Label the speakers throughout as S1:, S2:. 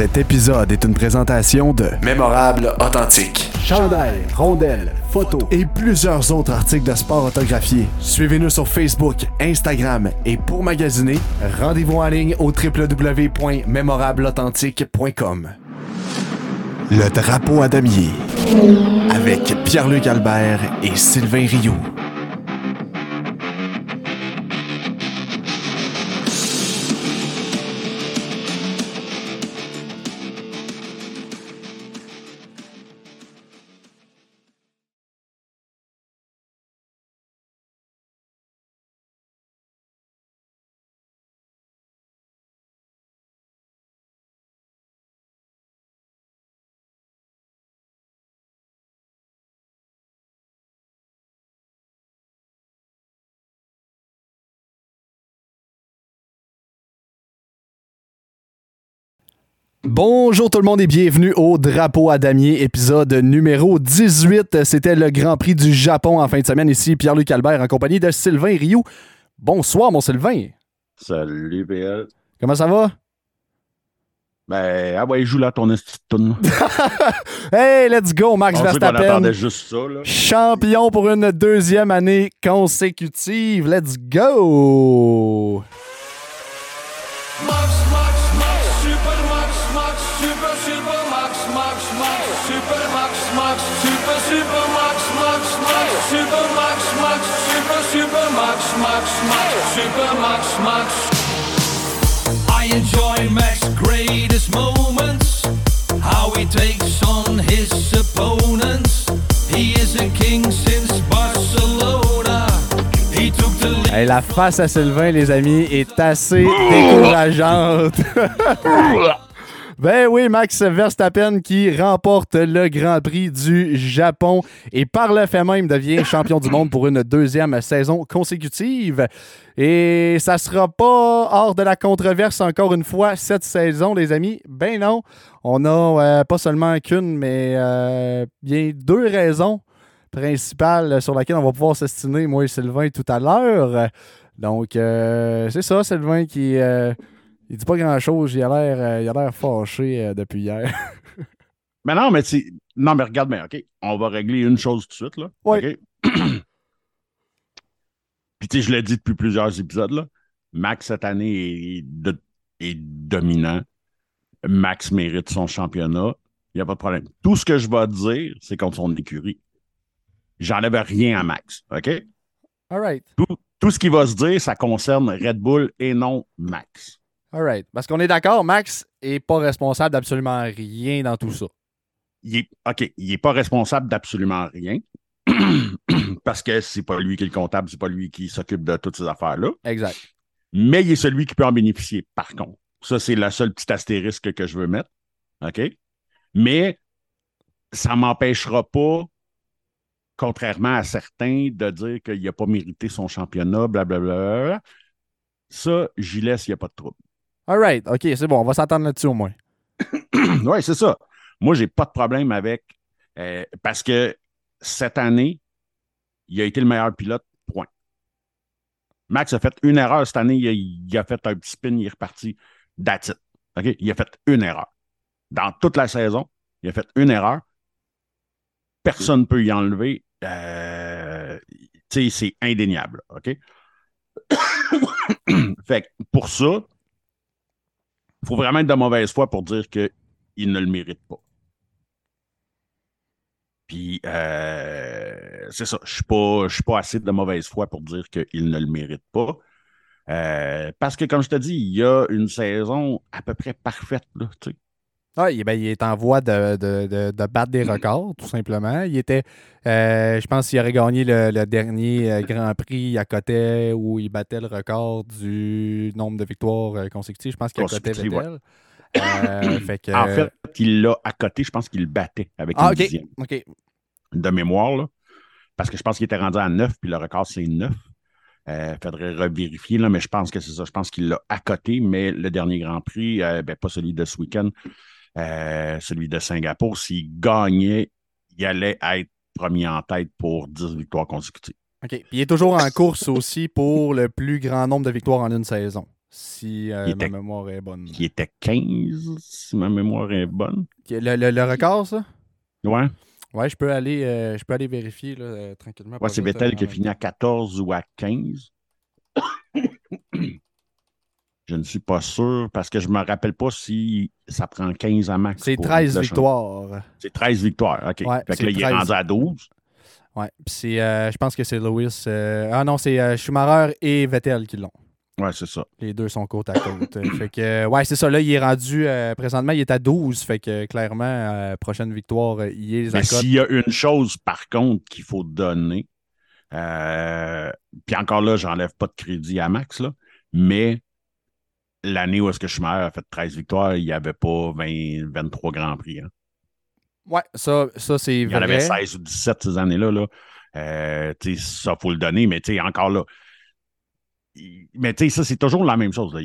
S1: Cet épisode est une présentation de Mémorable Authentique. Chandail, rondelles, photos et plusieurs autres articles de sport autographiés. Suivez-nous sur Facebook, Instagram et pour magasiner, rendez-vous en ligne au www.mémorableauthentique.com. Le drapeau à damier avec Pierre-Luc Albert et Sylvain Rioux. Bonjour tout le monde et bienvenue au Drapeau à damier, épisode numéro 18. C'était le Grand Prix du Japon en fin de semaine. Ici Pierre-Luc Albert en compagnie de Sylvain Rioux. Bonsoir mon Sylvain.
S2: Salut PL.
S1: Comment ça va?
S2: Ben, ah ouais, joue là ton estime.
S1: hey, let's go, Max Verstappen.
S2: juste ça, là.
S1: Champion pour une deuxième année consécutive. Let's go!
S3: Max, Super Max, Max, Super, Super Max, Max, Max, Super Max, Max. I enjoy Max's greatest moments, how he takes on his opponents. He is a king since Barcelona. He took the lead.
S1: Hey, la face à Sylvain, les amis, est assez décourageante. ben oui, Max Verstappen qui remporte le Grand Prix du Japon et par le fait même devient champion du monde pour une deuxième saison consécutive. Et ça sera pas hors de la controverse encore une fois cette saison, les amis. Ben non, on a euh, pas seulement qu'une, mais euh, bien deux raisons principales sur lesquelles on va pouvoir s'estimer, moi et Sylvain, tout à l'heure. Donc, euh, c'est ça, Sylvain qui. Il dit pas grand-chose. Il a l'air euh, il a l'air fâché euh, depuis hier.
S2: Mais non, mais tu Non, mais regarde bien, OK. On va régler une chose tout de suite, là. OK? Puis, tu sais, je l'ai dit depuis plusieurs épisodes, là. Max, cette année, est, de- est dominant. Max mérite son championnat. Il n'y a pas de problème. Tout ce que je vais dire, c'est contre son écurie. J'enlève rien à Max, OK?
S1: All right.
S2: Tout, tout ce qui va se dire, ça concerne Red Bull et non Max.
S1: All right. Parce qu'on est d'accord, Max est pas responsable d'absolument rien dans tout ça.
S2: il est, OK, il n'est pas responsable d'absolument rien. parce que c'est pas lui qui est le comptable, c'est pas lui qui s'occupe de toutes ces affaires-là.
S1: Exact.
S2: Mais il est celui qui peut en bénéficier, par contre. Ça, c'est la seule petite astérisque que je veux mettre. OK? Mais ça ne m'empêchera pas, contrairement à certains, de dire qu'il n'a pas mérité son championnat, blablabla. Ça, j'y laisse, il n'y a pas de trouble.
S1: All right. OK, c'est bon. On va s'entendre là-dessus au moins.
S2: oui, c'est ça. Moi, j'ai pas de problème avec. euh, parce que cette année, il a été le meilleur pilote, point. Max a fait une erreur cette année. Il a, fait un petit spin, il est reparti. That's it. Il a fait une erreur. Dans toute la saison, il a fait une erreur. Personne ne peut y enlever. Euh, c'est indéniable. OK? fait que pour ça, il faut vraiment être de mauvaise foi pour dire qu'il ne le mérite pas. Puis, euh, c'est ça. Je ne suis pas assez de mauvaise foi pour dire qu'il ne le mérite pas. Euh, parce que, comme je te dis, il y a une saison à peu près parfaite. Là.
S1: Ah, il, ben, il est en voie de, de- de- de battre des records, tout simplement. Il était, euh, je pense qu'il aurait gagné le, le dernier euh, Grand Prix à côté où il battait le record du nombre de victoires euh, consécutives. Je pense qu'il accotait Vettel. Euh, fait que,
S2: En fait, il l'a à côté. Je pense qu'il le battait avec
S1: ah,
S2: une
S1: OK.
S2: dixième de mémoire. Là, parce que je pense qu'il était rendu à 9, puis le record, c'est 9. Il faudrait revérifier, là, mais je pense que c'est ça. Je pense qu'il l'a à côté, mais le dernier Grand Prix, euh, ben, pas celui de ce week-end, euh, celui de Singapour, s'il gagnait, il allait être premier en tête pour 10 victoires consécutives.
S1: OK. Puis il est toujours en course aussi pour le plus grand nombre de victoires en une saison. si euh,
S2: Il était-
S1: ma mémoire est bonne.
S2: Qui était 15, si ma mémoire est bonne.
S1: Le, le- le record, ça?
S2: Ouais.
S1: Ouais, je peux aller, euh, je peux aller vérifier là, tranquillement.
S2: Ouais, c'est Vettel qui a fini à 14 ou à 15. Je ne suis pas sûr parce que je ne me rappelle pas si ça prend 15 à max.
S1: C'est
S2: pour
S1: 13
S2: le
S1: victoires.
S2: C'est 13 victoires. OK.
S1: Ouais,
S2: fait que là, il est
S1: 13.
S2: rendu à 12.
S1: Ouais. Puis c'est, euh, je pense que c'est Lewis. euh, ah non, c'est euh, Schumacher et Vettel qui l'ont.
S2: Ouais, c'est ça.
S1: Les deux sont côte à côte. Fait que, ouais, c'est ça. Là, il est rendu, euh, présentement, il est à 12. Fait que, clairement, euh, prochaine victoire, il est accotes.
S2: s'il y a une chose, par contre, qu'il faut donner, euh, puis encore là, j'enlève pas de crédit à Max, là, mais l'année où est-ce que Schumacher a fait 13 victoires, il n'y avait pas 20, 23 Grands Prix. hein.
S1: Ouais, ça, ça c'est
S2: Il y en
S1: vrai.
S2: avait 16 ou 17 ces années-là. Là. Euh, tu sais, ça, il faut le donner, mais tu encore là. Mais tu sais, ça, c'est toujours la même chose. là.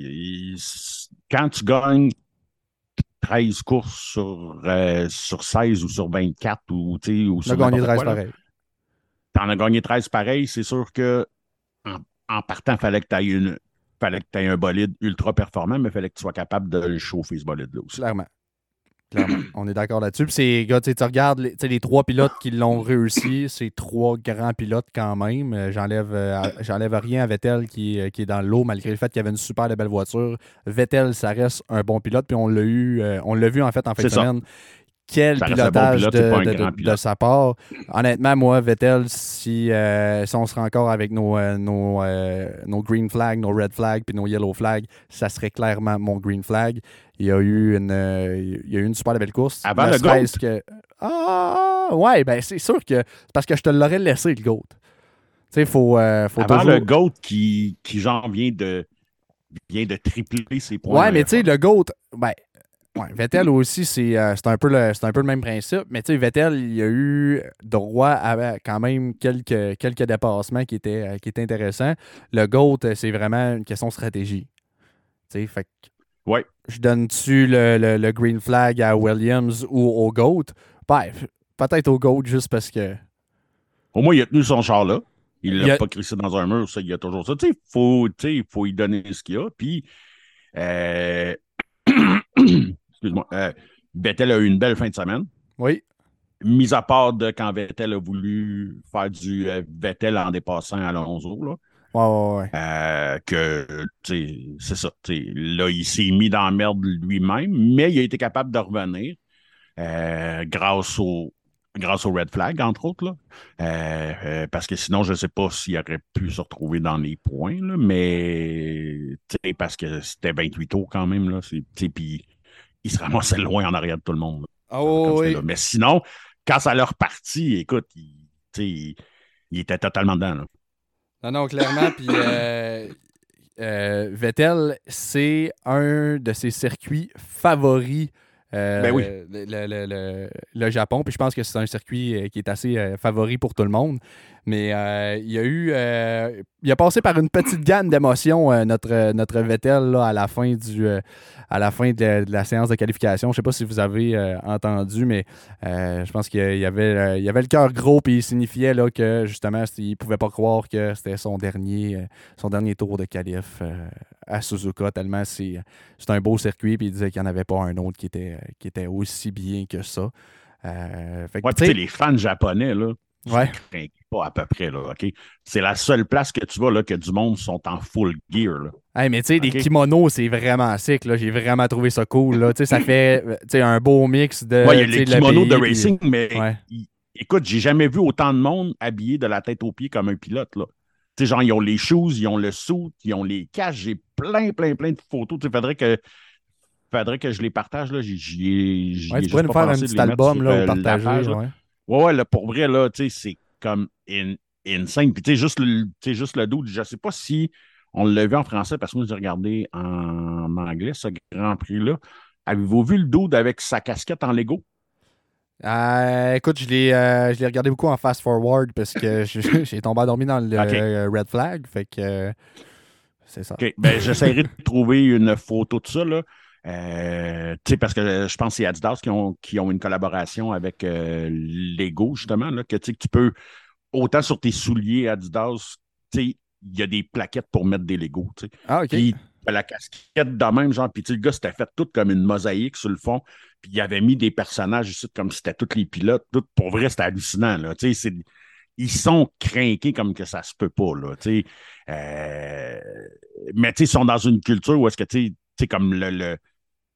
S2: Quand tu gagnes 13 courses sur, euh, sur 16 ou sur 24 ou, tu ou sur
S1: a gagné
S2: n'importe
S1: 13
S2: quoi, là,
S1: pareil.
S2: T'en as gagné 13 pareil, c'est sûr que en, en partant, il fallait que tu aies une. Fallait que tu aies un bolide ultra performant, mais il fallait que tu sois capable de le chauffer, ce bolide-là aussi.
S1: Clairement. Clairement. On est d'accord là-dessus. Puis gars, tu regardes les, les trois pilotes qui l'ont réussi, c'est trois grands pilotes quand même. Euh, J'enlève, euh, j'enlève rien à Vettel qui, est- qui est dans l'eau, malgré le fait qu'il avait une super de belle voiture. Vettel, ça reste un bon pilote. Puis on l'a eu, euh, on l'a vu en fait en fin de semaine. Quel
S2: Ça bon
S1: pilotage
S2: pilote,
S1: de, sa part. Honnêtement, moi, Vettel, si, euh, si on serait encore avec nos, euh, nos, euh, nos green flags, nos red flags, puis nos yellow flags, ça serait clairement mon green flag. Il y a eu une, il y a eu une super belle course.
S2: Avant le
S1: serait-ce que Ah, ouais, ben c'est sûr que c'est parce que je te l'aurais laissé, le GOAT. Tu sais, il faut, faut
S2: Avant
S1: toujours...
S2: le GOAT qui, qui genre, vient de, vient de tripler ses points.
S1: Ouais, mais tu sais, le GOAT, ben, ouais, Vettel aussi, c'est euh, c'est un, peu le- un peu le même principe. Mais tu sais, Vettel, il a eu droit à quand même quelques, quelques dépassements qui étaient, euh, qui étaient intéressants. Le GOAT, euh, c'est vraiment une question de stratégie. Tu sais, fait
S2: Ouais.
S1: je donne-tu le, le- le green flag à Williams ou au GOAT? Ben, peut-être au GOAT juste parce que.
S2: Au moins, il a tenu son char là. Il l'a
S1: a-
S2: pas crissé dans un mur, ça, il y a toujours ça. Tu sais, il faut, tu sais, il faut y donner ce qu'il y a. Puis, euh, excuse-moi, euh, Vettel a eu une belle fin de semaine.
S1: Oui,
S2: Mis à part de quand Vettel a voulu faire du euh, Vettel en dépassant Alonso, là.
S1: ouais, ouais, ouais.
S2: Euh, que, tu sais, c'est ça. Là, il s'est mis dans la merde lui-même, mais il a été capable de revenir grâce au grâce au red flag, entre autres. Là. Euh, euh, parce que sinon, je ne sais pas s'il aurait pu se retrouver dans les points, là, mais tu sais, parce que c'était 28 tours quand même. Là, puis il se ramassait loin en arrière de tout le monde.
S1: Ah oui.
S2: Mais sinon, quand ça leur partit, écoute, il, tu sais, il, il était totalement dedans. là.
S1: Non, non, clairement. Puis euh, euh, Vettel, c'est un de ses circuits favoris. euh,
S2: Ben oui.
S1: le, le- le- le- le Japon. Puis je pense que c'est un circuit qui est assez favori pour tout le monde. Mais euh, il y a eu. euh, il a passé par une petite gamme d'émotions, euh, notre, notre Vettel, là, à la fin, du, euh, à la, fin de, la, de la séance de qualification. Je ne sais pas si vous avez euh, entendu, mais euh, je pense qu'il y avait, euh, il avait le cœur gros, puis il signifiait là, que justement, il ne pouvait pas croire que c'était son dernier, euh, son dernier tour de qualif euh, à Suzuka, tellement c'est un beau circuit, puis il disait qu'il n'y en avait pas un autre qui était, qui était aussi bien que ça. Euh, fait que,
S2: Ouais, les fans japonais, là,
S1: Ouais.
S2: pas à peu près, là, OK? C'est la seule place que tu vois, là, que du monde sont en full gear, là.
S1: Hey, mais tu sais, les kimonos, c'est vraiment sick. là. J'ai vraiment trouvé ça cool. Là. Tu sais, Ça fait euh, tu sais, un beau mix de.
S2: Ouais, il y a les
S1: le
S2: kimonos de
S1: puis-
S2: racing, mais
S1: Ouais.
S2: il- écoute, j'ai jamais vu autant de monde habillé de la tête aux pieds comme un pilote, là. Tu sais, genre, ils ont les shoes, ils ont le suit, ils ont les caches. J'ai plein, plein, plein de photos. Tu sais, faudrait que, faudrait que je les partage, là. J'y
S1: Ouais, tu pourrais nous faire un petit
S2: mettre
S1: album là,
S2: euh,
S1: partager.
S2: page, là.
S1: ouais.
S2: Ouais, ouais, là, pour vrai, là, tu sais, c'est comme in- insane. Puis, tu sais, juste le, juste le doute, je sais pas si on l'a vu en français parce que moi, j'ai regardé en anglais, ce Grand Prix-là. Avez-vous vu le dude avec sa casquette en Lego?
S1: Euh, écoute, je l'ai euh, je l'ai regardé beaucoup en fast forward parce que j'ai tombé endormi dans le red flag. Fait que euh, c'est ça.
S2: OK. Ben, j'essaierai de trouver une photo de ça, là. Euh, tu sais, parce que je pense que c'est Adidas qui ont, qui ont une collaboration avec euh, Lego, justement, là, que que tu peux, autant sur tes souliers Adidas, tu sais, il y a des plaquettes pour mettre des Lego, tu sais.
S1: Ah, ok.
S2: Puis, la casquette de même, genre, puis le gars s'était fait tout comme une mosaïque sur le fond, puis il avait mis des personnages ici comme si c'était tous les pilotes. Tout, pour vrai, c'était hallucinant, là. Tu sais, c'est- ils sont craqués comme que ça se peut pas, là. Tu sais, Euh, mais tu sais, ils sont dans une culture où est-ce que, tu sais, tu sais, comme le, le,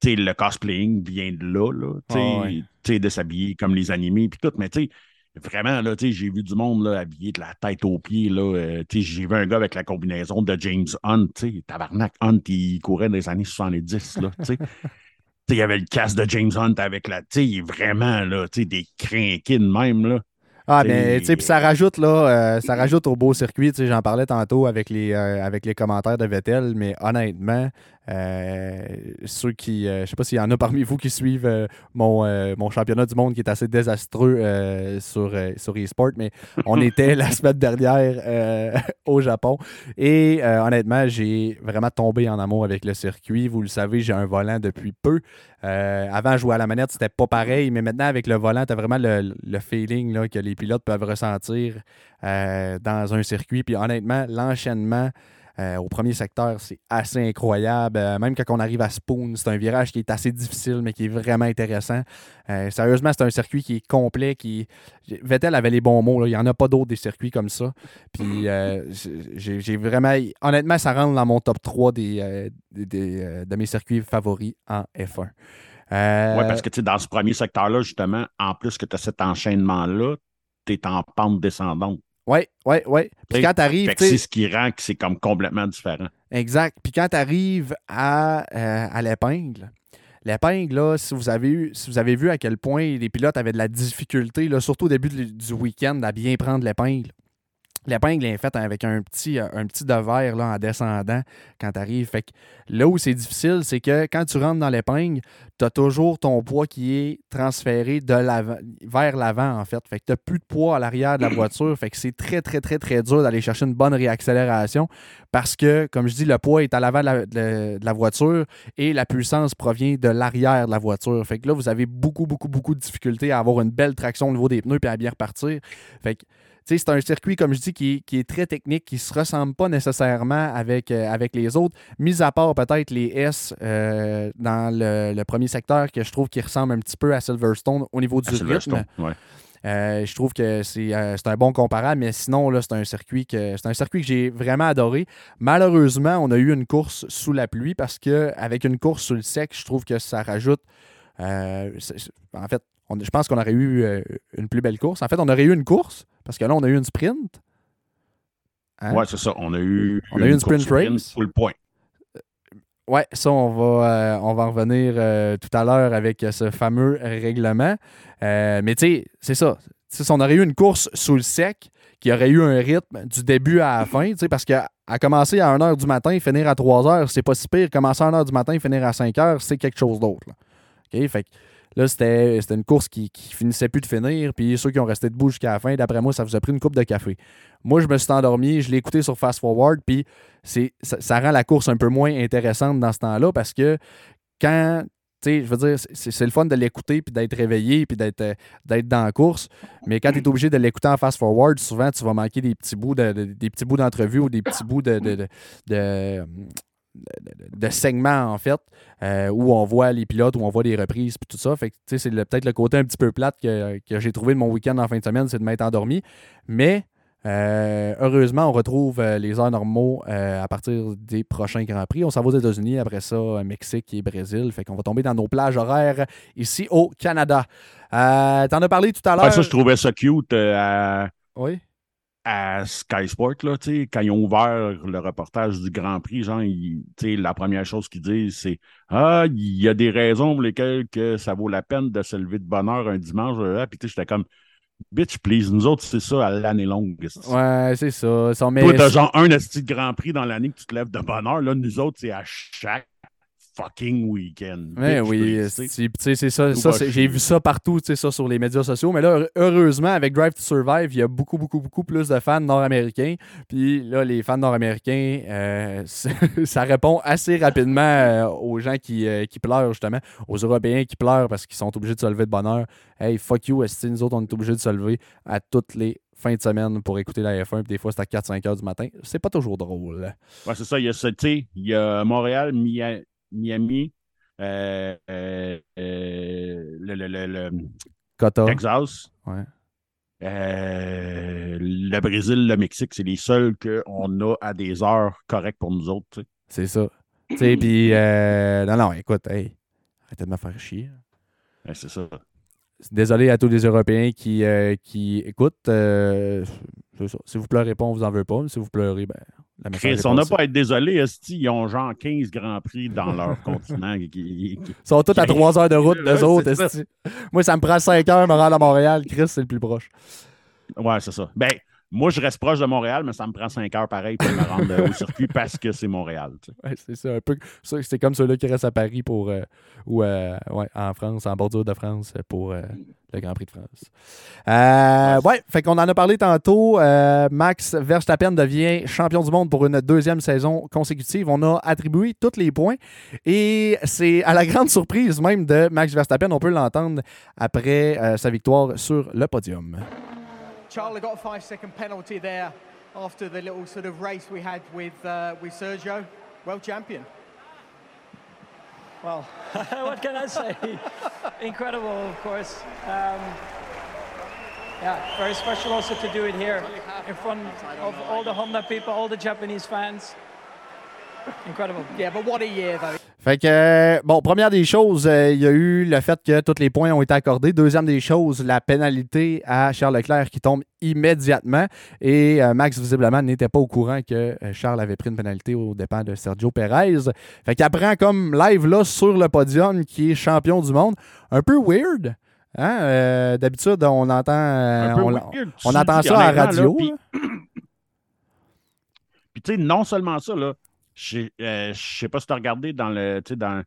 S2: le cosplaying vient de là, là. Tu sais,
S1: Ah ouais.
S2: tu sais, de s'habiller comme les animés, puis tout, mais tu Vraiment, là, j'ai vu du monde là, habillé de la tête aux pieds. Là, euh, j'ai vu un gars avec la combinaison de James Hunt. tu Tabarnak, Hunt, il courait dans les années 70. Là, tu il y avait le casque de James Hunt avec la. Tu sais, vraiment là, tu des crinqués de même. Là.
S1: Ah, mais tu sais, puis ça rajoute là, euh, ça rajoute au beau circuit. Tu sais, j'en parlais tantôt avec les, euh, avec les commentaires de Vettel, mais honnêtement, euh, ceux qui, euh, je sais pas s'il y en a parmi vous qui suivent euh, mon, euh, mon championnat du monde qui est assez désastreux sur, sur eSport, mais on était la semaine dernière au Japon et honnêtement, j'ai vraiment tombé en amour avec le circuit. Vous le savez, j'ai un volant depuis peu. Avant, jouer à la manette, c'était pas pareil, mais maintenant, avec le volant, tu as vraiment le, le feeling là, que les pilotes peuvent ressentir dans un circuit. Puis honnêtement, l'enchaînement euh, au premier secteur, c'est assez incroyable. Euh, même quand on arrive à Spoon, c'est un virage qui est assez difficile, mais qui est vraiment intéressant. Euh, sérieusement, c'est un circuit qui est complet. Qui... Vettel avait les bons mots. Il n'y en a pas d'autres des circuits comme ça. Puis j'ai vraiment. Honnêtement, ça rentre dans mon top 3 des, des- de mes circuits favoris en F1. Euh,
S2: Ouais, parce que dans ce premier secteur-là, justement, en plus que tu as cet enchaînement-là, tu es en pente descendante.
S1: Ouais, ouais, ouais. Puis quand tu arrives,
S2: Fait que c'est ce qui rend que c'est comme complètement différent.
S1: Exact. Puis quand tu arrives à, euh, à l'épingle, l'épingle, là, si vous, avez eu, si vous avez vu à quel point les pilotes avaient de la difficulté, là, surtout au début du week-end, à bien prendre l'épingle. L'épingle est faite avec un petit, euh, un petit là, en descendant quand tu arrives. Fait que là où c'est difficile, c'est que quand tu rentres dans l'épingle, tu as toujours ton poids qui est transféré de vers l'avant, en fait. Fait que tu n'as plus de poids à l'arrière de la voiture. Fait que c'est très, très, très, très dur d'aller chercher une bonne réaccélération parce que, comme je dis, le poids est à l'avant de la, de- la voiture et la puissance provient de l'arrière de la voiture. Fait que là, vous avez beaucoup, beaucoup, beaucoup de difficultés à avoir une belle traction au niveau des pneus et à bien repartir. Fait que, c'est un circuit, comme je dis, qui, est- qui est très technique, qui ne se ressemble pas nécessairement avec, euh, avec les autres, mis à part peut-être les S euh, dans le, le premier secteur que je trouve qui ressemble un petit peu à Silverstone au niveau du
S2: À
S1: rythme.
S2: Ouais.
S1: Euh, je trouve que c'est un bon comparable, mais sinon, c'est un circuit que c'est un circuit que j'ai vraiment adoré. Malheureusement, on a eu une course sous la pluie parce que avec une course sous le sec, je trouve que ça rajoute. euh, en fait, on- je pense qu'on aurait eu euh, une plus belle course. En fait, on aurait eu une course parce que là, on a eu une sprint. Hein?
S2: Ouais, c'est ça. On a eu,
S1: On a eu une sprint race.
S2: Full point.
S1: Ouais, ça, on va, euh, on va en revenir euh, tout à l'heure avec euh, ce fameux règlement. Euh, mais tu sais, c'est ça. Si on aurait eu une course sous le sec qui aurait eu un rythme du début à la fin, parce qu'à à commencer à 1h du matin et finir à 3h, c'est pas si pire. Commencer à 1h du matin et finir à 5h, c'est quelque chose d'autre. OK? Fait que là, c'était une course qui, qui finissait plus de finir. Puis ceux qui ont resté debout jusqu'à la fin, d'après moi, ça vous a pris une coupe de café. Moi, je me suis endormi, je l'ai écouté sur Fast Forward, puis ça, ça rend la course un peu moins intéressante dans ce temps-là parce que quand. Je veux dire, c'est, le fun de l'écouter puis d'être réveillé puis d'être, euh, dans la course. Mais quand tu es obligé de l'écouter en fast forward, souvent tu vas manquer des petits bouts de, de- des petits bouts d'entrevue ou des petits bouts de, de, de, segments en fait euh, où on voit les pilotes, où on voit des reprises puis tout ça. Fait que tu sais, c'est peut-être le côté un petit peu plate que, que j'ai trouvé de mon week-end en fin de semaine, c'est de m'être endormi. Mais euh, heureusement, on retrouve euh, les heures normaux euh, à partir des prochains Grands Prix. On s'en va aux États-Unis, après ça, Mexique et Brésil. Fait qu'on va tomber dans nos plages horaires ici au Canada. T'en as parlé tout à l'heure.
S2: Ouais, ça, je trouvais ça cute
S1: Oui.
S2: À Sky Sport, là, quand ils ont ouvert le reportage du Grand Prix, genre, ils- la première chose qu'ils disent, c'est Ah, il y a des raisons pour lesquelles que ça vaut la peine de se lever de bonne heure un dimanche. là. Puis, tu sais, j'étais comme Bitch, please, nous autres, c'est ça à l'année longue.
S1: Ouais, c'est ça.
S2: Toi, t'as genre un esti de Grand Prix dans l'année que tu te lèves de bonne heure. Là, nous autres, c'est à chaque fucking week-end.
S1: Ouais, oui,
S2: sais.
S1: c'est- ça. Ça j'ai vu ça partout, tu sais, ça sur les médias sociaux. Mais là, heureusement, avec Drive to Survive, il y a beaucoup, beaucoup, beaucoup plus de fans nord-américains. Puis là, les fans nord-américains, euh, ça répond assez rapidement euh, aux gens qui, euh, qui pleurent, justement, aux Européens qui pleurent parce qu'ils sont obligés de se lever de bonne heure. Hey, fuck you, esti, nous autres, on est obligés de se lever à toutes les fin de semaine pour écouter la F1, puis des fois c'est à 4-5 heures du matin. C'est pas toujours drôle.
S2: Ouais, c'est ça. Il y a, ce- il y a Montréal, Mia- Miami, euh, euh, euh, le, le- le-. Texas,
S1: Ouais.
S2: euh, le Brésil, le Mexique, c'est les seuls qu'on a à des heures correctes pour nous autres.
S1: C'est ça. Tu sais, puis. euh, non, non, écoute, hey, arrêtez de me faire chier.
S2: Ouais, c'est ça.
S1: Désolé à tous les Européens qui, euh, qui écoutent. c'est ça. Si vous pleurez pas, on vous en veut pas. Mais si vous pleurez, ben,
S2: Chris, on n'a pas à être désolé, Esti, ils ont genre 15 grands prix dans leur continent. qui- qui-
S1: Ils sont tous à 3 heures de route,
S2: Ouais,
S1: d'eux autres.
S2: ça.
S1: esti. Moi, ça me prend 5 heures me rendre à Montréal. Chris, c'est le plus proche.
S2: Ouais, c'est ça. Ben, moi, je reste proche de Montréal, mais ça me prend 5 heures pareil pour me rendre au circuit parce que c'est Montréal. tu sais.
S1: Ouais, c'est ça, un peu. C'est comme ceux-là qui restent à Paris pour. euh, ou euh, ouais, en France, en bordure de France pour euh, le Grand Prix de France. Euh, ouais, fait qu'on en a parlé tantôt. Euh, Max Verstappen devient champion du monde pour une deuxième saison consécutive. On a attribué tous les points. Et c'est à la grande surprise même de Max Verstappen. On peut l'entendre après euh, sa victoire sur le podium.
S4: Charlie got a five second penalty there after the little sort of race we had with, uh, with Sergio. World champion.
S5: Well, what can I say? Incredible, of course. Um, yeah, very special also to do it here in front of all the Honda people, all the Japanese fans. Incredible.
S4: Yeah, but what a year though.
S1: Fait que, euh, bon, première des choses, euh, il y a eu le fait que tous les points ont été accordés. Deuxième des choses, la pénalité à Charles Leclerc qui tombe immédiatement. Et euh, Max, visiblement, n'était pas au courant que euh, Charles avait pris une pénalité au dépend de Sergio Perez. Fait qu'il apprend comme live là sur le podium qui est champion du monde. Un peu weird. Hein? D'habitude, on entend, on,
S2: weird.
S1: On entend ça à
S2: là,
S1: radio.
S2: Puis, tu sais, non seulement ça, là, je euh, je sais pas si tu as regardé dans le, tu sais, dans,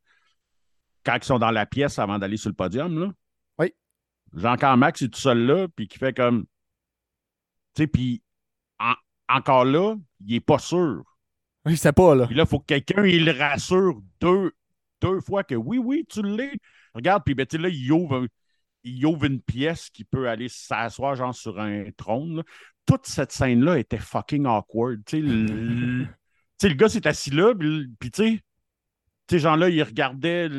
S2: quand ils sont dans la pièce avant d'aller sur le podium, là.
S1: Oui.
S2: Jean-Claude Max est tout seul là, puis qui fait comme. Tu sais, puis en- encore là, il est pas sûr.
S1: Il sait pas, là.
S2: Puis là, il faut que quelqu'un il le rassure deux, deux fois que oui, oui, tu l'es. Regarde, puis ben, tu sais, là, il ouvre, il ouvre une pièce qui peut aller s'asseoir genre sur un trône. là. Toute cette scène-là était fucking awkward. Tu sais, sais, le gars s'est assis là, puis tu sais, ces gens-là, ils regardaient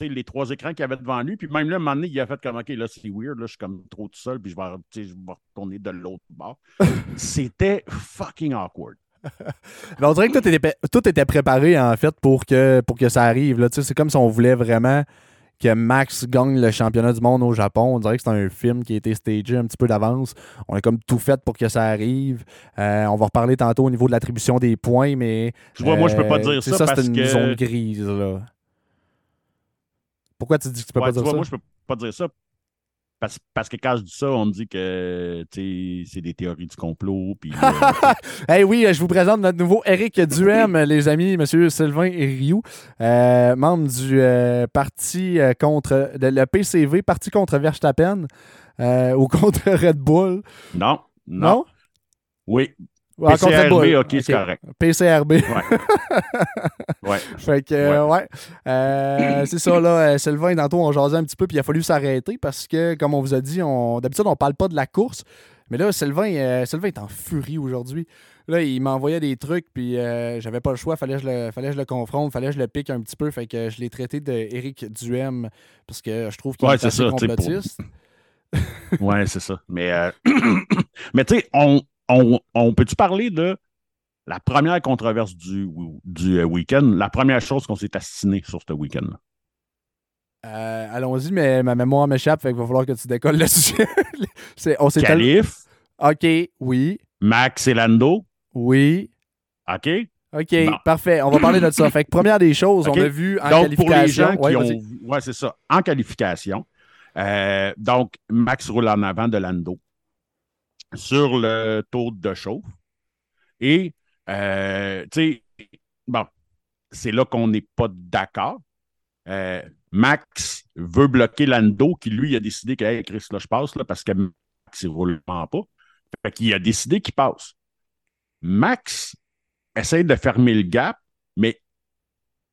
S2: les trois écrans qu'il y avait devant lui, puis même là, à un moment donné, il a fait comme, OK, là, c'est weird, là, je suis comme trop tout seul, puis je vais, je retourner de l'autre bord. C'était fucking awkward.
S1: Mais on dirait que tout était, tout était préparé, en fait, pour que, pour que ça arrive. C'est comme si on voulait vraiment que Max gagne le championnat du monde au Japon. On dirait que c'est un film qui a été stagé un petit peu d'avance. On a comme tout fait pour que ça arrive. Euh, on va reparler tantôt au niveau de l'attribution des points, mais.
S2: Tu vois, moi, je peux pas
S1: euh,
S2: dire
S1: sais,
S2: ça,
S1: c'est
S2: parce
S1: une
S2: que-
S1: zone grise, là. Pourquoi tu dis que tu peux
S2: Ouais,
S1: pas
S2: tu
S1: dire
S2: vois,
S1: ça?
S2: moi, je peux pas dire ça. Parce, parce que quand je dis ça, on me dit que c'est des théories du complot. Puis, euh,
S1: Hey oui, je vous présente notre nouveau Eric Duhem, les amis, Monsieur Sylvain Rioux, euh, membre du euh, parti contre de- le PCV, parti contre Verstappen ou contre Red Bull.
S2: non, non,
S1: Non?
S2: Oui,
S1: Red
S2: PCRB, ok, c'est correct.
S1: PCRB.
S2: Ouais.
S1: Fait que, euh, ouais. Euh, c'est ça, là. euh, Sylvain, tantôt, on jasait un petit peu, puis il a fallu s'arrêter parce que, comme on vous a dit, on, d'habitude, on parle pas de la course. Mais là, Sylvain, euh, Sylvain est en furie aujourd'hui. Là, il m'envoyait des trucs, puis euh, j'avais pas le choix. Fallait que, je le, fallait que je le confronte, fallait que je le pique un petit peu. Fait que je l'ai traité d'Éric Duhem parce que je trouve qu'il
S2: Ouais,
S1: est assez
S2: ça, pour-
S1: complotiste.
S2: ouais, c'est ça. Mais, euh, mais tu sais, on, on, on peut-tu parler de la première controverse du, du euh, week-end, la première chose qu'on s'est assassiné sur ce week-end-là?
S1: Euh, Allons-y, mais ma mémoire m'échappe, fait qu'il va falloir que tu décolles le sujet. On s'est
S2: Calif,
S1: OK, oui,
S2: Max et Lando,
S1: oui.
S2: OK?
S1: OK,
S2: Bon.
S1: parfait. On va parler de ça. Fait que première des choses, on a vu en
S2: donc, pour les
S1: qualification.
S2: gens qui
S1: Ouais,
S2: ont. Ouais, c'est ça. En qualification. euh, donc, Max roule en avant de Lando sur le tour de chauffe. Et, euh, tu sais, bon, c'est là qu'on n'est pas d'accord. Euh, Max veut bloquer Lando, qui lui a décidé que, hey, Chris, là, je passe, là, parce que Max, il roule pas. Fait qu'il a décidé qu'il passe. Max essaie de fermer le gap, mais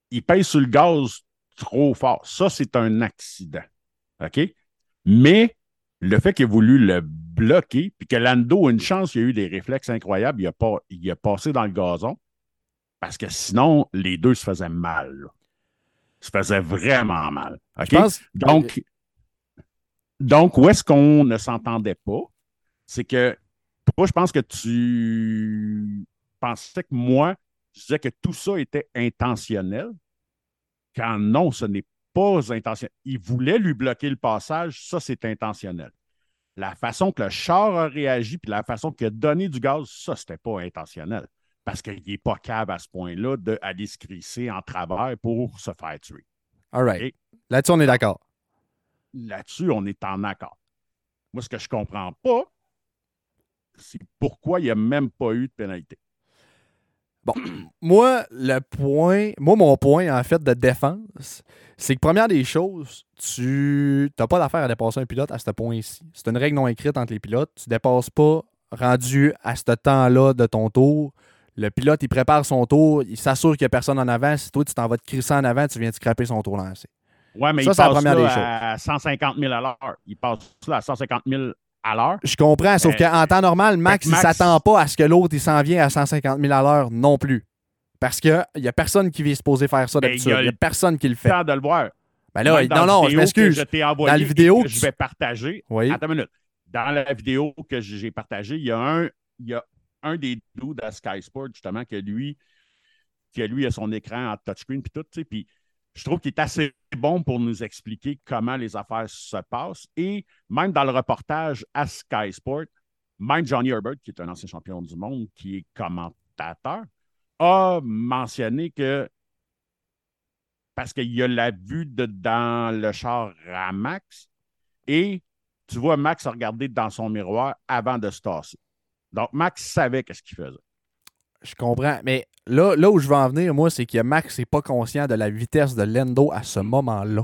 S2: il pèse sur le gaz trop fort. Ça, c'est un accident. OK? Mais le fait qu'il a voulu le bloquer, puis que Lando a une chance, il a eu des réflexes incroyables, il a, pas, il a passé dans le gazon, parce que sinon, les deux se faisaient mal. là. Se faisaient vraiment mal.
S1: Pense-
S2: Donc, donc, où est-ce qu'on ne s'entendait pas? C'est que, moi, je pense que tu pensais que moi, je disais que tout ça était intentionnel, quand non, ce n'est pas intentionnel. Il voulait lui bloquer le passage, ça, c'est intentionnel. La façon que le char a réagi, puis la façon qu'il a donné du gaz, ça, c'était pas intentionnel. Parce qu'il n'est pas capable à ce point-là d'aller se crisser en travers pour se faire tuer.
S1: All right. Là-dessus, on est d'accord.
S2: là-dessus, on est en accord. Moi, ce que je ne comprends pas, c'est pourquoi il n'y a même pas eu de pénalité.
S1: Moi, le point, moi, mon point, en fait, de défense, c'est que première des choses, tu n'as pas d'affaire à dépasser un pilote à ce point-ci. C'est une règle non écrite entre les pilotes. Tu ne dépasses pas rendu à ce temps-là de ton tour. Le pilote, il prépare son tour, il s'assure qu'il n'y a personne en avant. Si toi, tu t'en vas te crisser en avant, tu viens de scraper son tour lancé.
S2: Ouais, mais
S1: Ça,
S2: il
S1: c'est la
S2: passe
S1: première
S2: là
S1: des
S2: à 150 000 à l'heure. Il passe là à 150 000 à l'heure.
S1: Je comprends, sauf
S2: Euh,
S1: qu'en temps normal, Max,
S2: fait
S1: il
S2: que Max-
S1: s'attend pas à ce que l'autre, il s'en vient à 150 000 à l'heure non plus. Parce qu'il n'y a personne qui vient se poser faire ça
S2: Ben,
S1: d'habitude.
S2: il a
S1: n'y a personne qui le fait.
S2: Temps de le voir.
S1: Ben là, non, non, je m'excuse.
S2: que
S1: Dans la vidéo,
S2: que
S1: tu-
S2: je vais partager.
S1: Oui.
S2: Attends une minute. Dans la vidéo que j'ai partagée, il y a un, il y a un des dudes à Sky Sport, justement, que lui, qui a lui a son écran en touchscreen puis tout, tu sais, puis je trouve qu'il est assez bon pour nous expliquer comment les affaires se passent. Et même dans le reportage à Sky Sport, même Johnny Herbert, qui est un ancien champion du monde, qui est commentateur, a mentionné que parce qu'il y a la vue de, dans le char à Max et tu vois Max regarder dans son miroir avant de se tasser. Donc, Max savait qu'est-ce qu'il faisait.
S1: Je comprends. Mais là, là où je veux en venir, moi, c'est que Max n'est pas conscient de la vitesse de Lendo à ce moment-là.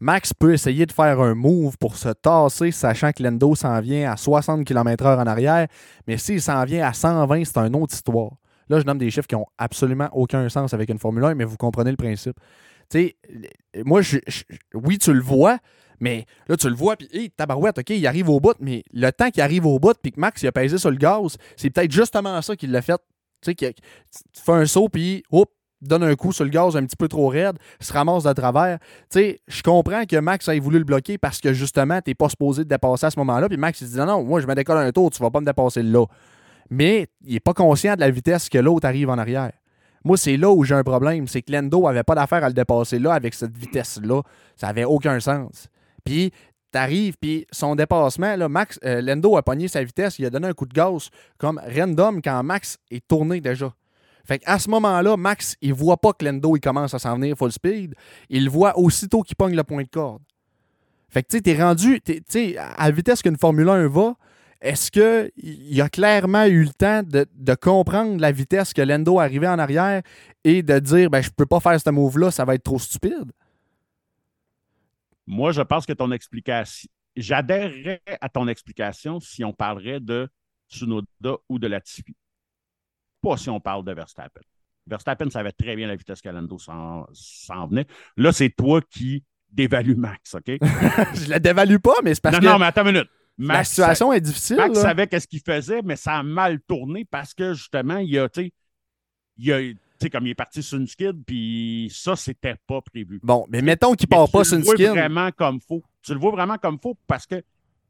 S1: Max peut essayer de faire un move pour se tasser, sachant que Lendo s'en vient à 60 km/h en arrière, mais s'il s'en vient à 120, c'est une autre histoire. Là, je nomme des chiffres qui n'ont absolument aucun sens avec une Formule 1, mais vous comprenez le principe. Tu sais, moi, je, oui, tu le vois, mais là, tu le vois, puis, hé, tabarouette, OK, il arrive au bout, mais le temps qu'il arrive au bout, puis que Max, il a pesé sur le gaz, c'est peut-être justement ça qu'il l'a fait. Tu sais, fais un saut, puis, hop, donne un coup sur le gaz un petit peu trop raide, se ramasse de travers. Tu sais, je comprends que Max ait voulu le bloquer parce que justement, t'es pas supposé te dépasser à ce moment-là. Puis Max, il dit non, non, moi, je me décolle un tour, tu vas pas me dépasser là. Mais il est pas conscient de la vitesse que l'autre arrive en arrière. Moi, c'est là où j'ai un problème. C'est que Lendo avait pas d'affaire à le dépasser là avec cette vitesse-là. Ça avait aucun sens. Puis, t'arrives, puis son dépassement, là, euh, Lendo a pogné sa vitesse, il a donné un coup de gaz comme random quand Max est tourné déjà. Fait qu'à ce moment-là, Max, il voit pas que Lendo il commence à s'en venir full speed. Il voit aussitôt qu'il pogne le point de corde. Fait que tu sais, t'es rendu, à la vitesse qu'une Formule 1 va, est-ce qu'il a clairement eu le temps de, de comprendre la vitesse que Lendo arrivait en arrière et de dire, ben, je peux pas faire ce move-là, ça va être trop stupide?
S2: Moi, je pense que ton explication, j'adhérerais à ton explication si on parlerait de Tsunoda ou de Latifi. Pas si on parle de Verstappen. Verstappen savait très bien la vitesse que Lando s'en venait. Là, c'est toi qui dévalue Max, OK?
S1: je la dévalue pas, mais c'est parce
S2: non,
S1: que
S2: non, mais attends une minute.
S1: la
S2: Max,
S1: situation est difficile.
S2: Max
S1: là.
S2: savait qu'est-ce qu'il faisait, mais ça a mal tourné parce que justement, il a, tu sais, il a, sais, comme il est parti sur une skid, puis ça, c'était pas prévu.
S1: Bon, mais mettons qu'il part
S2: tu
S1: pas
S2: le
S1: sur une
S2: vois
S1: skin.
S2: vraiment comme faux. Tu le vois vraiment comme faux parce que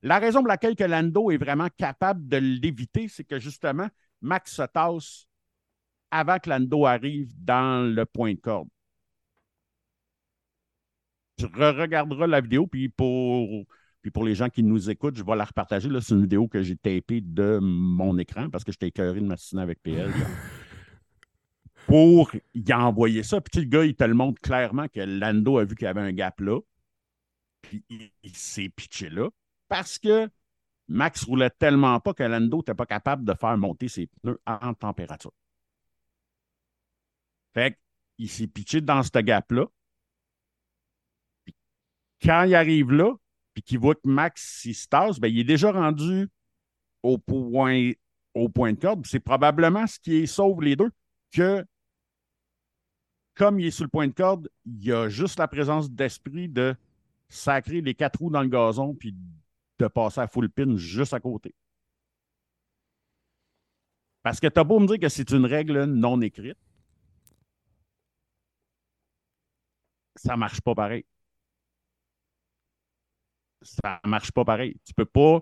S2: la raison pour laquelle que Lando est vraiment capable de l'éviter, c'est que justement, Max se tasse avant que Lando arrive dans le point de corde. Tu re-regarderas la vidéo, puis pour, puis pour les gens qui nous écoutent, je vais la repartager. C'est une vidéo que j'ai tapée de mon écran parce que j'étais écœuré de m'assiner avec PL. pour y envoyer ça. Puis le gars, il te le montre clairement que Lando a vu qu'il y avait un gap là. Puis il, s'est pitché là. Parce que Max roulait tellement pas que Lando n'était pas capable de faire monter ses pneus en température. Fait qu'il s'est pitché dans ce gap-là. Quand il arrive là, puis qu'il voit que Max il se tasse, ben, il est déjà rendu au point, au point de corde. C'est probablement ce qui sauve les deux, que comme il est sur le point de corde, il y a juste la présence d'esprit de sacrer les quatre roues dans le gazon puis de passer à full pin juste à côté. Parce que t'as beau me dire que c'est une règle non écrite, ça marche pas pareil. Ça marche pas pareil. Tu peux pas,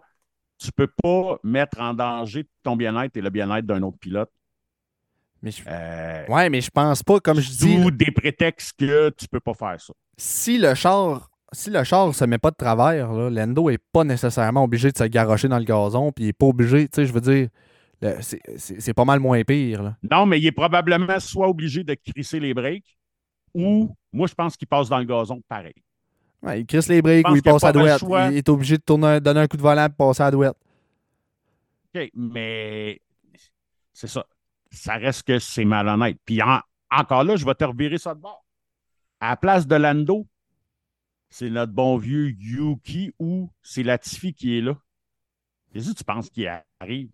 S2: tu peux pas mettre en danger ton bien-être et le bien-être d'un autre pilote.
S1: Mais je-
S2: Euh,
S1: Ouais, mais je pense pas, comme je dis,
S2: sous des prétextes que tu peux pas faire ça.
S1: si le char si le char se met pas de travers, là, Lando est pas nécessairement obligé de se garrocher dans le gazon, puis il est pas obligé, tu sais, je veux dire, c'est- pas mal moins pire. Là.
S2: Non, mais il est probablement soit obligé de crisser les breaks ou moi je pense qu'il passe dans le gazon pareil.
S1: Ouais, il crisse les
S2: Je
S1: ou il passe à douette. Il est obligé de tourner, donner un coup de volant et passer à douette.
S2: OK, mais c'est ça. Ça reste que c'est malhonnête. Puis en- encore là, je vais te revirer ça de bord. À la place de Lando, c'est notre bon vieux Yuki ou c'est Latifi qui est là. Qu'est-ce que tu penses qui arrive?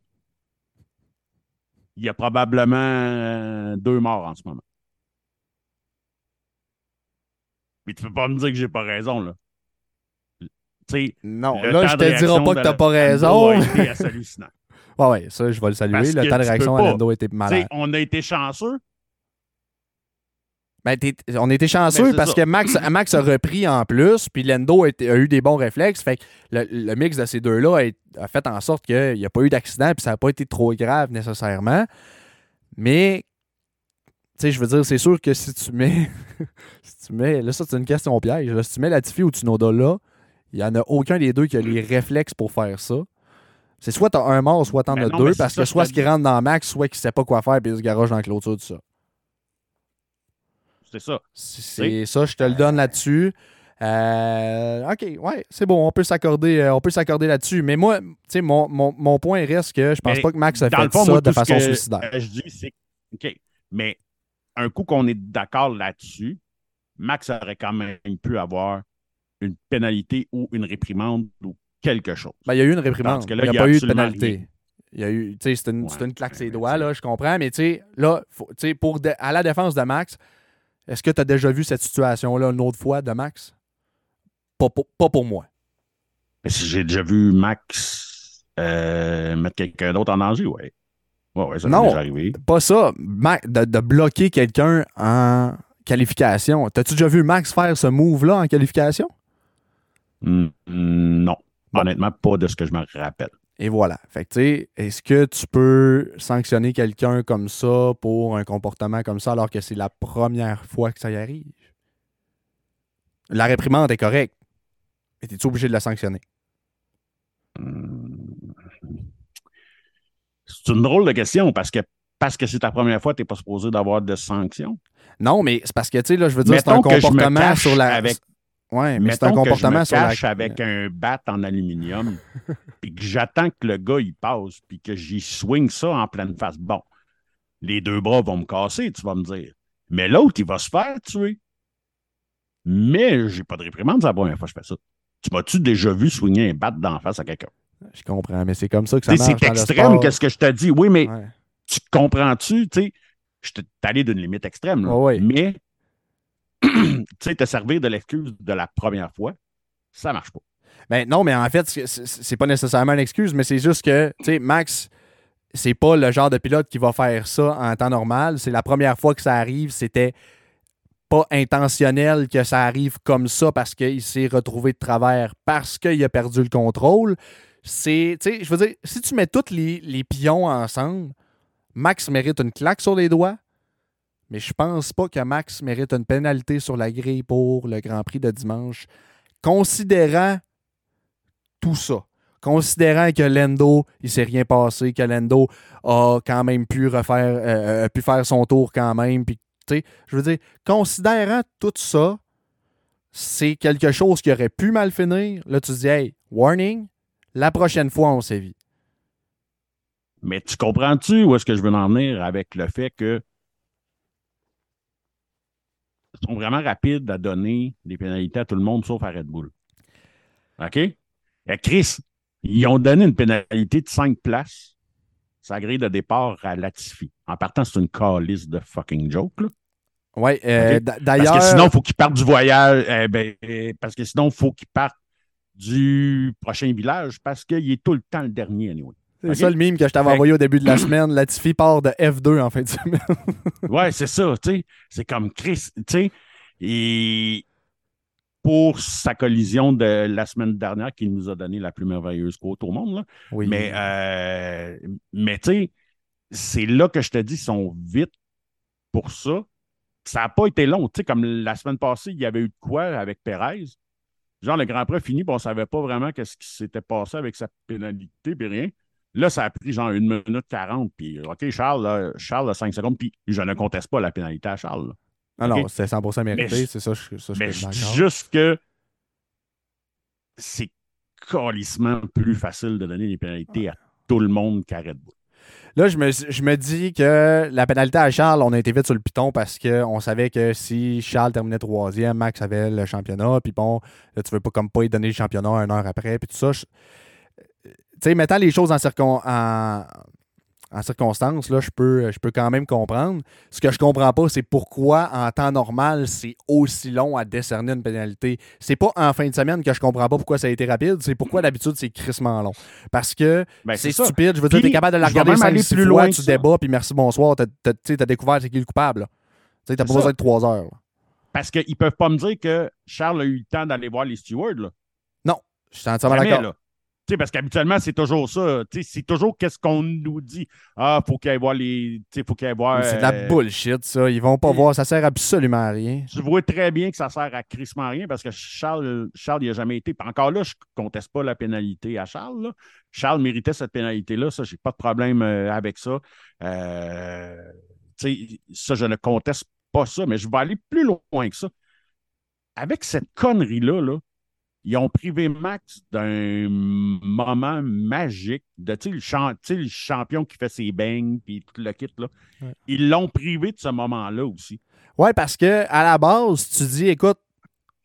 S2: Il y a probablement euh, deux morts en ce moment. Mais tu peux pas me dire que j'ai pas raison, là. Tu sais,
S1: Non, là, je te dirai pas que t'as pas
S2: Lando
S1: raison.
S2: a été assez hallucinant.
S1: Ouais, ouais, ça, je vais le saluer.
S2: Parce
S1: le temps de réaction à. Lando était malade.
S2: on a été chanceux.
S1: Ben, on était chanceux
S2: Ben, c'est
S1: parce
S2: ça.
S1: que Max, Max a repris en plus, puis Lando a, eu des bons réflexes. Fait que le, le mix de ces deux-là a, a fait en sorte qu'il n'y a pas eu d'accident, puis ça n'a pas été trop grave nécessairement. Mais, tu sais, je veux dire, c'est sûr que si tu mets. si tu mets. Là, ça, c'est une question piège. là. si tu mets Latifi ou Tsunoda là, il n'y en a aucun des deux qui a les réflexes pour faire ça. C'est soit t'as un mort, soit t'en
S2: Ben
S1: as deux, parce que soit ce qui rentre dans Max, soit qu'il ne sait pas quoi faire, puis il se garoche dans la clôture de ça.
S2: C'est ça.
S1: C'est ça, je te le donne là-dessus. Euh, OK, ouais, c'est bon, on peut s'accorder euh, on peut s'accorder là-dessus. Mais moi, tu sais, mon, mon, mon point reste que je pense
S2: Mais
S1: pas que Max a fait
S2: le fond,
S1: ça
S2: moi,
S1: de façon
S2: que,
S1: suicidaire.
S2: euh, je dis, c'est OK. Mais un coup qu'on est d'accord là-dessus, Max aurait quand même pu avoir une pénalité ou une réprimande ou quelque chose.
S1: Ben, il y a eu une réprimande.
S2: Là,
S1: il n'y a,
S2: a
S1: pas eu de pénalité.
S2: rien.
S1: Il y a eu, tu sais, c'est une,
S2: Ouais,
S1: une claque ses doigts, là, je comprends. Mais tu là, faut- pour de- à la défense de Max, est-ce que tu as déjà vu cette situation-là une autre fois de Max? Pas, pour- pas pour moi.
S2: J'ai déjà vu Max euh, mettre quelqu'un d'autre en danger, ouais. Ouais, ouais, ça
S1: Non.
S2: déjà arrivé.
S1: Pas ça. Ma- de, de bloquer quelqu'un en qualification. T'as-tu déjà vu Max faire ce move-là en qualification?
S2: Non. Honnêtement, pas de ce que je me rappelle.
S1: Et voilà. Fait que, tu sais, est-ce que tu peux sanctionner quelqu'un comme ça pour un comportement comme ça alors que c'est la première fois que ça y arrive? La réprimande est correcte. Mais es-tu obligé de la sanctionner?
S2: Hmm. C'est une drôle de question parce que parce que c'est ta première fois, tu n'es pas supposé d'avoir de sanctions.
S1: Non, mais c'est parce que, tu sais, là, je veux dire, c'est un
S2: Mettons que je me
S1: comportement sur la.
S2: avec-
S1: Ouais, mais c'est un
S2: que je
S1: comportement
S2: me
S1: sur la.
S2: cache avec un bat en aluminium, puis que j'attends que le gars il passe, puis que j'y swing ça en pleine face. Bon, les deux bras vont me casser, tu vas me dire. Mais l'autre, il va se faire tuer. Mais j'ai pas de réprimande, c'est la première fois que je fais ça. Tu m'as-tu déjà vu swinger un bat d'en face à quelqu'un?
S1: Je comprends, mais c'est comme ça que ça
S2: Tu sais,
S1: marche.
S2: C'est extrême, qu'est-ce que je te dis? Oui, mais
S1: Ouais.
S2: tu comprends-tu? Tu t'ai allé d'une limite extrême, là.
S1: Ouais.
S2: mais tu sais, te servir de l'excuse de la première fois, ça marche pas.
S1: Ben non, mais en fait, c'est- pas nécessairement une excuse, mais c'est juste que, tu sais, Max, c'est pas le genre de pilote qui va faire ça en temps normal. C'est la première fois que ça arrive. C'était pas intentionnel que ça arrive comme ça parce qu'il s'est retrouvé de travers, parce qu'il a perdu le contrôle. C'est, tu sais, je veux dire, si tu mets tous les, les pions ensemble, Max mérite une claque sur les doigts, mais je pense pas que Max mérite une pénalité sur la grille pour le Grand Prix de dimanche, considérant tout ça. Considérant que Lendo, il s'est rien passé, que Lendo a quand même pu refaire, euh, pu faire son tour quand même, puis je veux dire, considérant tout ça, c'est quelque chose qui aurait pu mal finir. Là, tu dis, hey, warning, la prochaine fois, on sévit.
S2: Mais tu comprends-tu où est-ce que je veux en venir avec le fait que sont vraiment rapides à donner des pénalités à tout le monde sauf à Red Bull. OK? Et Chris, ils ont donné une pénalité de 5 places. Sa grille de départ à Latifi. En partant, c'est une calice de fucking joke. Là.
S1: Ouais, euh,
S2: Ok?
S1: d-
S2: Parce
S1: d'ailleurs.
S2: que sinon, il faut qu'il parte du voyage. eh ben, eh, parce que sinon, il faut qu'il parte du prochain village parce qu'il est tout le temps le dernier, anyway.
S1: C'est ça le mime que je t'avais envoyé au début de la semaine. Latifi part de F2 en fin de semaine.
S2: Ouais, c'est ça, tu sais. C'est comme Chris, tu sais. Et pour sa collision de la semaine dernière, qui nous a donné la plus merveilleuse côte au monde, là.
S1: Oui.
S2: Mais, euh, mais tu sais, c'est là que je te dis, ils sont vite pour ça. Ça n'a pas été long. Tu sais, comme la semaine passée, il y avait eu de quoi avec Perez. Genre, le Grand Prix fini, puis on ne savait pas vraiment qu'est-ce qui s'était passé avec sa pénalité, puis rien. Là, ça a pris genre une minute 40, puis OK, Charles, là, Charles a 5 secondes, puis je ne conteste pas la pénalité à Charles. là.
S1: Ah non, c'est 100% mérité, c'est ça, je, ça, je
S2: Mais je dis juste que c'est calissement plus facile de donner des pénalités à tout le monde qu'à Red Bull.
S1: Là, je me, je me dis que la pénalité à Charles, on a été vite sur le piton parce qu'on savait que si Charles terminait troisième, Max avait le championnat. Puis bon, là, tu veux pas comme pas lui donner le championnat une heure après. Puis tout ça. je- sais, mettant les choses en, circon, en, en circonstance, là, je peux, je peux quand même comprendre. Ce que je comprends pas, c'est pourquoi en temps normal, c'est aussi long à décerner une pénalité. C'est pas en fin de semaine que je comprends pas pourquoi ça a été rapide. C'est pourquoi d'habitude, c'est crissement long. Parce que
S2: Ben,
S1: c'est stupide. Je veux dire, t'es capable de la regarder
S2: même
S1: 5
S2: aller
S1: six
S2: plus
S1: fois,
S2: loin
S1: tu débats, puis merci, bonsoir. T'as, t'as découvert c'est qui le coupable. Tu sais, t'as pas besoin de 3 heures. là.
S2: Parce qu'ils ne peuvent pas me dire que Charles a eu le temps d'aller voir les stewards. Là.
S1: Je suis entièrement d'accord.
S2: Là. Tu sais, parce qu'habituellement, c'est toujours ça. C'est toujours qu'est-ce qu'on nous dit. Ah, faut qu'il aille voir les. faut qu'il voir.
S1: C'est de la
S2: euh,
S1: bullshit, ça. Ils vont pas voir. Ça sert absolument à rien.
S2: Tu vois très bien que ça sert à crissement rien parce que Charles, Charles il n'a jamais été. Encore là, je ne conteste pas la pénalité à Charles. là. Charles méritait cette pénalité-là. Ça, j'ai pas de problème euh, avec ça. Euh, ça, je ne conteste pas ça, mais je vais aller plus loin que ça. Avec cette connerie-là, là, ils ont privé Max d'un moment magique de tu sais, le, champ- le champion qui fait ses bangs puis tout le kit. Là.
S1: Ouais.
S2: Ils l'ont privé de ce moment-là aussi.
S1: Ouais, parce que à la base, tu dis, écoute,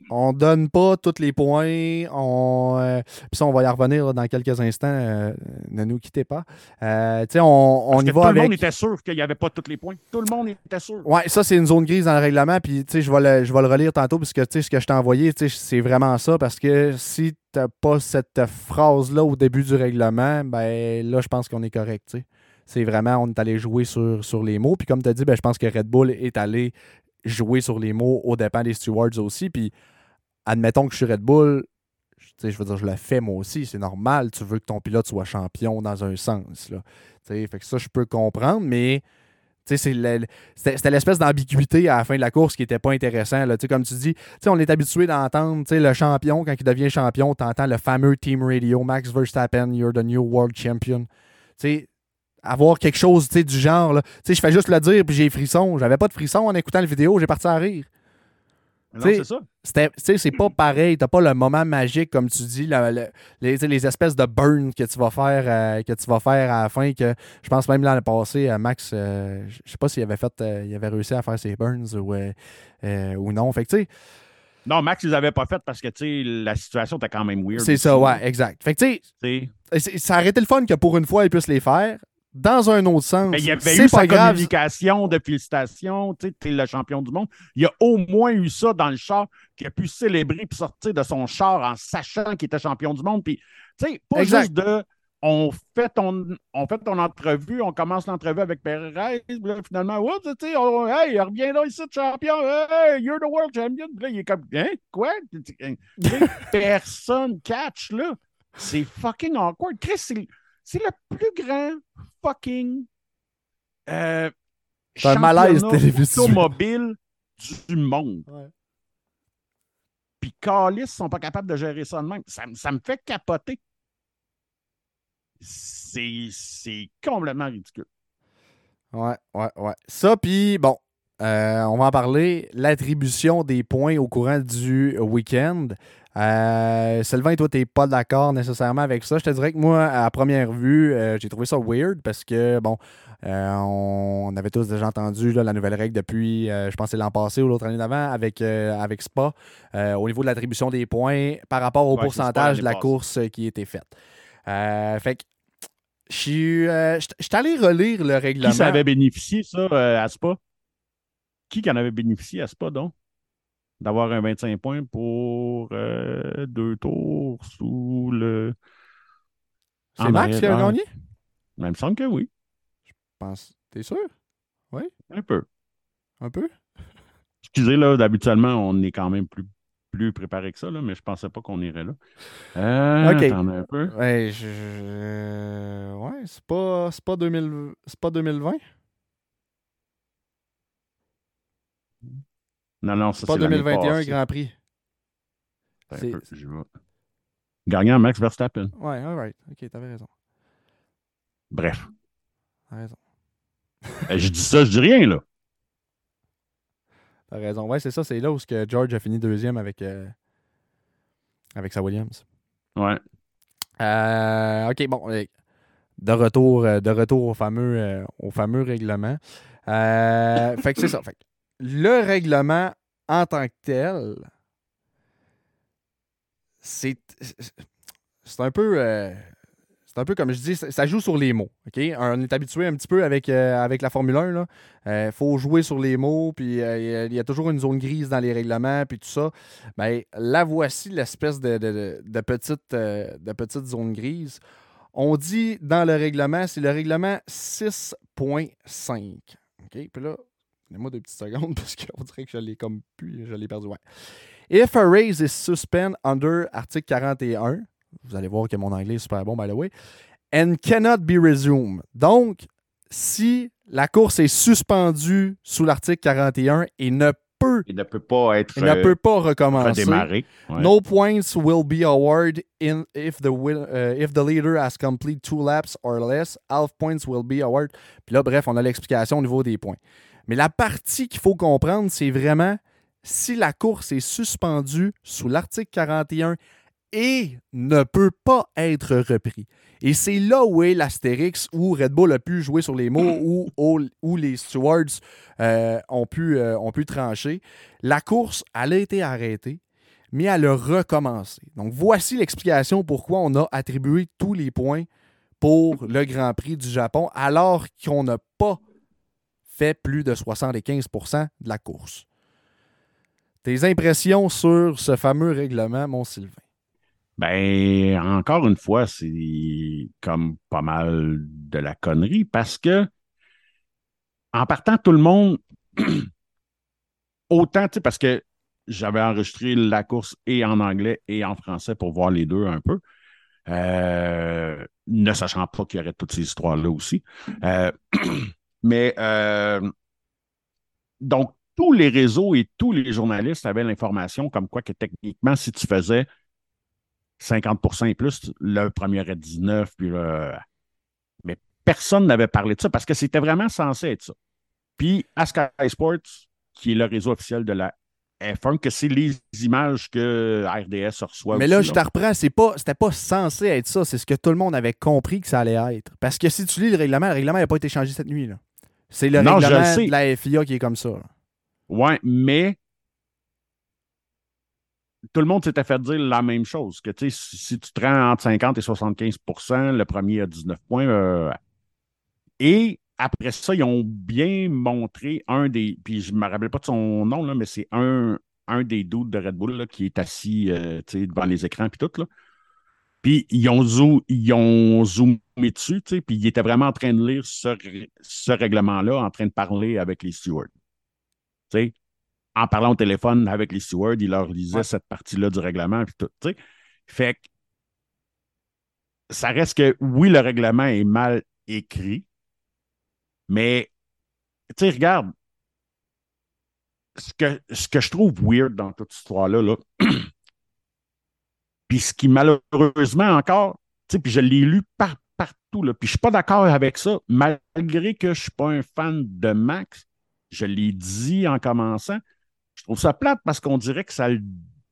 S1: on donne pas tous les points. On, euh, puis ça, on va y revenir dans quelques instants. euh, ne nous quittez pas. Euh, tu sais, on, on
S2: Parce
S1: y
S2: que
S1: va
S2: tout
S1: avec.
S2: le monde était sûr qu'il n'y avait pas tous les points. Tout le monde était sûr.
S1: Ouais, ça, c'est une zone grise dans le règlement. Puis, tu sais, je vais le, je vais le relire tantôt, parce que, tu sais, ce que je t'ai envoyé, tu c'est vraiment ça. Parce que si t'as pas cette phrase-là au début du règlement, ben là, je pense qu'on est correct, tu. C'est vraiment, on est allé jouer sur, sur les mots. Puis, comme tu as dit, ben, je pense que Red Bull est allé jouer sur les mots au dépend des stewards aussi. Puis, admettons que je suis Red Bull, je veux dire, je le fais moi aussi. C'est normal. Tu veux que ton pilote soit champion dans un sens, là. Fait que ça, je peux comprendre, mais. C'était l'espèce d'ambiguïté à la fin de la course qui était pas intéressant. Là. Comme tu dis, on est habitué d'entendre le champion, quand il devient champion, tu entends le fameux team radio, Max Verstappen, you're the new world champion. Avoir quelque chose du genre, là. Je fais juste le dire, puis j'ai frisson. J'avais pas de frisson en écoutant la vidéo, j'ai parti à rire.
S2: C'est ça.
S1: C'est pas pareil. T'as pas le moment magique, comme tu dis, la- les, les espèces de burn que tu vas faire euh, que tu vas faire à la fin. Que je pense même l'année passée, à Max, euh, je sais pas s'il avait fait euh, il avait réussi à faire ses burns ou, euh, euh, ou non. Fait que tu sais,
S2: Non, Max, ils n'avaient pas fait parce que la situation était quand même weird.
S1: c'est ça, ouais, exact. Fait que tu
S2: sais.
S1: ça aurait été le fun que pour une fois, ils puissent les faire. Dans un autre sens,
S2: Mais il y avait eu
S1: pas
S2: sa
S1: grave.
S2: communication de félicitations. Tu sais, t'es le champion du monde. Il y a au moins eu ça dans le char qui a pu célébrer puis sortir de son char en sachant qu'il était champion du monde. Puis, tu sais, pas
S1: Exact.
S2: juste de. On fait, ton, on fait ton entrevue, on commence l'entrevue avec Perez, puis là, finalement, oups, tu sais, on- hey, reviens là ici, champion, hey, you're the world champion. Puis là, il est comme, hein, quoi? Personne catch, là. C'est fucking awkward. Chris, c'est le plus grand fucking euh,
S1: C'est un malaise
S2: automobile du monde.
S1: Ouais.
S2: Puis Calis sont pas capables de gérer ça de même. Ça, me- ça me fait capoter. C'est c'est complètement ridicule.
S1: Ouais, ouais, ouais. Ça, puis bon, euh, on va en parler. L'attribution des points au courant du week-end. Euh, Sylvain, toi, t'es pas d'accord nécessairement avec ça. Je te dirais que moi, à première vue, euh, j'ai trouvé ça weird parce que, bon, euh, on, avait tous déjà entendu là, la nouvelle règle depuis, euh, je pense, l'an passé ou l'autre année d'avant avec, avec Spa, au niveau de l'attribution des points par rapport au
S2: Ouais,
S1: pourcentage de la
S2: passée.
S1: course qui était faite. Fait que, je suis allé relire le règlement.
S2: Qui ça avait bénéficié, ça, à Spa? Qui en avait bénéficié à Spa, donc? D'avoir un 25 points pour euh, deux tours sous le.
S1: C'est Max qui a gagné?
S2: Il me semble que oui,
S1: Je pense. T'es sûr?
S2: un peu.
S1: Un peu?
S2: Excusez, là, d'habituellement, on est quand même plus, plus préparé que ça, là, mais je pensais pas qu'on irait là. Euh,
S1: Ok.
S2: Un peu.
S1: Ouais, je... Ouais, c'est pas... C'est pas, 2000... c'est pas 2020?
S2: Non, non, ça
S1: C'est pas
S2: c'est l'année
S1: 2021
S2: passée.
S1: Grand Prix. C'est-
S2: peu. Gagnant Max Verstappen.
S1: Ouais, alright. Ok, t'avais raison.
S2: Bref.
S1: T'as raison.
S2: Euh, je dis ça, je dis rien, là.
S1: T'as raison. Ouais, c'est ça, c'est là où que George a fini deuxième avec, euh, avec sa Williams.
S2: Ouais.
S1: Euh, ok, bon. De retour, de retour au fameux, euh, au fameux règlement. Fait que c'est ça. Fait que le règlement en tant que tel, c'est un peu euh, c'est un peu comme je dis, ça joue sur les mots. ok? On est habitué un petit peu avec, euh, avec la Formule 1. Il faut jouer sur les mots, puis euh, il y a- toujours une zone grise dans les règlements, puis tout ça. Ben, là, voici l'espèce de, de, petite, euh, de petite zone grise. On dit dans le règlement, c'est le règlement 6.5. OK? Puis là, donnez-moi deux petites secondes parce qu'on dirait que je l'ai comme plus, je l'ai perdu. Ouais. If a race is suspended under article 41, vous allez voir que mon anglais est super bon, by the way, and cannot be resumed. Donc, si la course est suspendue sous l'article 41 et ne peut,
S2: Il ne peut pas être
S1: et ne
S2: euh,
S1: peut pas recommencer.
S2: Ouais.
S1: no points will be awarded in if the win- uh, if the leader has completed two laps or less. Half points will be awarded. Puis là, bref, on a l'explication au niveau des points. Mais la partie qu'il faut comprendre, c'est vraiment si la course est suspendue sous l'article 41 et ne peut pas être repris. Et c'est là où est l'astérix où Red Bull a pu jouer sur les mots, où, les stewards euh, ont, pu, euh, ont pu trancher. La course, elle a été arrêtée, mais elle a recommencé. Donc voici l'explication pourquoi on a attribué tous les points pour le Grand Prix du Japon, alors qu'on n'a pas fait plus de 75% de la course. Tes impressions sur ce fameux règlement, mon Sylvain?
S2: Ben, encore une fois, c'est comme pas mal de la connerie parce que, en partant, tout le monde, autant, tu sais, parce que j'avais enregistré la course et en anglais et en français pour voir les deux un peu, euh, ne sachant pas qu'il y aurait toutes ces histoires-là aussi. Euh, mais, euh, donc, tous les réseaux et tous les journalistes avaient l'information comme quoi que techniquement, si tu faisais 50% et plus, le premier est 19, puis le... Mais personne n'avait parlé de ça parce que c'était vraiment censé être ça. Puis à Sky Sports, qui est le réseau officiel de la F1, que c'est les images que RDS reçoit.
S1: Mais là,
S2: aussi,
S1: je te reprends, c'est pas, c'était pas censé être ça, c'est ce que tout le monde avait compris que ça allait être. Parce que si tu lis le règlement, le règlement n'a pas été changé cette nuit. là. C'est le
S2: Non, je
S1: règlement
S2: le sais.
S1: de la FIA qui est comme ça.
S2: Ouais, mais tout le monde s'était fait dire la même chose, que si, si tu te rends entre 50 et 75% le premier a 19 points. euh, et après ça, ils ont bien montré un des. Puis je ne me rappelle pas de son nom, là, mais c'est un, un des doutes de Red Bull là, qui est assis euh, devant les écrans puis tout. Là. Puis ils ont, zo- ils ont zoomé dessus, tu sais, puis il était vraiment en train de lire ce, règlement-là, en train de parler avec les stewards. Tu sais, en parlant au téléphone avec les stewards, il leur lisait
S1: Ouais.
S2: cette partie-là du règlement puis tout. tu sais. Fait que ça reste que oui, le règlement est mal écrit, mais tu sais, regarde, ce que, ce que je trouve weird dans toute cette histoire-là, là, puis ce qui malheureusement encore, tu sais, puis je l'ai lu par- partout, là, puis je suis pas d'accord avec ça, malgré que je suis pas un fan de Max, je l'ai dit en commençant, je trouve ça plate parce qu'on dirait que ça le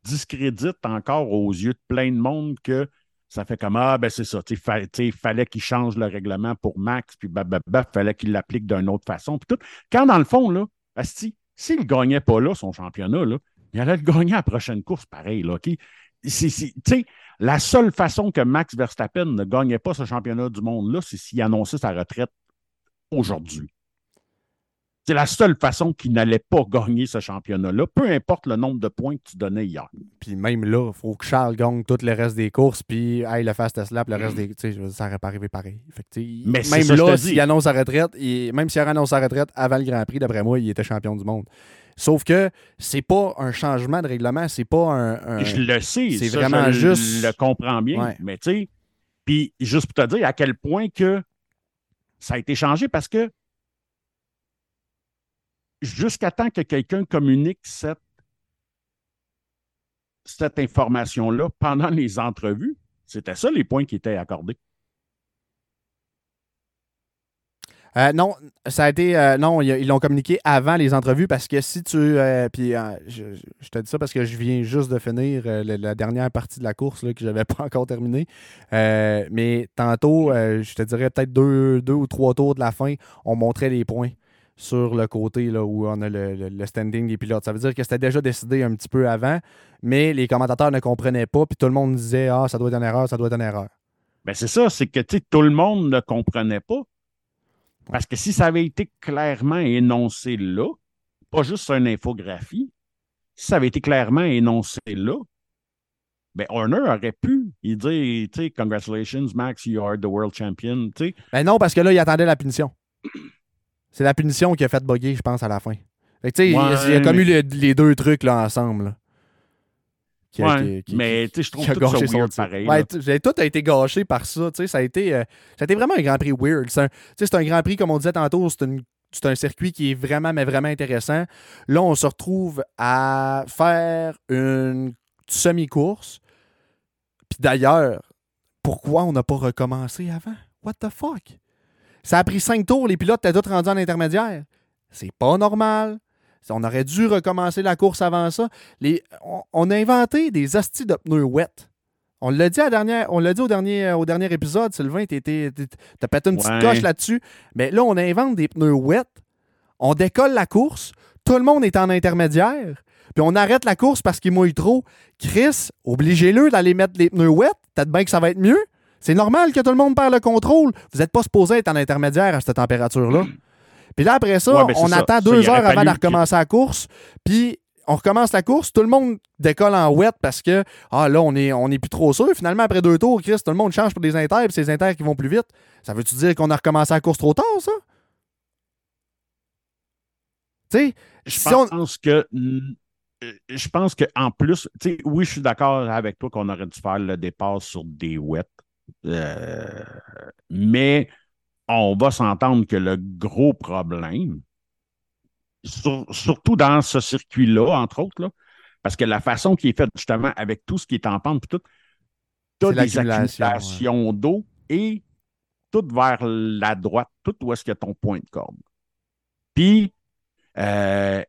S2: discrédite encore aux yeux de plein de monde que ça fait comme Ah, ben c'est ça, il fallait qu'il change le règlement pour Max, puis il fallait qu'il l'applique d'une autre façon, puis tout. Quand dans le fond, là, s'il ne gagnait pas là, son championnat, là, il allait le gagner à la prochaine course, pareil, là, OK? C'est- c'est- la seule façon que Max Verstappen ne gagnait pas ce championnat du monde-là, c'est s'il annonçait sa retraite aujourd'hui. C'est la seule façon qu'il n'allait pas gagner ce championnat-là, peu importe le nombre de points que tu donnais hier.
S1: Puis même là, il faut que Charles gagne tout le reste des courses, puis hey, le fast lap, le reste des. Tu sais, je veux dire, ça n'aurait pas arrivé pareil. Fait que,
S2: Mais
S1: même là, s'il annonce sa retraite, il- même s'il annonce sa retraite avant le Grand Prix, d'après moi, il était champion du monde. Sauf que c'est pas un changement de règlement, c'est pas un. un-
S2: Je le sais,
S1: c'est vraiment
S2: je
S1: juste-
S2: le comprends bien.
S1: Ouais.
S2: Mais tu sais, puis juste pour te dire à quel point que ça a été changé parce que jusqu'à temps que quelqu'un communique cette, cette information-là pendant les entrevues, c'était ça les points qui étaient accordés.
S1: Euh, non, ça a été. euh, non, ils l'ont communiqué avant les entrevues parce que si tu. euh, puis je, te dis ça parce que je viens juste de finir la, dernière partie de la course là, que je n'avais pas encore terminée. Mais tantôt, je te dirais peut-être deux, deux ou trois tours de la fin, on montrait les points sur le côté là, où on a le, le- standing des pilotes. Ça veut dire que c'était déjà décidé un petit peu avant, mais les commentateurs ne comprenaient pas, puis tout le monde disait Ah, ça doit être une erreur, ça doit être une erreur.
S2: Ben c'est ça, c'est que tout le monde ne comprenait pas. Parce que si ça avait été clairement énoncé là, pas juste sur une infographie, si ça avait été clairement énoncé là, ben Horner aurait pu il dire, tu sais, congratulations, Max, you are the world champion, tu sais.
S1: Ben non, parce que là, il attendait la punition. C'est la punition qui a fait bugger, je pense, à la fin. Fait que, tu sais, il a- il comme
S2: mais-
S1: eu le- les deux trucs là, ensemble. là, qui a-
S2: Ouais,
S1: qui- qui-
S2: mais tu sais, je trouve tout ça weird pareil.
S1: Ouais, j'ai- tout a été gâché par ça. tu sais, Ça a, été, euh, ça a été vraiment un Grand Prix weird. C'est un, tu sais, c'est un Grand Prix, comme on disait tantôt, c'est une- c'est un circuit qui est vraiment, mais vraiment intéressant. Là, on se retrouve à faire une semi-course. Puis d'ailleurs, pourquoi on n'a pas recommencé avant? What the fuck? Ça a pris cinq tours, les pilotes étaient tous rendus en intermédiaire. C'est pas normal. On aurait dû recommencer la course avant ça. Les, on, on a inventé des astis de pneus wet. On l'a dit, à la dernière, on l'a dit au, dernier, au dernier épisode, Sylvain, t'étais- t'as pété une petite
S2: Ouais.
S1: coche là-dessus. Mais là, on invente des pneus wet. On décolle la course. Tout le monde est en intermédiaire. Puis on arrête la course parce qu'il mouille trop. Chris, obligez-le d'aller mettre les pneus wet. Peut-être bien que ça va être mieux. C'est normal que tout le monde perd le contrôle. Vous n'êtes pas supposé être en intermédiaire à cette température-là. Puis là, après ça,
S2: Ouais, ben,
S1: on
S2: ça.
S1: attend deux heures avant de recommencer la course. Puis on recommence la course. Tout le monde décolle en wet parce que, ah là, on est, on est plus trop sûr. Finalement, après deux tours, Chris, tout le monde change pour des inters. Puis c'est les inters qui vont plus vite. Ça veut-tu dire qu'on a recommencé la course trop tard, ça? Tu sais,
S2: Je
S1: si on-
S2: pense que je pense qu'en plus, tu sais, oui, je suis d'accord avec toi qu'on aurait dû faire le départ sur des wets. Euh, mais on va s'entendre que le gros problème, sur- surtout dans ce circuit-là, entre autres, là, parce que la façon qui est faite justement avec tout ce qui est en pente, puis tout, tu as des accumulations d'eau et tout vers la droite, tout où est-ce que ton point de corde. Puis, euh,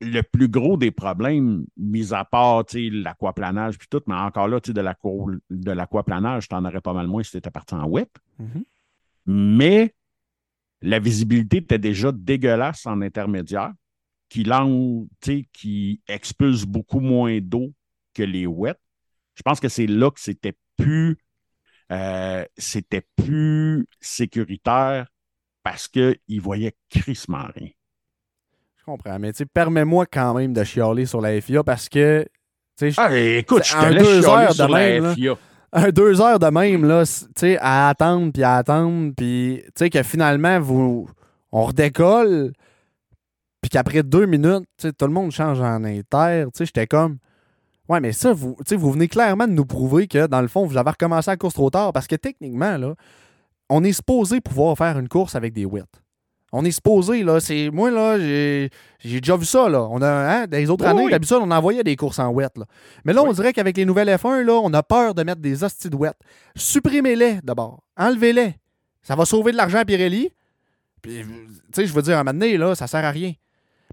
S2: le plus gros des problèmes, mis à part l'aquaplanage puis tout, mais encore là, de l'aqua- de l'aquaplanage, tu en aurais pas mal moins si tu étais parti en wet.
S1: Mhm.
S2: Mais la visibilité était déjà dégueulasse en intermédiaire, qui, sais, qui expulse beaucoup moins d'eau que les wets. Je pense que c'est là que c'était plus, euh, c'était plus sécuritaire parce qu'ils voyaient crissement rien.
S1: Je comprends. Mais permets-moi quand même de chialer sur la FIA parce que,
S2: Ah, écoute, je te laisse chialer sur la
S1: même, là. Un deux heures de même, là, à attendre, puis à attendre, puis que finalement, vous, on redécolle, puis qu'après deux minutes, tout le monde change en inter, j'étais comme, ouais, mais ça, vous, vous venez clairement de nous prouver que, dans le fond, vous avez recommencé la course trop tard, parce que techniquement, là, on est supposé pouvoir faire une course avec des wets. On est supposé, là, c'est. Moi, là, j'ai j'ai déjà vu ça, là. On a, hein, dans les autres
S2: Oui,
S1: années,
S2: oui.
S1: d'habitude, on envoyait des courses en wet, là. Mais là, on dirait qu'avec les nouvelles F1, là, on a peur de mettre des hosties de wet. Supprimez-les d'abord. Enlevez-les. Ça va sauver de l'argent à Pirelli. Puis, tu sais, je veux dire, à un moment donné, là, ça sert à rien.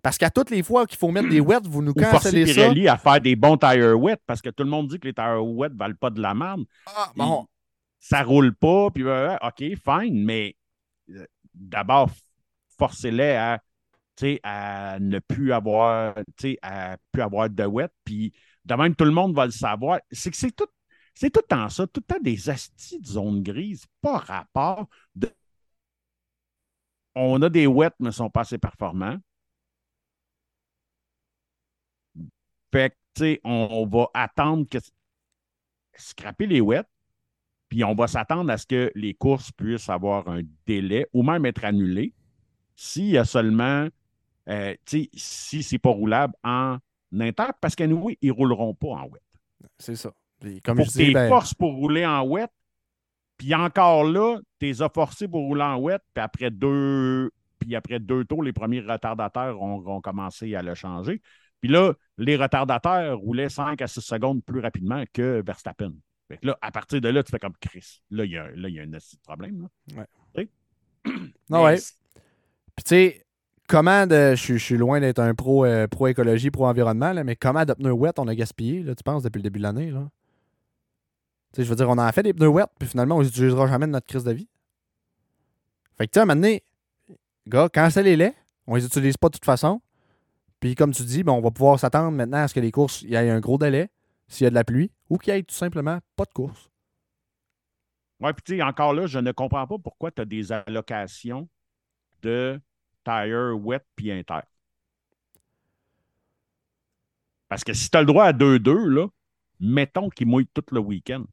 S1: Parce qu'à toutes les fois qu'il faut mettre des wets, vous nous cancellez ça.
S2: Pirelli à faire des bons tire wet parce que tout le monde dit que les tire wet ne valent pas de la merde.
S1: Ah, bon.
S2: Ça roule pas, puis euh, OK, fine, mais euh, d'abord, forcez-les à, ne plus avoir, à plus avoir de wet, puis de même, tout le monde va le savoir. C'est tout, le temps ça, tout le temps des astis de zone grise, pas rapport on a des wets, mais ne sont pas assez performants. On va attendre que scraper les wets, puis on va s'attendre à ce que les courses puissent avoir un délai ou même être annulées s'il y a seulement, euh, si c'est pas roulable en inter, parce qu'à nous, ils ne rouleront pas en wet.
S1: C'est ça. Comme
S2: Pour
S1: je
S2: tu
S1: ben,
S2: forces pour rouler en wet, puis encore là, tu les as forcés pour rouler en wet, puis après deux, puis après deux tours, les premiers retardataires ont, ont commencé à le changer. Puis là, les retardataires roulaient 5 à 6 secondes plus rapidement que Verstappen. Fait que là, à partir de là, tu fais comme Chris. Là, il y a, là, il y a un petit problème. là.
S1: Ouais. Ouais. Puis tu sais, comment de. Je, suis- loin d'être un pro, euh, pro écologie, pro environnement, là, mais comment de pneus wet on a gaspillé, là, tu penses, depuis le début de l'année? Tu sais, je veux dire, on en a fait des pneus wet, puis finalement, on les utilisera jamais de notre crise de vie. Fait que tu sais, à un moment donné, gars, cancellez-les. On les utilise pas de toute façon. Puis comme tu dis, on va pouvoir s'attendre maintenant à ce que les courses, il y ait un gros délai, s'il y a de la pluie, ou qu'il y ait tout simplement pas de course.
S2: Ouais, puis tu sais, encore là, je ne comprends pas pourquoi tu as des allocations de tire wet puis inter. Parce que si tu as le droit à 2-2, là, mettons qu'il mouille tout le week-end.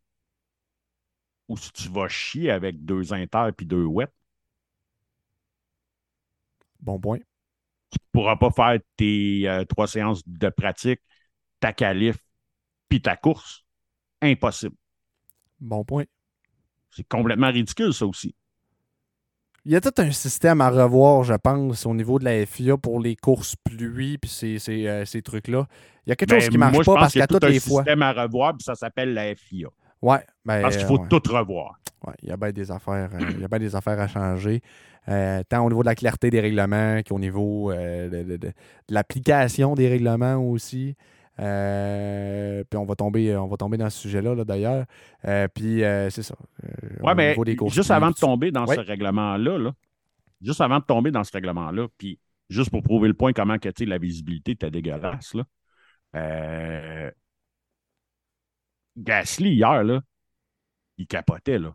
S2: Ou si tu vas chier avec deux inter puis deux wet,
S1: Bon point.
S2: tu ne pourras pas faire tes euh, trois séances de pratique, ta qualif puis ta course. Impossible.
S1: Bon point.
S2: C'est complètement ridicule, ça aussi.
S1: Il y a tout un système à revoir, je pense, au niveau de la FIA pour les courses pluie puis ces, ces, euh, ces trucs-là. Il y a quelque chose
S2: Ben,
S1: qui marche
S2: moi, je
S1: pas
S2: pense
S1: parce
S2: qu'il y a
S1: qu'à toutes
S2: tout un
S1: les fois.
S2: système à revoir, puis ça s'appelle la FIA.
S1: Ouais, ben,
S2: Parce qu'il faut
S1: ouais.
S2: tout revoir.
S1: Ouais, il y a bien des affaires, euh, il y a bien des affaires à changer. euh, tant au niveau de la clarté des règlements qu'au niveau de, de- de- de l'application des règlements aussi. Euh, puis on va tomber, on va tomber dans ce sujet-là, là, d'ailleurs. Euh, puis euh, c'est ça. euh, au
S2: mais juste avant de tomber dans
S1: Ouais.
S2: ce règlement-là, là, juste avant de tomber dans ce règlement-là, puis juste pour prouver le point comment que, la visibilité était dégueulasse, là, euh, Gasly, hier, là, il capotait, là.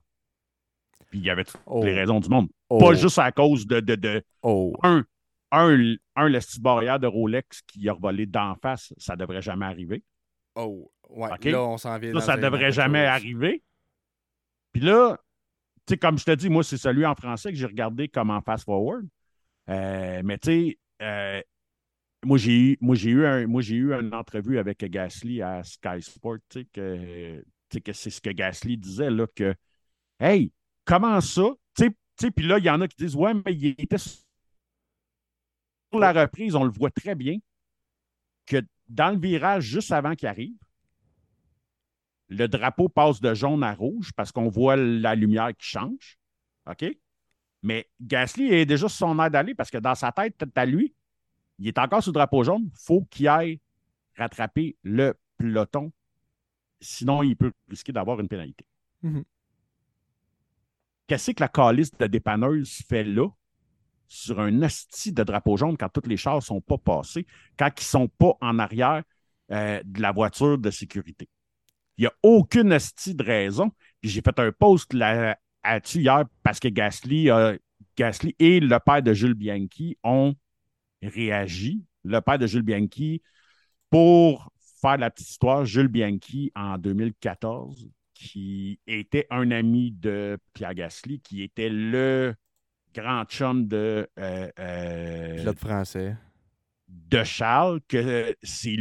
S2: Puis il y avait toutes
S1: Oh.
S2: les raisons du monde.
S1: Oh.
S2: Pas juste à cause de, de, de
S1: Oh.
S2: un, un, un, le petit barrière de Rolex qui a volé d'en face, ça devrait jamais arriver.
S1: Oh. Ouais,
S2: OK?
S1: là, on s'en vient
S2: Ça,
S1: dans
S2: ça devrait jamais
S1: chose.
S2: arriver. Puis là, tu sais, comme je te dis, moi, c'est celui en français que j'ai regardé comme en fast-forward. Euh, mais tu sais, euh, moi, j'ai eu, moi, j'ai eu, un, moi, j'ai eu une entrevue avec Gasly à Sky Sport, tu sais, que, que c'est ce que Gasly disait, là, que, hey, comment ça? Tu sais, tu sais, puis là, il y en a qui disent, ouais, mais il était sur la reprise, on le voit très bien, que dans le virage, juste avant qu'il arrive, le drapeau passe de jaune à rouge parce qu'on voit la lumière qui change. OK? Mais Gasly est déjà sur son air d'aller parce que dans sa tête, à lui, il est encore sur le drapeau jaune. Il faut qu'il aille rattraper le peloton. Sinon, il peut risquer d'avoir une pénalité.
S1: Mhm.
S2: Qu'est-ce que la calice de dépanneuse fait là? Sur un asti de drapeau jaune quand tous les chars ne sont pas passés, quand ils ne sont pas en arrière euh, de la voiture de sécurité? Il n'y a aucune asti de raison. J'ai fait un post là- là-dessus hier parce que Gasly, Gasly et le père de Jules Bianchi ont réagi. Le père de Jules Bianchi, pour faire la petite histoire, Jules Bianchi, en 2014, qui était un ami de Pierre Gasly, qui était le grand chum de, euh, euh,
S1: Pilote français.
S2: de Charles, que c'est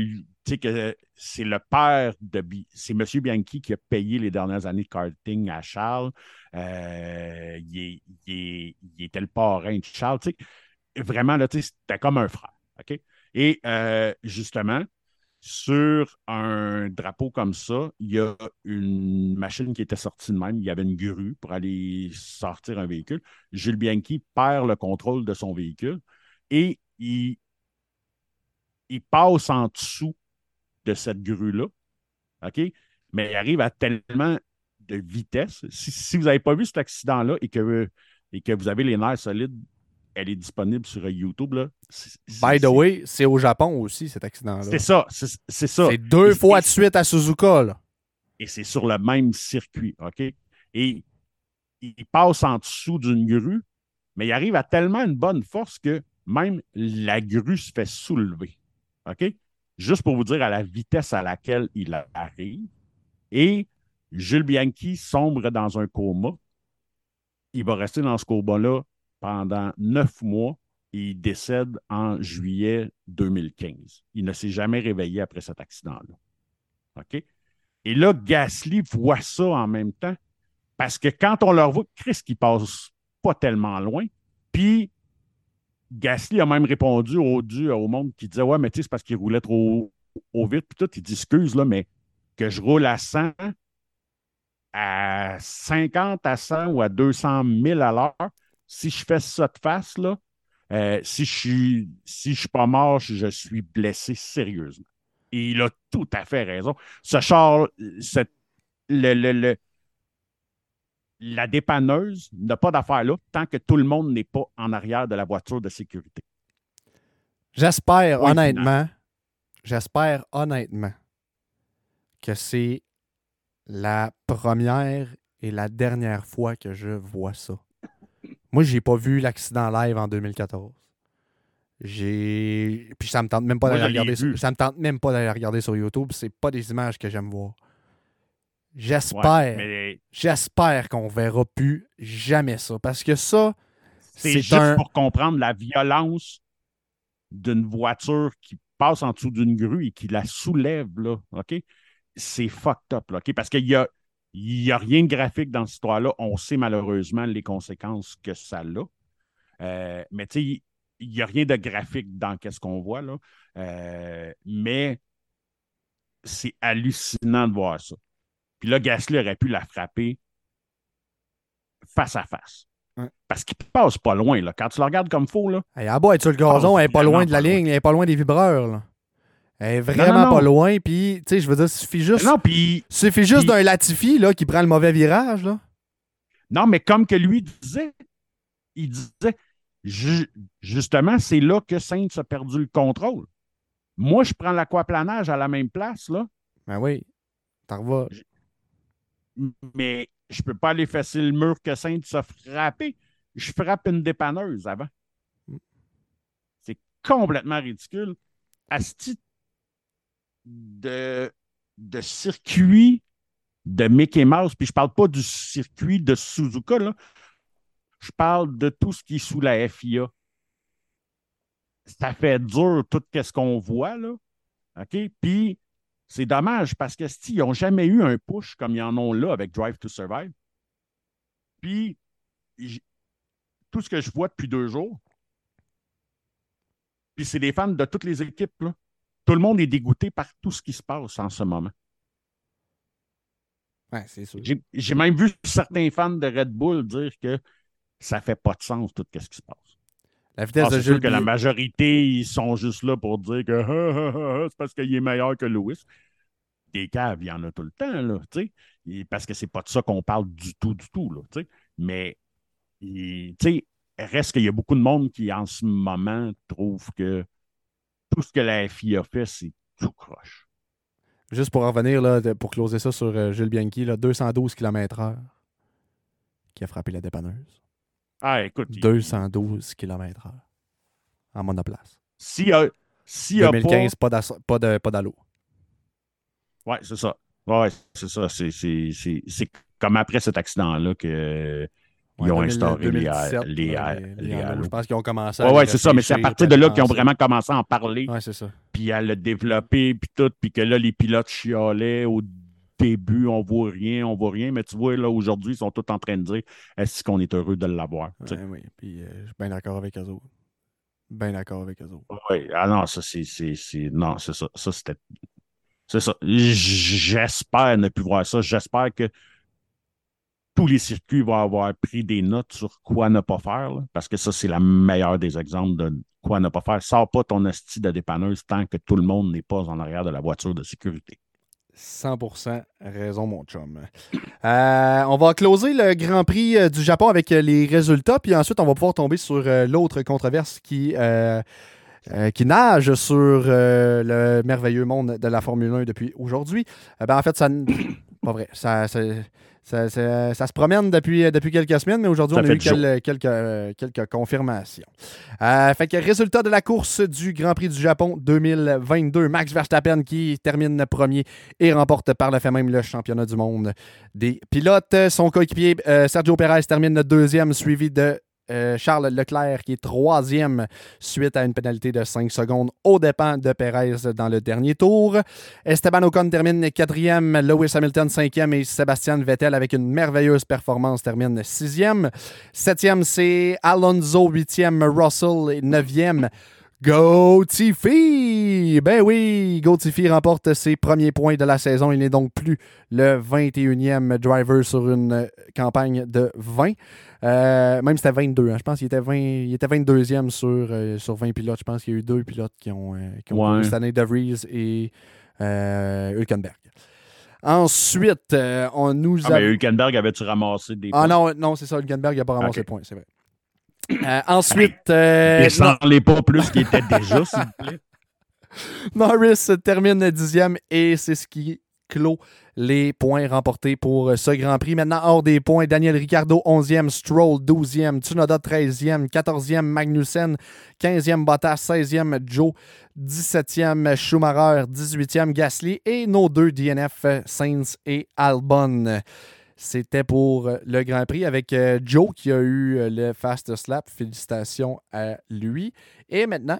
S2: que c'est le père de c'est M. Bianchi qui a payé les dernières années de karting à Charles. Euh, il, est- il est- il était le parrain de Charles. Vraiment, là, c'était comme un frère. OK? Et justement, sur un drapeau comme ça, il y a une machine qui était sortie de même. Il y avait une grue pour aller sortir un véhicule. Jules Bianchi perd le contrôle de son véhicule et il, passe en dessous de cette grue-là. OK? Mais il arrive à tellement de vitesse. Si, si vous n'avez pas vu cet accident-là et que, et que vous avez les nerfs solides, elle est disponible sur YouTube. Là.
S1: By the way, c'est au Japon aussi, cet accident-là.
S2: C'est ça. C'est ça.
S1: C'est deux
S2: Et-
S1: fois de suite à Suzuka, là.
S2: et c'est sur le même circuit, OK? Et il passe en dessous d'une grue Mais il arrive à tellement une bonne force que même la grue se fait soulever. OK? Juste pour vous dire à la vitesse à laquelle il arrive. Et Jules Bianchi sombre dans un coma. Il va rester dans ce coma-là pendant neuf mois et il décède en juillet 2015. Il ne s'est jamais réveillé après cet accident-là. OK? Et là, Gasly voit ça en même temps parce que quand on leur voit, Chris qui passe pas tellement loin, puis Gasly a même répondu au, au monde qui disait Ouais, mais tu sais, c'est parce qu'il roulait trop vite. Puis tout, il dit Excuse, là, mais que je roule à 100, à 50 à 100 ou à 200 000 à l'heure, si je fais ça de face, là, euh, si je suis si je suis pas mort, je suis blessé sérieusement. Et il a tout à fait raison. Ce char, le, le, la dépanneuse n'a pas d'affaire là tant que tout le monde n'est pas en arrière de la voiture de sécurité.
S1: J'espère honnêtement, j'espère honnêtement que c'est la première et la dernière fois que je vois ça. Moi, j'ai pas vu l'accident live en 2014. J'ai. Puis ça me tente même pas d'aller regarder. Sur... Ça me tente même pas d'aller regarder sur YouTube. C'est pas des images que j'aime voir. J'espère. J'espère qu'on verra plus jamais ça. Parce que ça.
S2: C'est juste pour comprendre la violence d'une voiture qui passe en dessous d'une grue et qui la soulève, là. OK? C'est fucked up, là. OK? Parce qu'il y a, il a rien de graphique dans cette histoire-là. On sait malheureusement les conséquences que ça a. Euh, mais tu sais, il n'y a rien de graphique dans ce qu'on voit, là. Euh, mais c'est hallucinant de voir ça. Puis là, Gasly aurait pu la frapper face à face. Parce qu'il passe pas loin. Là. Quand tu la regardes comme faux, là.
S1: Elle a beau être sur le gazon, elle est pas loin de la ligne, elle est pas loin des vibreurs. Là. Elle est vraiment pas loin. Puis, tu sais, je veux dire, il suffit juste.
S2: Non, puis.
S1: suffit juste d'un Latifi là, qui prend le mauvais virage. Là.
S2: Non, mais comme que lui disait, il disait justement, c'est là que Sainz a perdu le contrôle. Moi, je prends l'aquaplanage à la même place, là.
S1: Ben oui. T'en revois.
S2: Mais je ne peux pas aller fesser le mur que Sainz a frappé. Je frappe une dépanneuse avant. C'est complètement ridicule. Titre de, de circuit de Mickey Mouse, puis je ne parle pas du circuit de Suzuka, là. Je parle de tout ce qui est sous la FIA. Ça fait dur tout ce qu'on voit, là. Puis, c'est dommage parce que ils n'ont jamais eu un push comme ils en ont là avec Drive to Survive. Puis, tout ce que je vois depuis deux jours, puis c'est des fans de toutes les équipes, là. Tout le monde est dégoûté par tout ce qui se passe en ce moment.
S1: Ouais, c'est sûr.
S2: J'ai même vu certains fans de Red Bull dire que ça fait pas de sens tout ce qui se passe.
S1: La vitesse
S2: ah, de sûr que la majorité, ils sont juste là pour dire que c'est parce qu'il est meilleur que Lewis. Des caves, il y en a tout le temps, là, parce que c'est pas de ça qu'on parle du tout, du tout, là, Mais, sais, reste qu'il y a beaucoup de monde qui, en ce moment, trouve que tout ce que la FI a fait, c'est tout croche.
S1: Juste pour revenir, là, pour closer ça sur euh, Jules Bianchi, là, 212 km/h qui a frappé la dépanneuse.
S2: Ah, écoute.
S1: 212 km/h en monoplace.
S2: Si, euh, si
S1: 2015, pas, pas d'allô.
S2: Oui, c'est ça. Ouais, c'est ça. C'est comme après cet accident-là que. Ils ont instauré les, les,
S1: Je pense qu'ils ont commencé
S2: à. Oui, ouais, c'est ça, mais c'est à partir de là qu'ils ont vraiment commencé à en parler.
S1: Oui, c'est ça.
S2: Puis à le développer, puis tout, puis que là, les pilotes chialaient au début, on voit rien, on voit rien, mais tu vois, là, aujourd'hui, ils sont tous en train de dire est-ce qu'on est heureux de l'avoir?
S1: oui, puis euh, je suis bien d'accord avec eux autres. Bien d'accord avec eux autres.
S2: Oui, ah non, ça, c'est. Non, c'est ça. Ça, c'était. C'est ça. J'espère ne plus voir ça. J'espère que tous les circuits vont avoir pris des notes sur quoi ne pas faire, parce que ça, c'est la meilleure des exemples de quoi ne pas faire. Sors pas ton esti de dépanneuse tant que tout le monde n'est pas en arrière de la voiture de sécurité.
S1: 100% raison, mon chum. Euh, on va closer le Grand Prix euh, du Japon avec euh, les résultats, puis ensuite, on va pouvoir tomber sur l'autre controverse qui, qui nage sur le merveilleux monde de la Formule 1 depuis aujourd'hui. ben, en fait, ça. pas vrai. Ça, ça- ça se promène depuis, depuis quelques semaines, mais aujourd'hui, on a eu quel- quelques, euh, quelques confirmations. Euh, fait que résultat de la course du Grand Prix du Japon 2022, Max Verstappen qui termine premier et remporte par le fait même le championnat du monde des pilotes. Son coéquipier euh, Sergio Perez termine deuxième, suivi de euh, Charles Leclerc qui est troisième suite à une pénalité de 5 secondes au dépens de Perez dans le dernier tour. Esteban Ocon termine quatrième, Lewis Hamilton cinquième et Sébastien Vettel avec une merveilleuse performance termine sixième. Septième, c'est Alonso, huitième, Russell, neuvième. Go Tiffy! Ben oui, Go Tiffy remporte ses premiers points de la saison. Il n'est donc plus le 21e driver sur une campagne de 20. Euh, même c'était 22. hein. Je pense qu'il était, 20 il était 22e sur, euh, sur 20 pilotes. Je pense qu'il y a eu deux pilotes qui ont, euh, qui ont
S2: Ouais.
S1: couru cette année, De Vries et euh, Hülkenberg. Ensuite, euh, on nous
S2: Ah,
S1: a...
S2: mais Hülkenberg avait-tu ramassé des
S1: Ah
S2: points?
S1: non, non c'est ça, Hülkenberg n'a pas ramassé de points, c'est vrai. Euh, ensuite, euh,
S2: Descends-les pas plus qu'il était déjà, s'il vous plaît.
S1: Norris termine dixième et c'est ce qui clôt les points remportés pour ce Grand Prix. Maintenant, hors des points, Daniel Ricciardo 11e, Stroll 12e, Tsunoda 13e, 14e, Magnussen, 15e, Bottas 16e, Joe 17e, Schumacher 18e, Gasly et nos deux DNF, Sainz et Albon. C'était pour le Grand Prix avec euh, Joe qui a eu euh, le Fast Slap. Félicitations à lui. Et maintenant,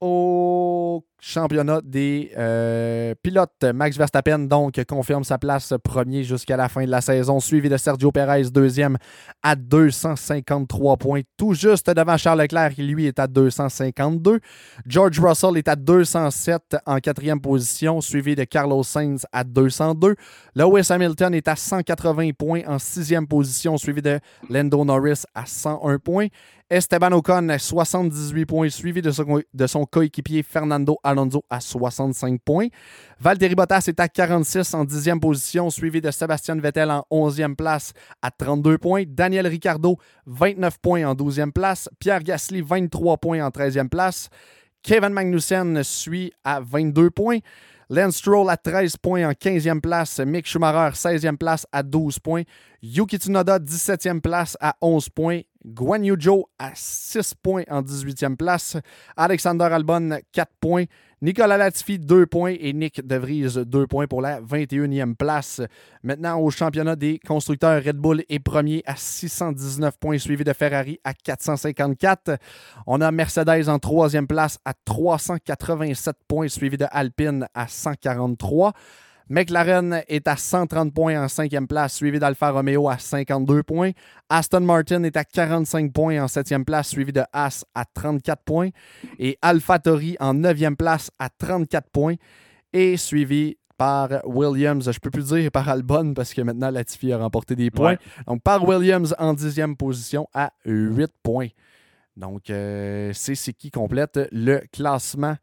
S1: au championnat des euh, pilotes. Max Verstappen, donc, confirme sa place premier jusqu'à la fin de la saison, suivi de Sergio Perez, deuxième, à 253 points, tout juste devant Charles Leclerc, qui lui est à 252. George Russell est à 207 en quatrième position, suivi de Carlos Sainz à 202. Lewis Hamilton est à 180 points en sixième position, suivi de Lando Norris à 101 points. Esteban Ocon à 78 points, suivi de son, de son coéquipier Fernando Alonso à 65 points. Valtteri Bottas est à 46 en 10e position, suivi de Sébastien Vettel en 11e place à 32 points. Daniel Ricciardo, 29 points en 12e place. Pierre Gasly, 23 points en 13e place. Kevin Magnussen suit à 22 points. Lance Stroll à 13 points en 15e place. Mick Schumacher, 16e place à 12 points. Yuki Tsunoda, 17e place à 11 points. Guan Yu à 6 points en 18e place. Alexander Albon, 4 points. Nicolas Latifi, 2 points. Et Nick De Vries, 2 points pour la 21e place. Maintenant, au championnat des constructeurs, Red Bull est premier à 619 points, suivi de Ferrari à 454. On a Mercedes en troisième place à 387 points, suivi de Alpine à 143. McLaren est à 130 points en cinquième place, suivi d'Alfa Romeo à 52 points. Aston Martin est à 45 points en septième place, suivi de Haas à 34 points. Et AlphaTauri en neuvième place à 34 points. Et suivi par Williams, je ne peux plus dire par Albon parce que maintenant Latifi a remporté des points.
S2: Ouais.
S1: Donc par Williams en dixième position à 8 points. Donc euh, c'est ce qui complète le classement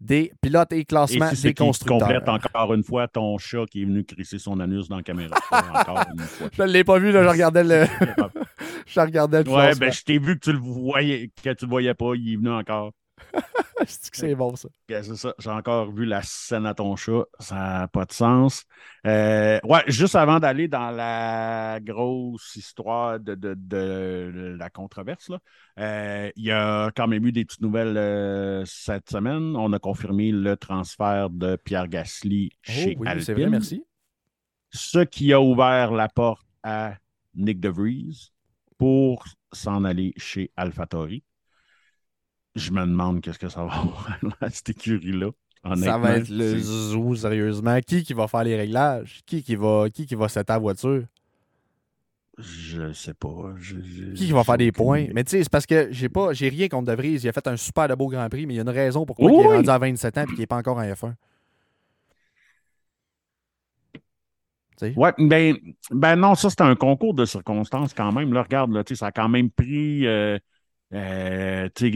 S1: des pilotes et
S2: Et
S1: classement
S2: si
S1: des constructeurs.
S2: complète encore une fois ton chat qui est venu crisser son anus dans la caméra. encore une fois.
S1: Je ne l'ai pas vu, là, je regardais le, je regardais le
S2: Ouais, ben je t'ai vu que tu le voyais, que tu le voyais pas, il est venu encore.
S1: C'est que c'est bon, ça.
S2: C'est ça, j'ai encore vu la scène à ton chat, ça n'a pas de sens. Euh, ouais, juste avant d'aller dans la grosse histoire de, de- de la controverse, euh, il y a quand même eu des petites nouvelles euh, cette semaine. On a confirmé le transfert de Pierre Gasly chez
S1: oh, oui,
S2: Alpine.
S1: c'est vrai, merci.
S2: ce qui a ouvert la porte à Nick DeVries pour s'en aller chez AlphaTauri. Je me demande qu'est-ce que ça va avoir à cette écurie-là.
S1: Ça va être le
S2: C'est-
S1: zoo, sérieusement. Qui qui va faire les réglages? Qui qui va, qui qui va setter la voiture?
S2: Je sais pas. Je- je-
S1: Qui qui va faire des points?
S2: idée.
S1: Mais tu sais, c'est parce que j'ai pas, j'ai rien contre De Vries. Il a fait un super de beau Grand Prix, mais il y a une raison pourquoi
S2: Oui,
S1: il est rendu à 27 ans et qu'il n'est pas encore en F1. Tu sais?
S2: Ouais, ben, ben non, ça, c'était un concours de circonstances quand même. Là, regarde, là, ça a quand même pris euh, euh, tu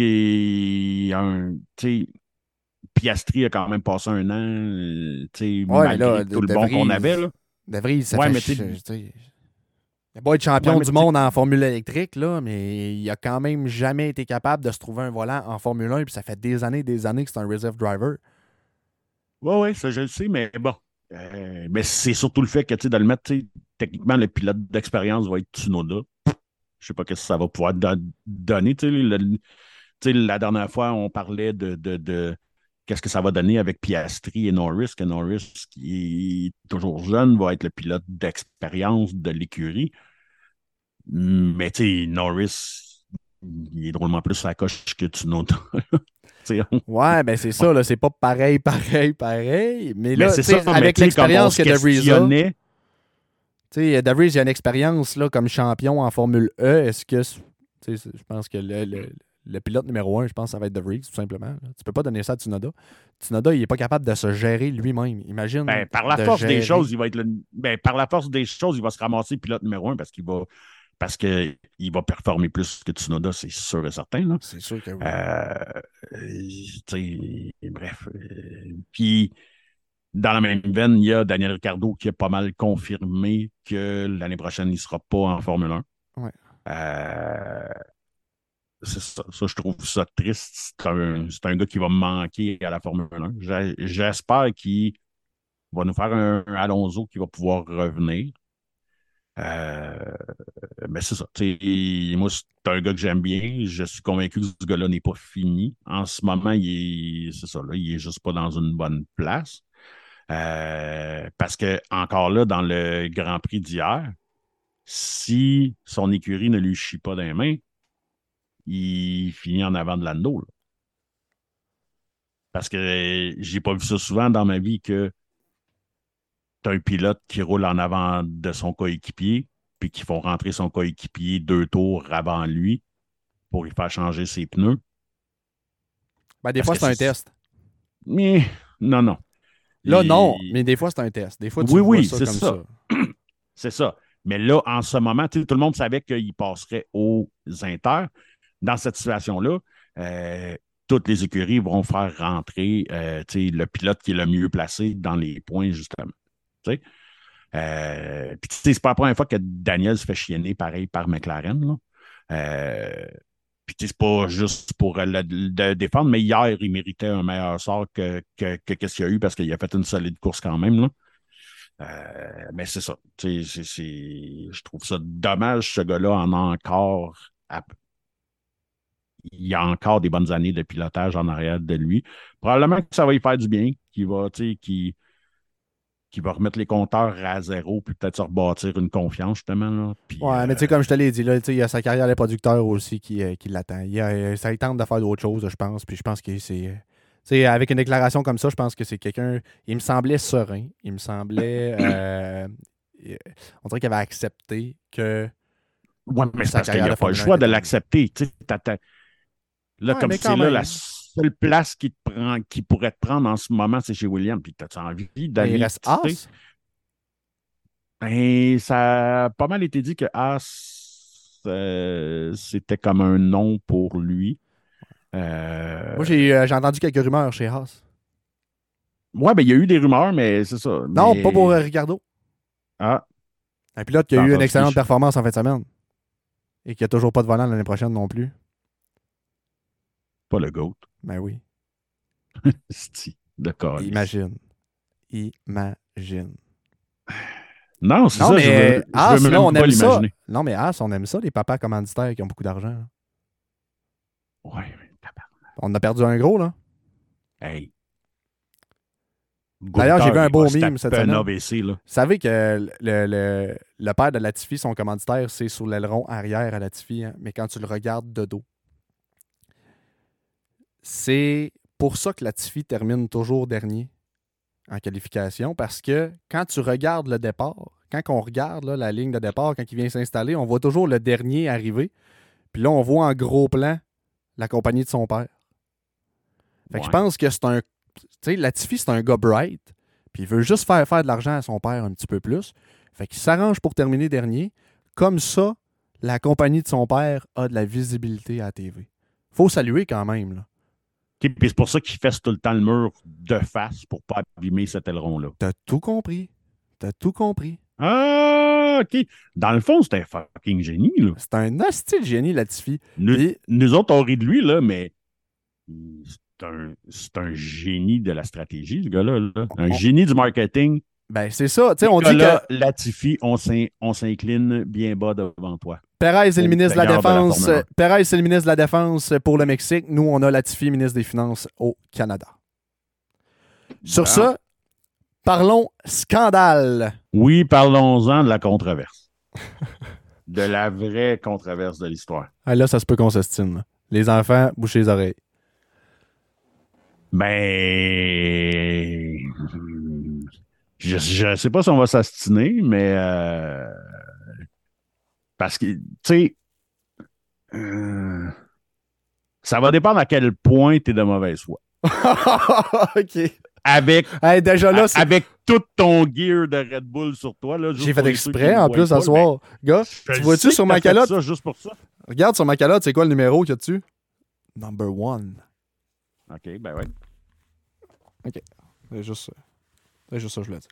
S2: sais, Piastri a quand même passé un an, euh, tu sais,
S1: Ouais,
S2: tout le bon qu'on avait. Là.
S1: De Vries, ça
S2: Ouais,
S1: fait
S2: mais t'sais-
S1: champion
S2: Ouais,
S1: du monde en Formule électrique, là, mais il a quand même jamais été capable de se trouver un volant en Formule 1, puis ça fait des années des années que c'est un reserve driver.
S2: Oui, oui, ça, je le sais, mais bon. Euh, mais c'est surtout le fait que, de le mettre, techniquement, le pilote d'expérience va être Tsunoda. Je sais pas ce que ça va pouvoir don- donner. Tu sais, le- la dernière fois, on parlait de, de, de qu'est-ce que ça va donner avec Piastri et Norris, que Norris, qui est toujours jeune, va être le pilote d'expérience de l'écurie. Mais tu sais, Norris, il est drôlement plus à la coche que. Tu on-
S1: Ouais, ben c'est ça, là. C'est pas pareil, pareil, pareil. Mais là,
S2: mais ça,
S1: avec l'expérience que
S2: questionnait,
S1: tu sais, il a une expérience là, comme champion en Formule E. Est-ce que. tu sais, c'est- Je pense que le, le- le pilote numéro un, je pense que ça va être DeVries, tout simplement. là. Tu peux pas donner ça à Tsunoda. Tsunoda, il est pas capable de se gérer lui-même. Imagine.
S2: Ben, par la
S1: de
S2: force des choses, il va être le. Ben, par la force des choses, il va se ramasser pilote numéro un parce qu'il va. Parce qu'il va performer plus que Tsunoda, c'est sûr et certain.
S1: C'est sûr que oui.
S2: Euh, tu sais, bref. euh, Puis, dans la même veine, il y a Daniel Ricciardo qui a pas mal confirmé que l'année prochaine, il ne sera pas en Formule 1.
S1: Ouais.
S2: Euh, c'est ça, ça, je trouve ça triste. C'est un, un gars qui va me manquer à la Formule 1. J'ai- J'espère qu'il va nous faire un, un Alonso qui va pouvoir revenir. Euh, mais c'est ça. Moi, c'est un gars que j'aime bien. Je suis convaincu que ce gars-là n'est pas fini. En ce moment, il est, c'est ça, là, il est juste pas dans une bonne place. Euh, parce que, encore là, dans le Grand Prix d'hier, si son écurie ne lui chie pas dans les mains, il finit en avant de l'anneau. Parce que j'ai pas vu ça souvent dans ma vie que tu un pilote qui roule en avant de son coéquipier, puis qui font rentrer son coéquipier deux tours avant lui pour lui faire changer ses pneus.
S1: Ben, des
S2: parce
S1: fois, c'est un test.
S2: Mais non, non.
S1: Là, non, mais des fois, c'est un test. Des fois, tu
S2: Oui,
S1: vois
S2: oui,
S1: ça
S2: c'est
S1: comme
S2: ça.
S1: ça.
S2: C'est ça. Mais là, en ce moment, tout le monde savait qu'il passerait aux Inter. Dans cette situation-là, euh, toutes les écuries vont faire rentrer euh, le pilote qui est le mieux placé dans les points, justement. Tu sais. Euh, Puis, c'est pas la première fois que Daniel se fait chienner pareil par McLaren. Là. Euh, puis, c'est pas juste pour le, défendre, mais hier, il méritait un meilleur sort que, que, que qu'est-ce qu'il y a eu parce qu'il a fait une solide course quand même. Là. Euh, mais c'est ça. Tu sais, c'est- c'est- je trouve ça dommage, ce gars-là en a encore. Il y a encore des bonnes années de pilotage en arrière de lui. Probablement que ça va lui faire du bien, qu'il va, tu sais, qu'il qu'il va remettre les compteurs à zéro, puis peut-être se rebâtir une confiance, justement. Là. Puis,
S1: Ouais, mais tu sais,
S2: euh,
S1: comme je te l'ai dit, là, il y a sa carrière de producteur aussi qui, euh, qui l'attend. Il a- euh, ça il tente de faire d'autres choses, je pense. Puis je pense que c'est. euh, Tu sais, avec une déclaration comme ça, je pense que c'est quelqu'un. Il me semblait serein. Il me semblait. euh, on dirait qu'il avait accepté que.
S2: Ouais, mais c'est parce qu'il
S1: carrière
S2: n'y a
S1: de
S2: pas le
S1: Formule 1
S2: choix de l'accepter. Tu sais, t'attends- Là,
S1: Ouais,
S2: comme c'est là,
S1: même.
S2: la seule place qui, te prend, qui pourrait te prendre en ce moment, c'est chez William. Puis t'as-tu envie d'aller. tu sais?
S1: Haas.
S2: Ben, ça a pas mal été dit que Haas, euh, c'était comme un nom pour lui. Euh,
S1: Moi, j'ai euh, j'ai entendu quelques rumeurs chez Haas.
S2: Ouais, ben, il y a eu des rumeurs, mais c'est ça.
S1: Non,
S2: Mais-
S1: pas pour Ricardo.
S2: Ah,
S1: Un pilote qui a
S2: T'as
S1: eu une excellente performance en fin de semaine. Et qui a toujours pas de volant l'année prochaine non plus.
S2: pas le GOAT.
S1: Ben oui.
S2: Calice.
S1: Imagine. Imagine.
S2: Non, c'est ça.
S1: mais
S2: je veux, je
S1: Haas,
S2: veux même
S1: là, on aime ça. Non, mais Haas, on aime ça, les papas commanditaires qui ont beaucoup d'argent.
S2: Ouais, mais.
S1: On a perdu un gros, là.
S2: Hey.
S1: D'ailleurs, j'ai vu un beau meme cette semaine.
S2: AVC, là.
S1: Vous savez que le, le- le père de Latifi, son commanditaire, c'est sur l'aileron arrière à Latifi, hein, mais quand tu le regardes de dos. C'est pour ça que Latifi termine toujours dernier en qualification, parce que quand tu regardes le départ, quand on regarde là, la ligne de départ, quand il vient s'installer, on voit toujours le dernier arriver. Puis là, on voit en gros plan la compagnie de son père. Fait que je pense que c'est un. Tu sais, Latifi, c'est un gars bright. Puis il veut juste faire faire de l'argent à son père un petit peu plus. Fait qu'il s'arrange pour terminer dernier. Comme ça, la compagnie de son père a de la visibilité à la TV. Faut saluer quand même. Là.
S2: Puis c'est pour ça qu'il fesse tout le temps le mur de face pour pas abîmer cet aileron-là.
S1: T'as tout compris. T'as tout compris.
S2: Ah, OK. Dans le fond, c'est un fucking génie, là.
S1: C'est un hostie de génie, Latifi.
S2: Nous, nous autres, on rit de lui, là, mais c'est un, c'est un génie de la stratégie, ce gars-là. là. Un
S1: On-
S2: génie du marketing
S1: Ben, c'est ça. Tu sais, on dit que
S2: Latifi, on s'in- on s'incline bien bas devant toi.
S1: Perez est le ministre de la
S2: Seigneur de la
S1: Défense. Perez, le ministre de la Défense pour le Mexique. Nous, on a Latifi, ministre des Finances au Canada. Sur
S2: Bon.
S1: ça, parlons scandale.
S2: Oui, parlons-en de la controverse. de la vraie controverse de l'histoire.
S1: Ah, là, ça se peut qu'on s'estime. Les enfants, bouchez les oreilles.
S2: Ben. Je ne sais pas si on va s'astiner, mais. euh, parce que, tu sais. euh, ça va dépendre à quel point tu es de mauvaise foi.
S1: OK.
S2: Avec,
S1: Hey, déjà là,
S2: a- avec tout ton gear de Red Bull sur toi.
S1: j'ai fait exprès en plus à soir. Gars,
S2: ben, je
S1: tu vois-tu sur ma calotte?
S2: ça juste pour ça.
S1: regarde sur ma calotte, c'est quoi le numéro qu'il y a dessus? Number one.
S2: OK, ben ouais.
S1: C'est juste ça. C'est juste ça, que je voulais dire.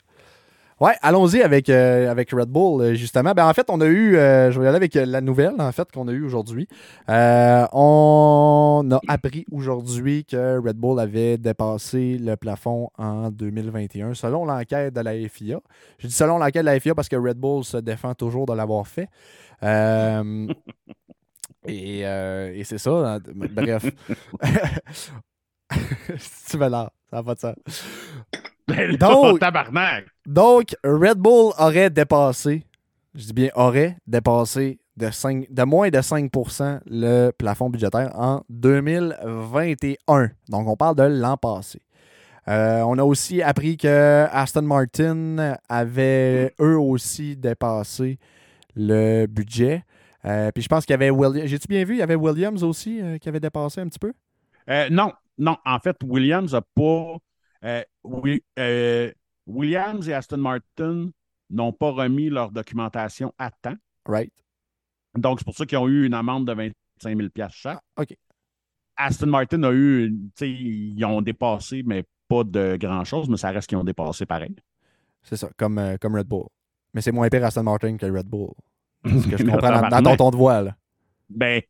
S1: Ouais, allons-y avec, euh, avec Red Bull, euh, justement. Ben, en fait, on a eu, euh, je vais y aller avec la nouvelle, en fait, qu'on a eue aujourd'hui. On a appris aujourd'hui que Red Bull avait dépassé le plafond en 2021, selon l'enquête de la FIA. Je dis selon l'enquête de la FIA parce que Red Bull se défend toujours de l'avoir fait. Et c'est ça. hein, Bref. tu veux là, ça pas de sens.
S2: Ben,
S1: Donc-
S2: tabarnak.
S1: Donc, Red Bull aurait dépassé, je dis bien aurait dépassé de, 5 de moins de 5% le plafond budgétaire en 2021. Donc, on parle de l'an passé. Euh, on a aussi appris que Aston Martin avait eux aussi dépassé le budget. Euh, puis je pense qu'il y avait Williams. J'ai-tu bien vu? Il y avait Williams aussi euh, qui avait dépassé un petit peu?
S2: Non, non. En fait, Williams n'a pas. Wi- euh, Williams et Aston Martin n'ont pas remis leur documentation à temps.
S1: Right.
S2: Donc, c'est pour ça qu'ils ont eu une amende de 25 000 chaque.
S1: Ah, OK.
S2: Aston Martin a eu, tu sais, ils ont dépassé, mais pas de grand-chose, mais ça reste qu'ils ont dépassé pareil.
S1: C'est ça, comme, euh, comme Red Bull. Mais c'est moins pire Aston Martin que Red Bull. Ce que je comprends dans, dans ton ton de voix. Là.
S2: Ben,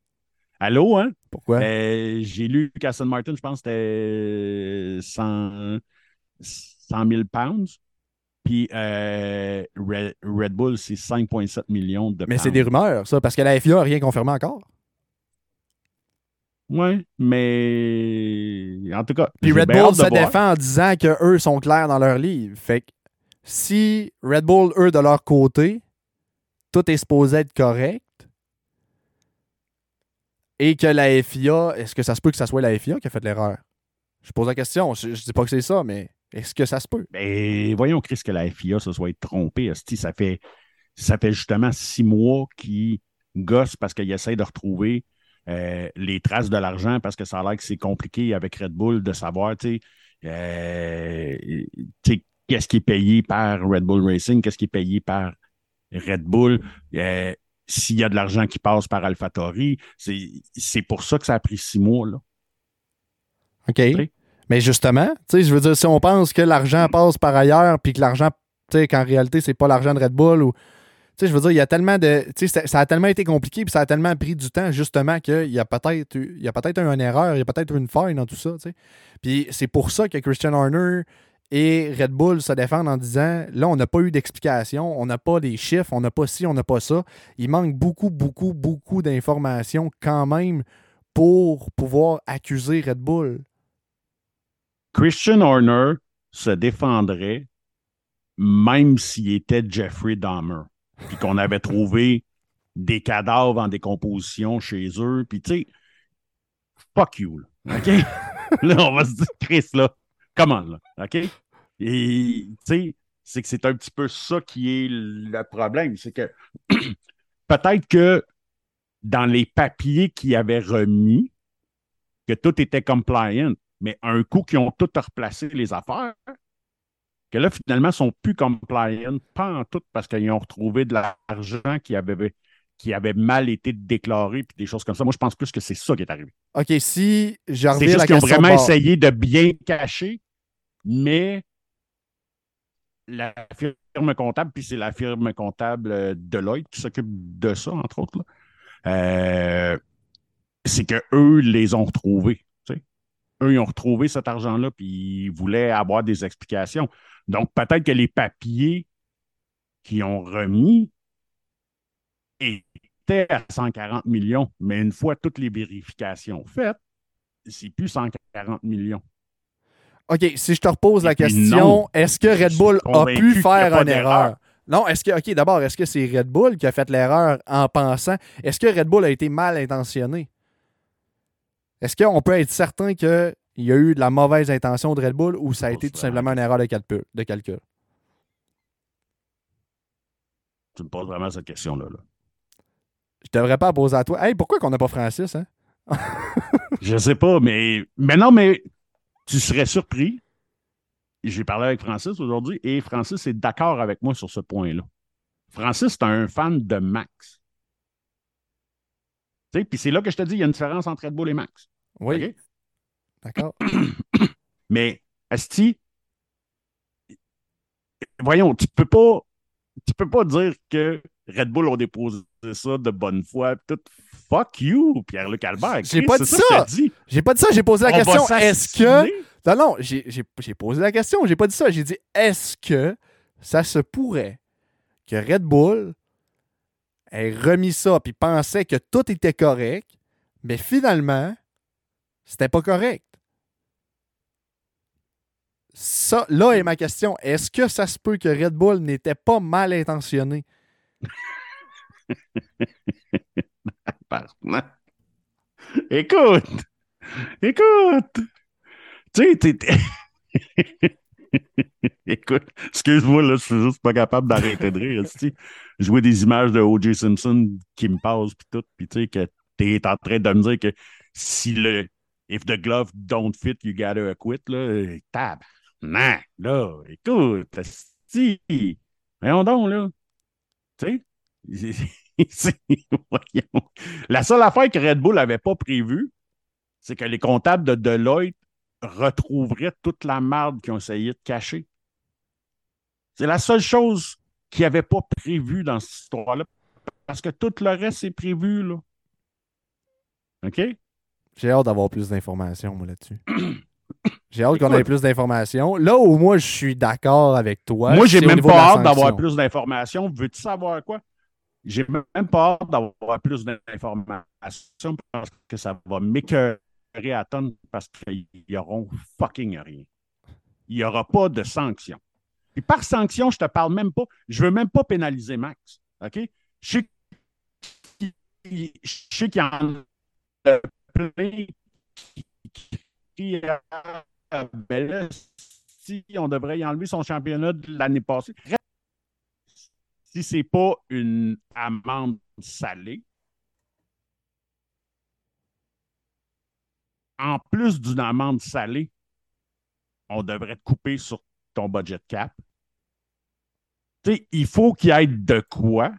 S2: allô, hein?
S1: Pourquoi?
S2: Euh, J'ai lu qu'Aston Martin, je pense, c'était 100, 100 000 pounds. Puis euh, Red, Red Bull, c'est 5,7 millions de
S1: Mais c'est des rumeurs, ça, parce que la FIA n'a rien confirmé encore.
S2: Oui, mais en tout cas.
S1: Puis Red Bull se défend en disant qu'eux sont clairs dans leur livre. Fait que si Red Bull, eux, de leur côté, tout est supposé être correct, et que la FIA, est-ce que ça se peut que ça soit la FIA qui a fait l'erreur? Je pose la question. Je, je dis pas que c'est ça, mais est-ce que ça se peut?
S2: Ben, voyons, Chris, que la FIA se soit trompée. Ça fait, ça fait justement six mois qu'ils gossent parce qu'ils essayent de retrouver euh, les traces de l'argent parce que ça a l'air que c'est compliqué avec Red Bull de savoir, tu sais, euh, qu'est-ce qui est payé par Red Bull Racing, qu'est-ce qui est payé par Red Bull. euh, s'il y a de l'argent qui passe par AlphaTauri, c'est c'est pour ça que ça a pris six mois. Là.
S1: OK. Mais justement, tu sais, je veux dire, si on pense que l'argent passe par ailleurs, puis que l'argent, tu sais, qu'en réalité, c'est pas l'argent de Red Bull ou. Tu sais, je veux dire, il y a tellement de. Tu sais, ça- a tellement été compliqué, puis ça a tellement pris du temps, justement, qu'il y a peut-être eu- il y a eu une erreur, il y a peut-être eu une faille dans tout ça, tu sais. Puis c'est pour ça que Christian Horner et Red Bull se défendent en disant là, on n'a pas eu d'explication, on n'a pas des chiffres, on n'a pas ci, on n'a pas ça. Il manque beaucoup, beaucoup, beaucoup d'informations quand même pour pouvoir accuser Red Bull.
S2: Christian Horner se défendrait même s'il était Jeffrey Dahmer, puis qu'on avait trouvé des cadavres en décomposition chez eux, puis tu sais, fuck you, là, OK? là, on va se dire, Chris, là, comment, là, OK? Et, tu sais, c'est que c'est un petit peu ça qui est le problème, c'est que peut-être que dans les papiers qu'ils avaient remis, que tout était compliant, mais un coup qu'ils ont tout replacé les affaires, que là, finalement, ils sont plus compliant, pas en tout, parce qu'ils ont retrouvé de l'argent qui avait, qui avait mal été déclaré, puis des choses comme ça. Moi, je pense plus que c'est ça qui est arrivé.
S1: OK, si je
S2: C'est juste qu'ils ont vraiment essayé de bien cacher, mais la firme comptable, puis c'est la firme comptable euh, Deloitte qui s'occupe de ça, entre autres, là, euh, c'est qu'eux les ont retrouvés. Eux, ils ont retrouvé cet argent-là, puis ils voulaient avoir des explications. Donc, peut-être que les papiers qu'ils ont remis étaient à 140 millions, mais une fois toutes les vérifications faites, c'est plus 140 millions.
S1: OK, si je te repose la question, est-ce que Red Bull a pu
S2: a
S1: faire une erreur? Non, est-ce que, OK, d'abord, est-ce que c'est Red Bull qui a fait l'erreur en pensant? Est-ce que Red Bull a été mal intentionné? Est-ce qu'on peut être certain qu'il y a eu de la mauvaise intention de Red Bull ou ça a
S2: Je
S1: été tout simplement une erreur de calcul? De calcul?
S2: Tu me poses vraiment cette question-là. là.
S1: Je devrais pas la poser à toi. Hey, pourquoi qu'on n'a pas Francis, hein?
S2: Je sais pas, mais, mais non, mais tu serais surpris. J'ai parlé avec Francis aujourd'hui et Francis est d'accord avec moi sur ce point-là. Francis, c'est un fan de Max. Puis c'est là que je te dis, il y a une différence entre Red Bull et Max.
S1: Oui, d'accord.
S2: Mais, Asti, voyons, tu peux pas, tu peux pas dire que Red Bull ont déposé ça de bonne foi. Tout, fuck you, Pierre-Luc Albert.
S1: J'ai pas dit ça. J'ai pas dit ça, j'ai posé la
S2: On
S1: question. Est-ce que. Non, non, j'ai posé la question, j'ai pas dit ça. J'ai dit est-ce que ça se pourrait que Red Bull ait remis ça puis pensait que tout était correct, mais finalement, c'était pas correct. Ça, là est ma question. Est-ce que ça se peut que Red Bull n'était pas mal intentionné?
S2: Écoute, écoute. Tu sais, Écoute, excuse-moi, là, je suis juste pas capable d'arrêter de rire. Je des images de O.J. Simpson qui me passent, puis tout, puis tu sais, que t'es en train de me dire que si le If the glove don't fit, you gotta quit, là, tab. Non, là, écoute, si. Voyons donc, là. Tu sais. La seule affaire que Red Bull n'avait pas prévue, c'est que les comptables de Deloitte retrouveraient toute la marde qu'ils ont essayé de cacher. C'est la seule chose qu'ils n'avaient pas prévue dans cette histoire-là. Parce que tout le reste est prévu, là. OK?
S1: J'ai hâte d'avoir plus d'informations, moi, là-dessus. J'ai hâte qu'on ait plus d'informations. Là où moi, je suis d'accord avec toi.
S2: Moi, j'ai même pas hâte d'avoir plus d'informations. Veux-tu savoir quoi? J'ai même pas hâte d'avoir plus d'informations parce que ça va m'écœurer à tonnes parce qu'ils fucking rien. Il n'y aura pas de sanctions. Puis par sanction, je te parle même pas, je veux même pas pénaliser Max. OK? Je sais qu'il y en a plein qui Ah, ben si on devrait y enlever son championnat de l'année passée. Si c'est pas une amende salée, en plus d'une amende salée, on devrait te couper sur ton budget cap. Tu sais, il faut qu'il y ait de quoi.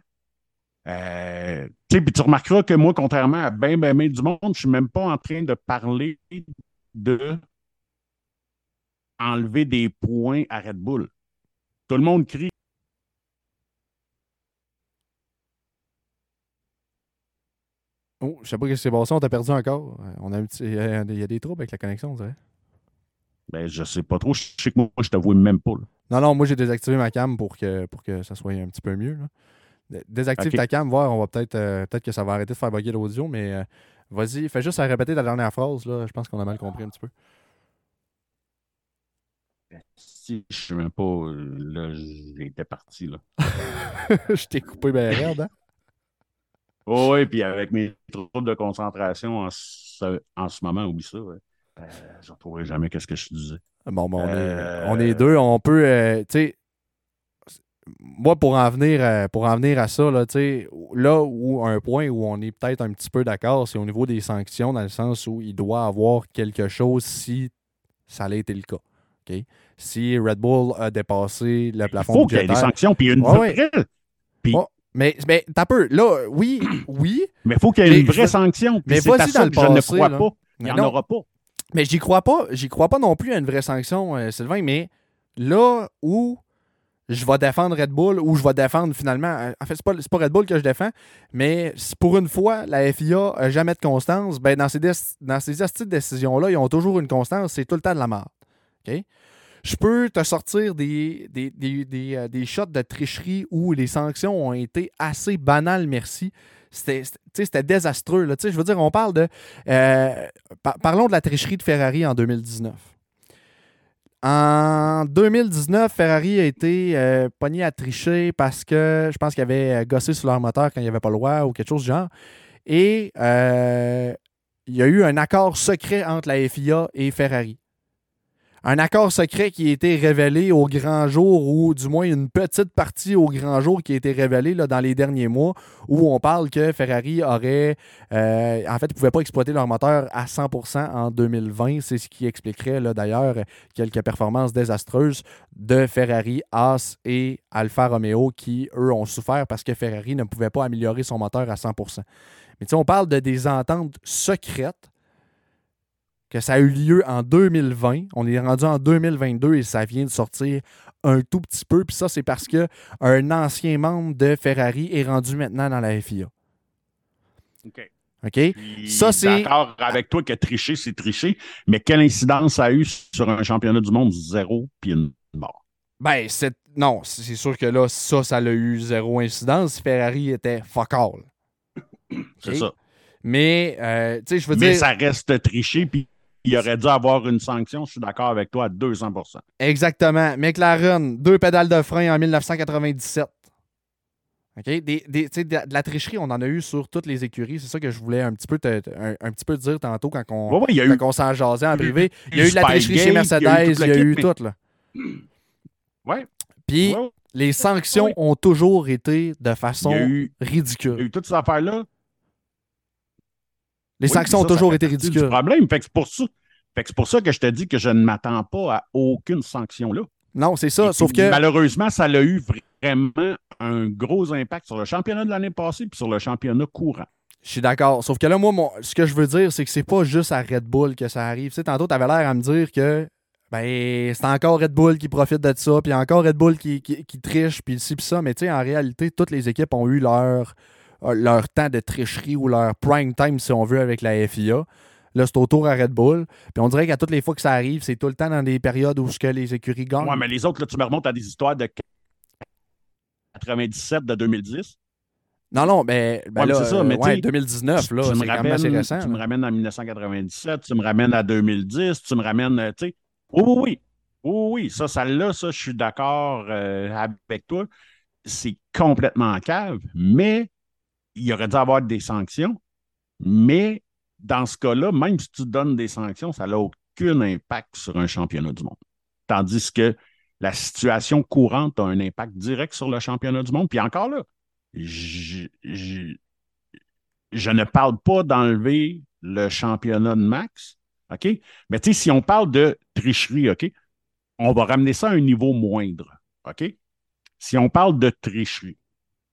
S2: Euh, tu remarqueras que moi, contrairement à bien, bien, bien du monde, je suis même pas en train de parler de enlever des points à Red Bull. Tout le monde crie.
S1: Oh, je sais pas ce qui s'est passé, on t'a perdu encore. Euh, On a un petit, il y a- des troubles avec la connexion, c'est vrai.
S2: Ben, je sais pas trop. Je sais que moi, je t'avoue même pas. là.
S1: Non, non, moi j'ai désactivé ma cam pour que, pour que ça soit un petit peu mieux. là. Désactive ta cam, voir, on va peut-être euh, peut-être que ça va arrêter de faire bugger l'audio, mais euh, vas-y, fais juste à répéter la dernière phrase, là. Je pense qu'on a mal compris un petit peu.
S2: Si je sais même pas, euh, là, j'étais parti, là.
S1: je t'ai coupé bien raide, hein?
S2: Oh, oui, puis avec mes troubles de concentration en ce, en ce moment, oublie ça. ouais. Euh, je ne retrouverai jamais qu'est-ce que je disais.
S1: Bon, ben, on,
S2: Euh,
S1: est, on est deux, on peut, euh, tu sais, moi, pour en venir, à- pour en venir à ça, là, tu sais, là où un point où on est peut-être un petit peu d'accord, c'est au niveau des sanctions, dans le sens où il doit avoir quelque chose si ça allait été le cas. Si Red Bull a dépassé le
S2: Il
S1: plafond
S2: faut qu'il y ait des sanctions, puis une
S1: Ouais,
S2: vraie. Puis-
S1: mais, mais t'as peu. Là, oui, oui,
S2: Mais il faut qu'il y ait une vraie sanction.
S1: Mais vas-y
S2: ça
S1: dans le
S2: que je ne
S1: passé,
S2: crois
S1: là.
S2: pas. Il n'y en
S1: non.
S2: aura pas.
S1: Mais j'y crois pas. J'y crois pas non plus à une vraie sanction, euh, Sylvain. Mais là où je vais défendre Red Bull ou je vais défendre finalement. euh, En fait, c'est pas, pas Red Bull que je défends, mais si pour une fois, la FIA n'a jamais de constance, ben dans ces, dans ces décisions-là, ils ont toujours une constance, c'est tout le temps de la merde. OK? Je peux te sortir des, des, des, des, euh, des shots de tricherie où les sanctions ont été assez banales, merci. C'était désastreux. Je veux dire, on parle de. euh, par- parlons de la tricherie de Ferrari en 2019. En 2019, Ferrari a été euh, à tricher parce que je pense qu'ils avaient euh, gossé sur leur moteur quand il n'y avait pas le droit ou quelque chose du genre. Et il y a eu un accord secret entre la FIA et Ferrari. Un accord secret qui a été révélé au grand jour, ou du moins une petite partie au grand jour qui a été révélée dans les derniers mois, où on parle que Ferrari aurait. euh, en fait, ne pouvaient pas exploiter leur moteur à 100% en 2020. C'est ce qui expliquerait d'ailleurs quelques performances désastreuses de Ferrari, Haas et Alfa Romeo qui, eux, ont souffert parce que Ferrari ne pouvait pas améliorer son moteur à 100%. Mais tu sais, on parle de des ententes secrètes que ça a eu lieu en 2020. On est rendu en 2022 et ça vient de sortir un tout petit peu. Puis ça, c'est parce que un ancien membre de Ferrari est rendu maintenant dans la FIA.
S2: OK.
S1: OK?
S2: Puis,
S1: Ça, c'est-
S2: D'accord avec toi que tricher, c'est tricher, mais quelle incidence ça a eu sur un championnat du monde? Zéro, puis une mort.
S1: Ben, c'est... non, c'est sûr que là, ça, ça a eu zéro incidence. Ferrari était fuck all.
S2: C'est ça.
S1: Mais, euh, tu sais, je veux
S2: Mais
S1: dire.
S2: ça reste triché, puis il aurait dû avoir une sanction. Je suis d'accord avec toi à 200%
S1: Exactement. McLaren, deux pédales de frein en 1997. OK? Des, des- de, la tricherie, on en a eu sur toutes les écuries. C'est ça que je voulais un petit peu te, un, un petit peu te dire tantôt quand on,
S2: Ouais, ouais,
S1: on s'en jasait en privé. Il y a
S2: eu
S1: de la tricherie chez
S2: Spygate, il y a eu
S1: Mercedes, il y a eu tout. Là.
S2: Ouais.
S1: Puis,
S2: Ouais,
S1: les sanctions ont toujours été de
S2: il y
S1: façon
S2: a eu, il y a
S1: ridicule.
S2: eu toutes ces affaires-là.
S1: Les
S2: Oui,
S1: sanctions
S2: ça,
S1: ont toujours été ridicules.
S2: Problème. Fait que c'est pour ça. Fait que c'est pour ça que je te dis que je ne m'attends pas à aucune sanction là.
S1: Non, c'est ça.
S2: Et
S1: Sauf
S2: puis,
S1: que.
S2: Malheureusement, ça a eu vraiment un gros impact sur le championnat de l'année passée puis sur le championnat courant.
S1: Je suis d'accord. Sauf que là, moi, mon- ce que je veux dire, c'est que c'est pas juste à Red Bull que ça arrive. Tu sais, tantôt, tu avais l'air à me dire que ben, c'est encore Red Bull qui profite de ça, puis encore Red Bull qui, qui, qui triche, puis ci, puis ça. Mais tu sais, en réalité, toutes les équipes ont eu leur, leur temps de tricherie ou leur prime time, si on veut, avec la FIA. Là, c'est autour à Red Bull. Puis on dirait qu'à toutes les fois que ça arrive, c'est tout le temps dans des périodes où ce que les écuries gagnent.
S2: Ouais, mais les autres, là, tu me remontes à des histoires de 97, de 2010.
S1: Non, non, ben, ben
S2: Ouais, mais
S1: là,
S2: c'est ça,
S1: euh,
S2: mais
S1: ouais,
S2: tu-
S1: 2019, là,
S2: tu,
S1: c'est
S2: me
S1: quand même assez
S2: ramènes,
S1: récent.
S2: tu me ramènes à 1997, tu me ramènes à 2010, tu me ramènes, euh, tu sais. Oui, oui, oui. Oui, oui, ça, ça là, ça, je suis d'accord euh, avec toi. C'est complètement en cave, mais il aurait dû avoir des sanctions. Mais dans ce cas-là, même si tu donnes des sanctions, ça n'a aucun impact sur un championnat du monde. Tandis que la situation courante a un impact direct sur le championnat du monde. Puis encore là, je, je- ne parle pas d'enlever le championnat de max, OK? Mais tu sais, si on parle de tricherie, OK? On va ramener ça à un niveau moindre, OK? Si on parle de tricherie,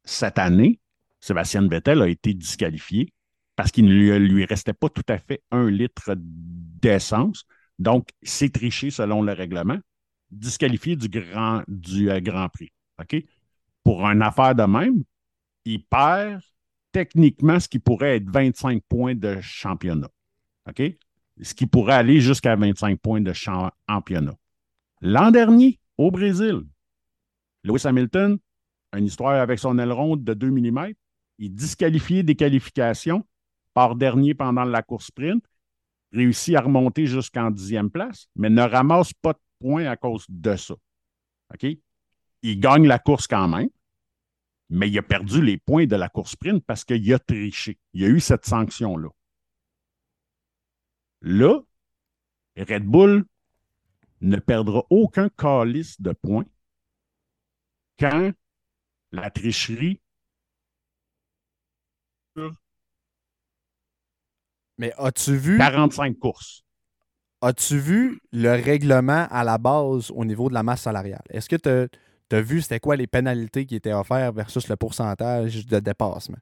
S2: cette année, Sébastien Vettel a été disqualifié parce qu'il ne lui, restait pas tout à fait un litre d'essence. Donc, c'est triché selon le règlement, disqualifié du Grand, euh, Prix? Pour une affaire de même, il perd techniquement ce qui pourrait être 25 points de championnat. Ce qui pourrait aller jusqu'à 25 points de championnat. L'an dernier, au Brésil, Lewis Hamilton, une histoire avec son aileron de 2 mm, il est disqualifié des qualifications, part dernier pendant la course sprint, réussit à remonter jusqu'en dixième place, mais ne ramasse pas de points à cause de ça. OK? Il gagne la course quand même, mais il a perdu les points de la course sprint parce qu'il a triché. Il y a eu cette sanction-là. Là, Red Bull ne perdra aucun calice de points quand la tricherie
S1: Mais as-tu vu,
S2: 45 courses.
S1: as-tu vu le règlement à la base au niveau de la masse salariale? Est-ce que tu as vu c'était quoi les pénalités qui étaient offertes versus le pourcentage de dépassement?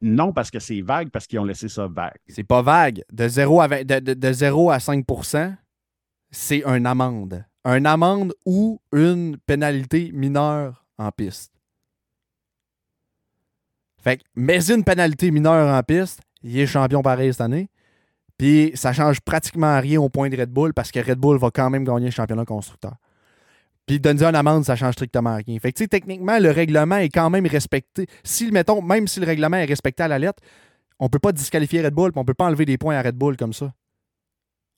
S2: Non, parce que c'est vague, parce qu'ils ont laissé ça vague.
S1: C'est pas vague. De 0 à, 20 de, de- de 0 à 5% c'est une amende. une amende ou une pénalité mineure en piste. Fait que, mais une pénalité mineure en piste, il est champion pareil cette année. Puis ça change pratiquement rien au point de Red Bull parce que Red Bull va quand même gagner le championnat constructeur. Puis donner une amende, ça change strictement rien. Fait que, tu sais, techniquement, le règlement est quand même respecté. Si, mettons, même si le règlement est respecté à la lettre, on peut pas disqualifier Red Bull, puis on peut pas enlever des points à Red Bull comme ça.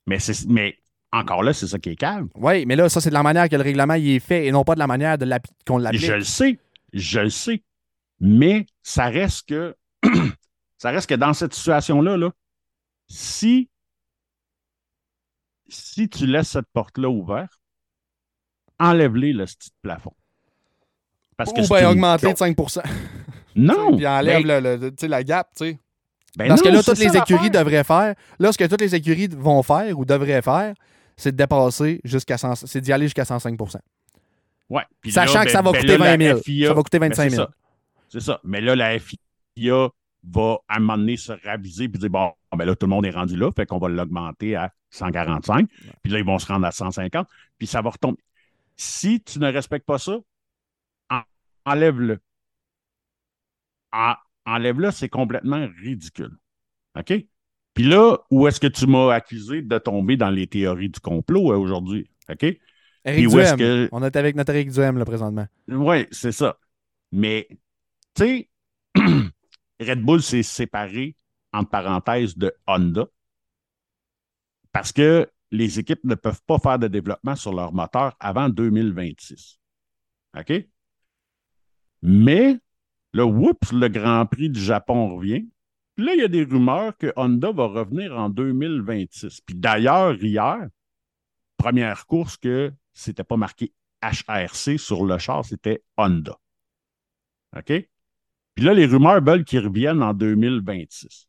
S2: Mais, c'est- mais encore là, c'est ça qui est calme.
S1: Oui, mais là, ça, c'est de la manière que le règlement y est fait et non pas de la manière de qu'on l'applique.
S2: Je le sais, je le sais. Mais ça reste que ça reste que dans cette situation-là, là, si, si tu laisses cette porte-là ouverte, enlève-les le petit plafond. Parce
S1: Ou bien augmenter de
S2: joke.
S1: 5
S2: Non!
S1: Puis enlève
S2: mais-
S1: le, la gap, tu sais.
S2: ben
S1: Parce que là, toutes les
S2: ça
S1: écuries devraient faire, là, ce que toutes les écuries vont faire ou devraient faire, c'est de dépasser jusqu'à 100 c'est d'y aller jusqu'à 105
S2: Ouais.
S1: Sachant
S2: là,
S1: que ça
S2: ben-
S1: va
S2: ben
S1: coûter
S2: là,
S1: 20 000.
S2: la FIA
S1: Ça va coûter
S2: ben,
S1: 25 000.
S2: c'est ça. C'est ça. Mais là, la FIA va à un moment donné se raviser puis dire bon, ben là, tout le monde est rendu là, fait qu'on va l'augmenter à 145. Puis là, ils vont se rendre à 150. Puis ça va retomber. Si tu ne respectes pas ça, en- enlève-le. En- Enlève-le, c'est complètement ridicule. OK? Puis là, où est-ce que tu m'as accusé de tomber dans les théories du complot euh, aujourd'hui? OK?
S1: Eric
S2: Puis où est-ce
S1: Duhem.
S2: que-
S1: On est avec notre Eric Duhem, là, présentement.
S2: Oui, c'est ça. Mais, tu sais, Red Bull s'est séparé, entre parenthèses, de Honda parce que les équipes ne peuvent pas faire de développement sur leur moteur avant 2026. OK? Mais, là, oups, le Grand Prix du Japon revient. Puis là, il y a des rumeurs que Honda va revenir en 2026. Puis d'ailleurs, hier, première course que c'était pas marqué HRC sur le char, c'était Honda. OK? Puis là, les rumeurs veulent qu'ils reviennent en 2026.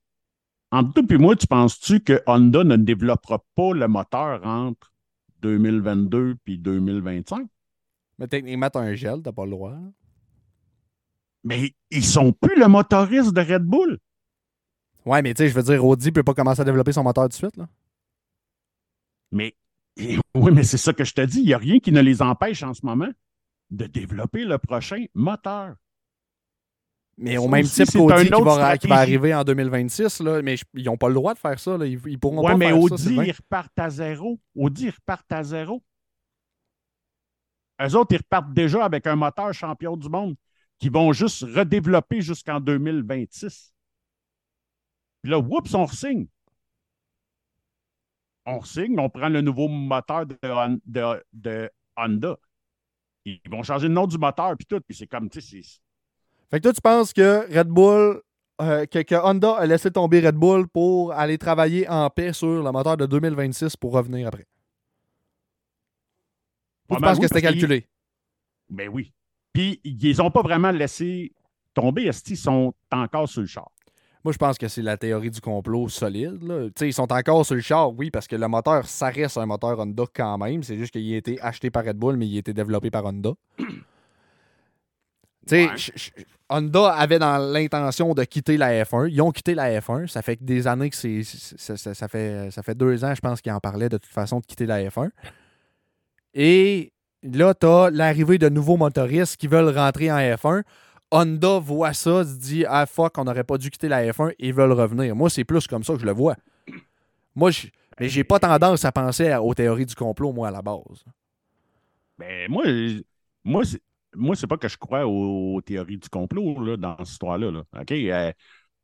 S2: Entre toi et moi, tu penses-tu que Honda ne développera pas le moteur entre 2022 puis 2025?
S1: Mais techniquement, t'as un gel, t'as pas le droit.
S2: Mais ils sont plus le motoriste de Red Bull.
S1: Ouais, mais tu sais, je veux dire, Audi peut pas commencer à développer son moteur tout de suite. Là.
S2: Mais oui, mais c'est ça que je te dis. Il n'y a rien qui ne les empêche en ce moment de développer le prochain moteur.
S1: Mais au
S2: Ça
S1: même type
S2: une
S1: qui va, qui va arriver en 2026, là, mais je- ils n'ont pas le droit de faire ça. Là. Ils, ils pourront
S2: Ouais,
S1: pas
S2: mais
S1: faire ça.
S2: Audi,
S1: Sylvain.
S2: ils repartent à zéro. Audi, ils repartent à zéro. Eux autres, ils repartent déjà avec un moteur champion du monde qui vont juste redévelopper jusqu'en 2026. Puis là, oups, on signe. On signe, on prend le nouveau moteur de, Hon- de- de Honda. Ils vont changer le nom du moteur, puis tout. Puis c'est comme, tu sais, c'est-
S1: Fait que toi, tu penses que Red Bull, euh, que, que Honda a laissé tomber Red Bull pour aller travailler en paix sur le moteur de 2026 pour revenir après? Ou tu
S2: mal,
S1: penses
S2: oui,
S1: que c'était calculé?
S2: Ben oui. Puis ils n'ont pas vraiment laissé tomber. Est-ce qu'ils sont encore sur le char?
S1: Moi, je pense que c'est la théorie du complot solide. là. Tu sais, Ils sont encore sur le char, oui, parce que le moteur, ça reste un moteur Honda quand même. C'est juste qu'il a été acheté par Red Bull, mais il a été développé par Honda. Tu sais,
S2: Ouais.
S1: ch- Honda avait dans l'intention de quitter la F1. Ils ont quitté la F1. Ça fait des années que c'est. ça- fait, ça fait deux ans, je pense, qu'ils en parlaient de toute façon de quitter la F1. Et là, tu as l'arrivée de nouveaux motoristes qui veulent rentrer en F1. Honda voit ça, se dit Ah fuck, on n'aurait pas dû quitter la F1, ils veulent revenir. Moi, c'est plus comme ça que je le vois. Moi, je, mais j'ai pas tendance à penser aux théories du complot, moi, à la base.
S2: Ben, moi, moi, c'est, moi, c'est pas que je crois aux, aux théories du complot là, dans cette histoire-là. là. OK? Euh,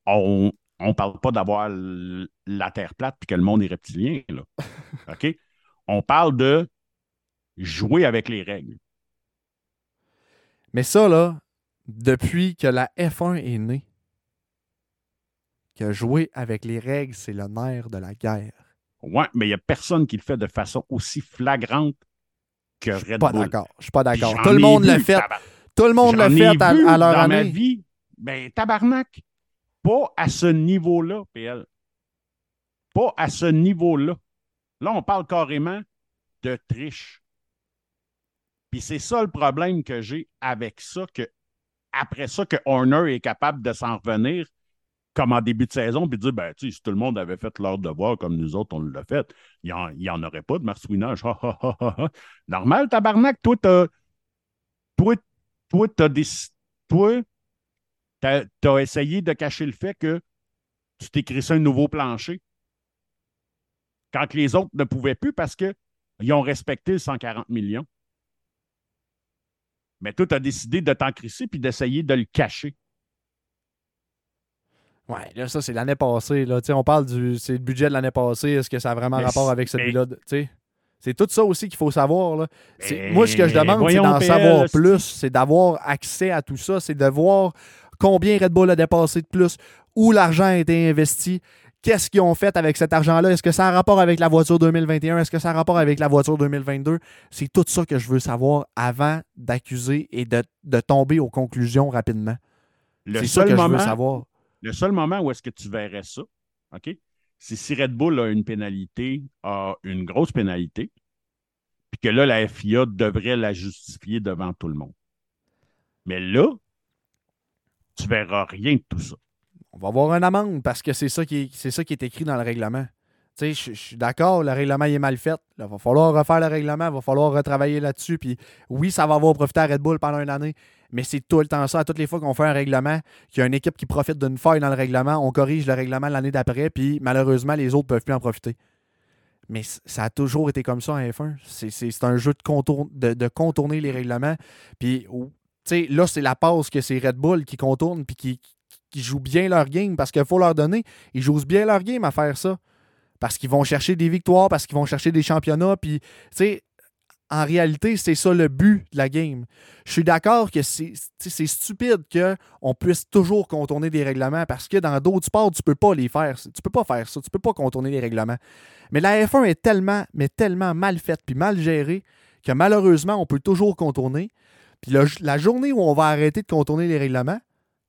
S2: on ne parle pas d'avoir la Terre plate et que le monde est reptilien. Là. OK? On parle de jouer avec les règles.
S1: Mais ça, là, depuis que la F1 est née, que jouer avec les règles, c'est le nerf de la guerre.
S2: Ouais, mais il n'y a personne qui le fait de façon aussi flagrante que Red
S1: pas d'accord. Je suis pas d'accord. Tout le monde l'a fait. Tout le monde l'a fait à, leur
S2: dans ma
S1: année.
S2: vie. Ben, tabarnak. Pas à ce niveau-là, PL. Pas à ce niveau-là. Là, on parle carrément de triche. Puis c'est ça le problème que j'ai avec ça, que après ça, que Horner est capable de s'en revenir comme en début de saison, puis dire, ben, si tout le monde avait fait leur devoir comme nous autres, on l'a fait, il n'y en, en, aurait pas de marsouinage. Normal, tabarnak, toi, t'as. Toi, toi, t'as. Toi, t'as as essayé de cacher le fait que tu t'es créé un nouveau plancher. Quand les autres ne pouvaient plus parce qu'ils ont respecté le 140 millions. Mais toi, tu as décidé de t'en crisser puis d'essayer de le cacher.
S1: Ouais, là, ça, c'est l'année passée. Là. On parle du c'est le budget de l'année passée. Est-ce que ça a vraiment
S2: Mais
S1: rapport avec celui-là?
S2: mais-?
S1: C'est tout ça aussi qu'il faut savoir. Là.
S2: Mais
S1: Moi, ce que je demande, c'est d'en savoir plus. C'est d'avoir accès à tout ça. C'est de voir combien Red Bull a dépassé de plus, où l'argent a été investi, qu'est-ce qu'ils ont fait avec cet argent-là. Est-ce que ça a rapport avec la voiture 2021? Est-ce que ça a rapport avec la voiture 2022? C'est tout ça que je veux savoir avant d'accuser et de, de tomber aux conclusions rapidement. C'est ça que je veux savoir.
S2: Le seul moment où est-ce que tu verrais ça, OK? C'est si Red Bull a une pénalité, a une grosse pénalité, puis que là, la FIA devrait la justifier devant tout le monde. Mais là, tu verras rien de tout ça.
S1: on va avoir une amende parce que c'est ça qui est, c'est ça qui est écrit dans le règlement. Tu sais, je- suis d'accord, le règlement est mal fait. Il va falloir refaire le règlement, il va falloir retravailler là-dessus. Puis oui, ça va avoir profité à Red Bull pendant une année, mais c'est tout le temps ça. À toutes les fois qu'on fait un règlement, qu'il y a une équipe qui profite d'une faille dans le règlement, on corrige le règlement l'année d'après, puis malheureusement, les autres ne peuvent plus en profiter. Mais ça a toujours été comme ça en F1. C'est, un jeu de, contour, de, de contourner les règlements. Puis, là, c'est la passe que c'est Red Bull qui contourne puis qui, qui jouent bien leur game parce qu'il faut leur donner. Ils jouent bien leur game à faire ça. Parce qu'ils vont chercher des victoires, parce qu'ils vont chercher des championnats. Puis, tu sais, en réalité, c'est ça le but de la game. Je suis d'accord que c'est stupide qu'on puisse toujours contourner des règlements parce que dans d'autres sports, tu peux pas les faire. Tu peux pas faire ça. Tu peux pas contourner les règlements. Mais la F1 est tellement, mais tellement mal faite puis mal gérée que malheureusement, on peut toujours contourner. Puis la journée où on va arrêter de contourner les règlements,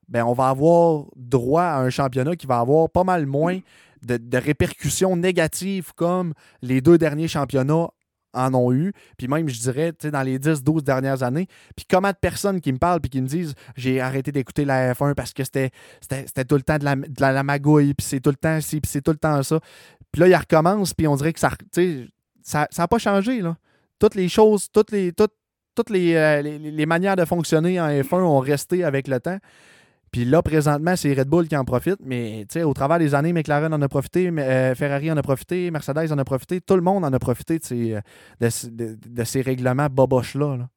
S1: ben, on va avoir droit à un championnat qui va avoir pas mal moins de répercussions négatives comme les deux derniers championnats en ont eu. Puis même, je dirais, dans les 10-12 dernières années. Puis comment de personnes qui me parlent puis qui me disent j'ai arrêté d'écouter la F1 parce que c'était tout le temps de la, de la, magouille, puis c'est tout le temps ci, puis c'est tout le temps ça. Puis là, il recommence, puis on dirait que ça tu sais, ça n'a pas changé. Là. Toutes les choses, toutes les, toutes les, euh, les, les manières de fonctionner en F1 ont resté avec le temps. Puis là, présentement, c'est Red Bull qui en profite, mais tu sais, au travers des années, McLaren en a profité, euh, Ferrari en a profité, Mercedes en a profité, tout le monde en a profité de ces, de, ce- de- de ces règlements boboches-là. là.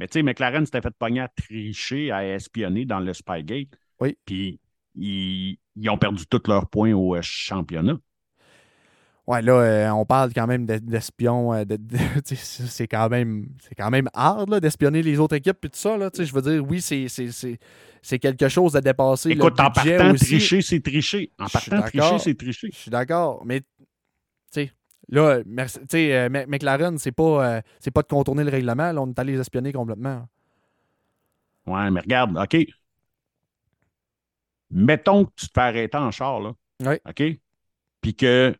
S2: Mais tu sais, McLaren s'était fait pogner à tricher, à espionner dans le Spygate.
S1: Oui.
S2: Puis ils, ils ont perdu tous leurs points au euh, championnat.
S1: Ouais, là, euh, on parle quand même de- d'espions. euh, de- de- c'est quand même c'est quand même hard d'espionner les autres équipes et tout ça. Je veux dire, oui, c'est- quelque chose de dépasser
S2: Écoute,
S1: le
S2: en partant,
S1: aussi.
S2: tricher, c'est tricher. En partant, tricher, c'est tricher.
S1: Je suis d'accord, mais tu sais, là, merci- tu sais, euh, Mc- McLaren, c'est pas, euh, c'est pas de contourner le règlement. Là, on est allé les espionner complètement.
S2: Ouais, mais regarde, OK. Mettons que tu te fais arrêter en char, là.
S1: Oui.
S2: OK? Puis que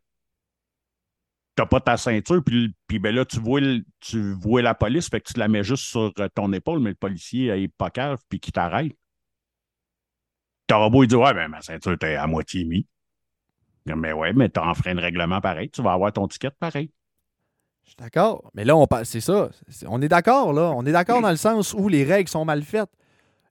S2: t'as pas ta ceinture, puis, puis ben là, tu vois, tu vois la police, fait que tu la mets juste sur euh, ton épaule, mais le policier euh, il est pas cave, puis qui t'arrête. T'auras beau dire, ouais, ben ma ceinture t'es à moitié mis. Mais ouais, mais t'as enfreint le règlement pareil, tu vas avoir ton ticket pareil.
S1: Je suis d'accord. Mais là, on c'est ça. On est d'accord, là. On est d'accord dans le sens où les règles sont mal faites.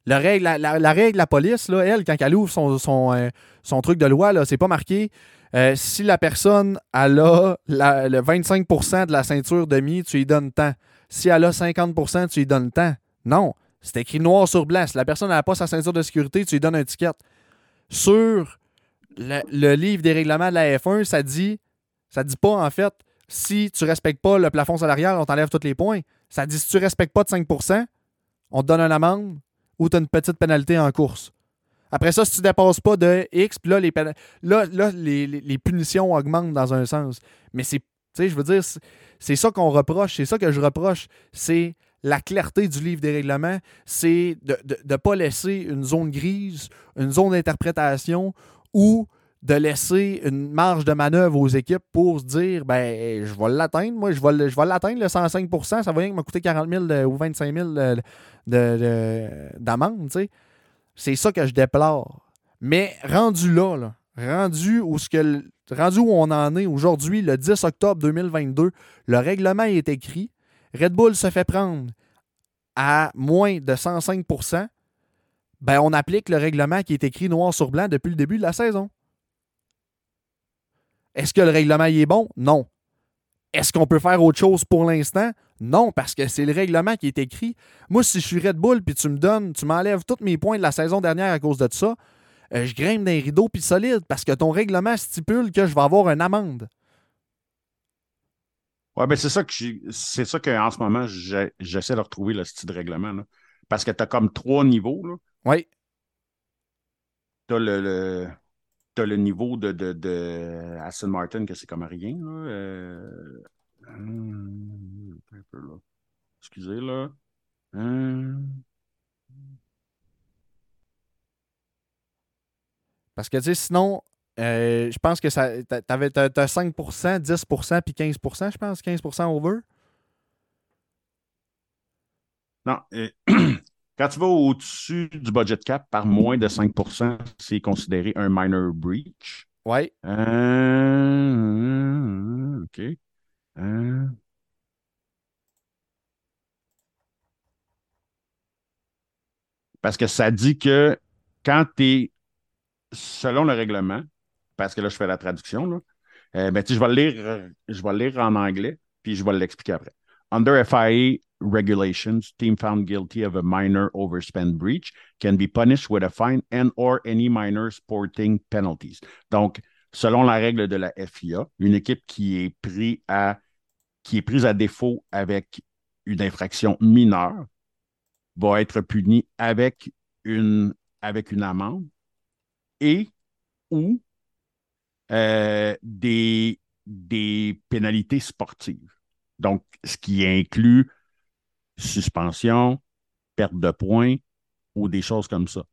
S1: La règle, la, la- la règle, la police, là, elle, quand elle ouvre son, son, euh, son truc de loi, là, c'est pas marqué. Euh, si la personne elle a la- le 25% de la ceinture de mi, tu lui donnes tant. Si elle a 50% tu lui donnes tant. Non. C'est écrit noir sur blanc. Si la personne n'a pas sa ceinture de sécurité, tu lui donnes un ticket. Sur le, le livre des règlements de la F1, ça dit, ça dit pas en fait, si tu respectes pas le plafond salarial, on t'enlève tous les points. Ça dit si tu respectes pas de 5% on te donne une amende ou tu as une petite pénalité en course. Après ça, si tu dépasses pas de X, puis là, les, là, là, les, les- punitions augmentent dans un sens. Mais c'est, tu sais, je veux dire, c'est- ça qu'on reproche, c'est ça que je reproche, c'est la clarté du livre des règlements, c'est de ne pas laisser une zone grise, une zone d'interprétation ou de laisser une marge de manœuvre aux équipes pour se dire ben je vais l'atteindre, moi je vais, je vais l'atteindre le 105% ça va rien que m'a coûté 40 000 de- ou 25 000 de- de- de- d'amende, tu sais. C'est ça que je déplore. Mais rendu là, rendu où, ce que, rendu où on en est aujourd'hui, le 10 octobre 2022, le règlement est écrit. Red Bull se fait prendre à moins de 105% ben on applique le règlement qui est écrit noir sur blanc depuis le début de la saison. Est-ce que le règlement y est bon? Non. Est-ce qu'on peut faire autre chose pour l'instant? Non, parce que c'est le règlement qui est écrit. Moi, si je suis Red Bull puis tu me donnes, tu m'enlèves tous mes points de la saison dernière à cause de ça, euh, je grimpe d'un rideau puis solide parce que ton règlement stipule que je vais avoir une amende.
S2: Ouais, ben c'est ça que c'est ça qu'en ce moment, j'essaie de retrouver le style de règlement. là. Parce que tu as comme trois niveaux.
S1: Oui.
S2: Tu as le, le niveau de, de, de Aston Martin, que c'est comme rien. Là. Euh, hum, un peu, là. Excusez, là. Hum,
S1: Parce que, tu sais, sinon, euh, je pense que ça. t'a- T'avais, t'as, t'as 5% 10% puis 15% je pense. 15% over.
S2: Non. euh, quand tu vas au-dessus du budget cap par moins de 5% c'est considéré un minor breach.
S1: Oui.
S2: Euh, OK. Euh, parce que ça dit que quand tu es selon le règlement, parce que là, je fais la traduction, euh, ben, je vais le lire, euh, je vais le lire en anglais, puis je vais l'expliquer après. Under FIA regulations, team found guilty of a minor overspend breach can be punished with a fine and or any minor sporting penalties. Donc, selon la règle de la FIA, une équipe qui est, prise à défaut avec une infraction mineure va être punie avec une, amende et ou euh, des pénalités sportives. Donc, ce qui inclut suspension, perte de points ou des choses comme ça.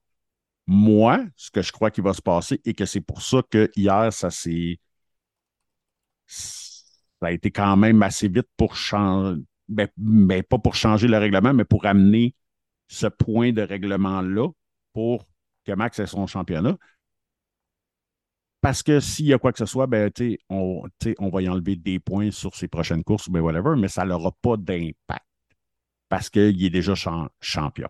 S2: Moi, ce que je crois qu'il va se passer et que c'est pour ça que hier, ça s'est. Ça a été quand même assez vite pour changer. Ben, ben, pas pour changer le règlement, mais pour amener ce point de règlement-là pour que Max ait son championnat. Parce que s'il y a quoi que ce soit, ben, tu sais, on, on va y enlever des points sur ses prochaines courses, ben whatever, mais ça n'aura pas d'impact parce qu'il est déjà cham- champion.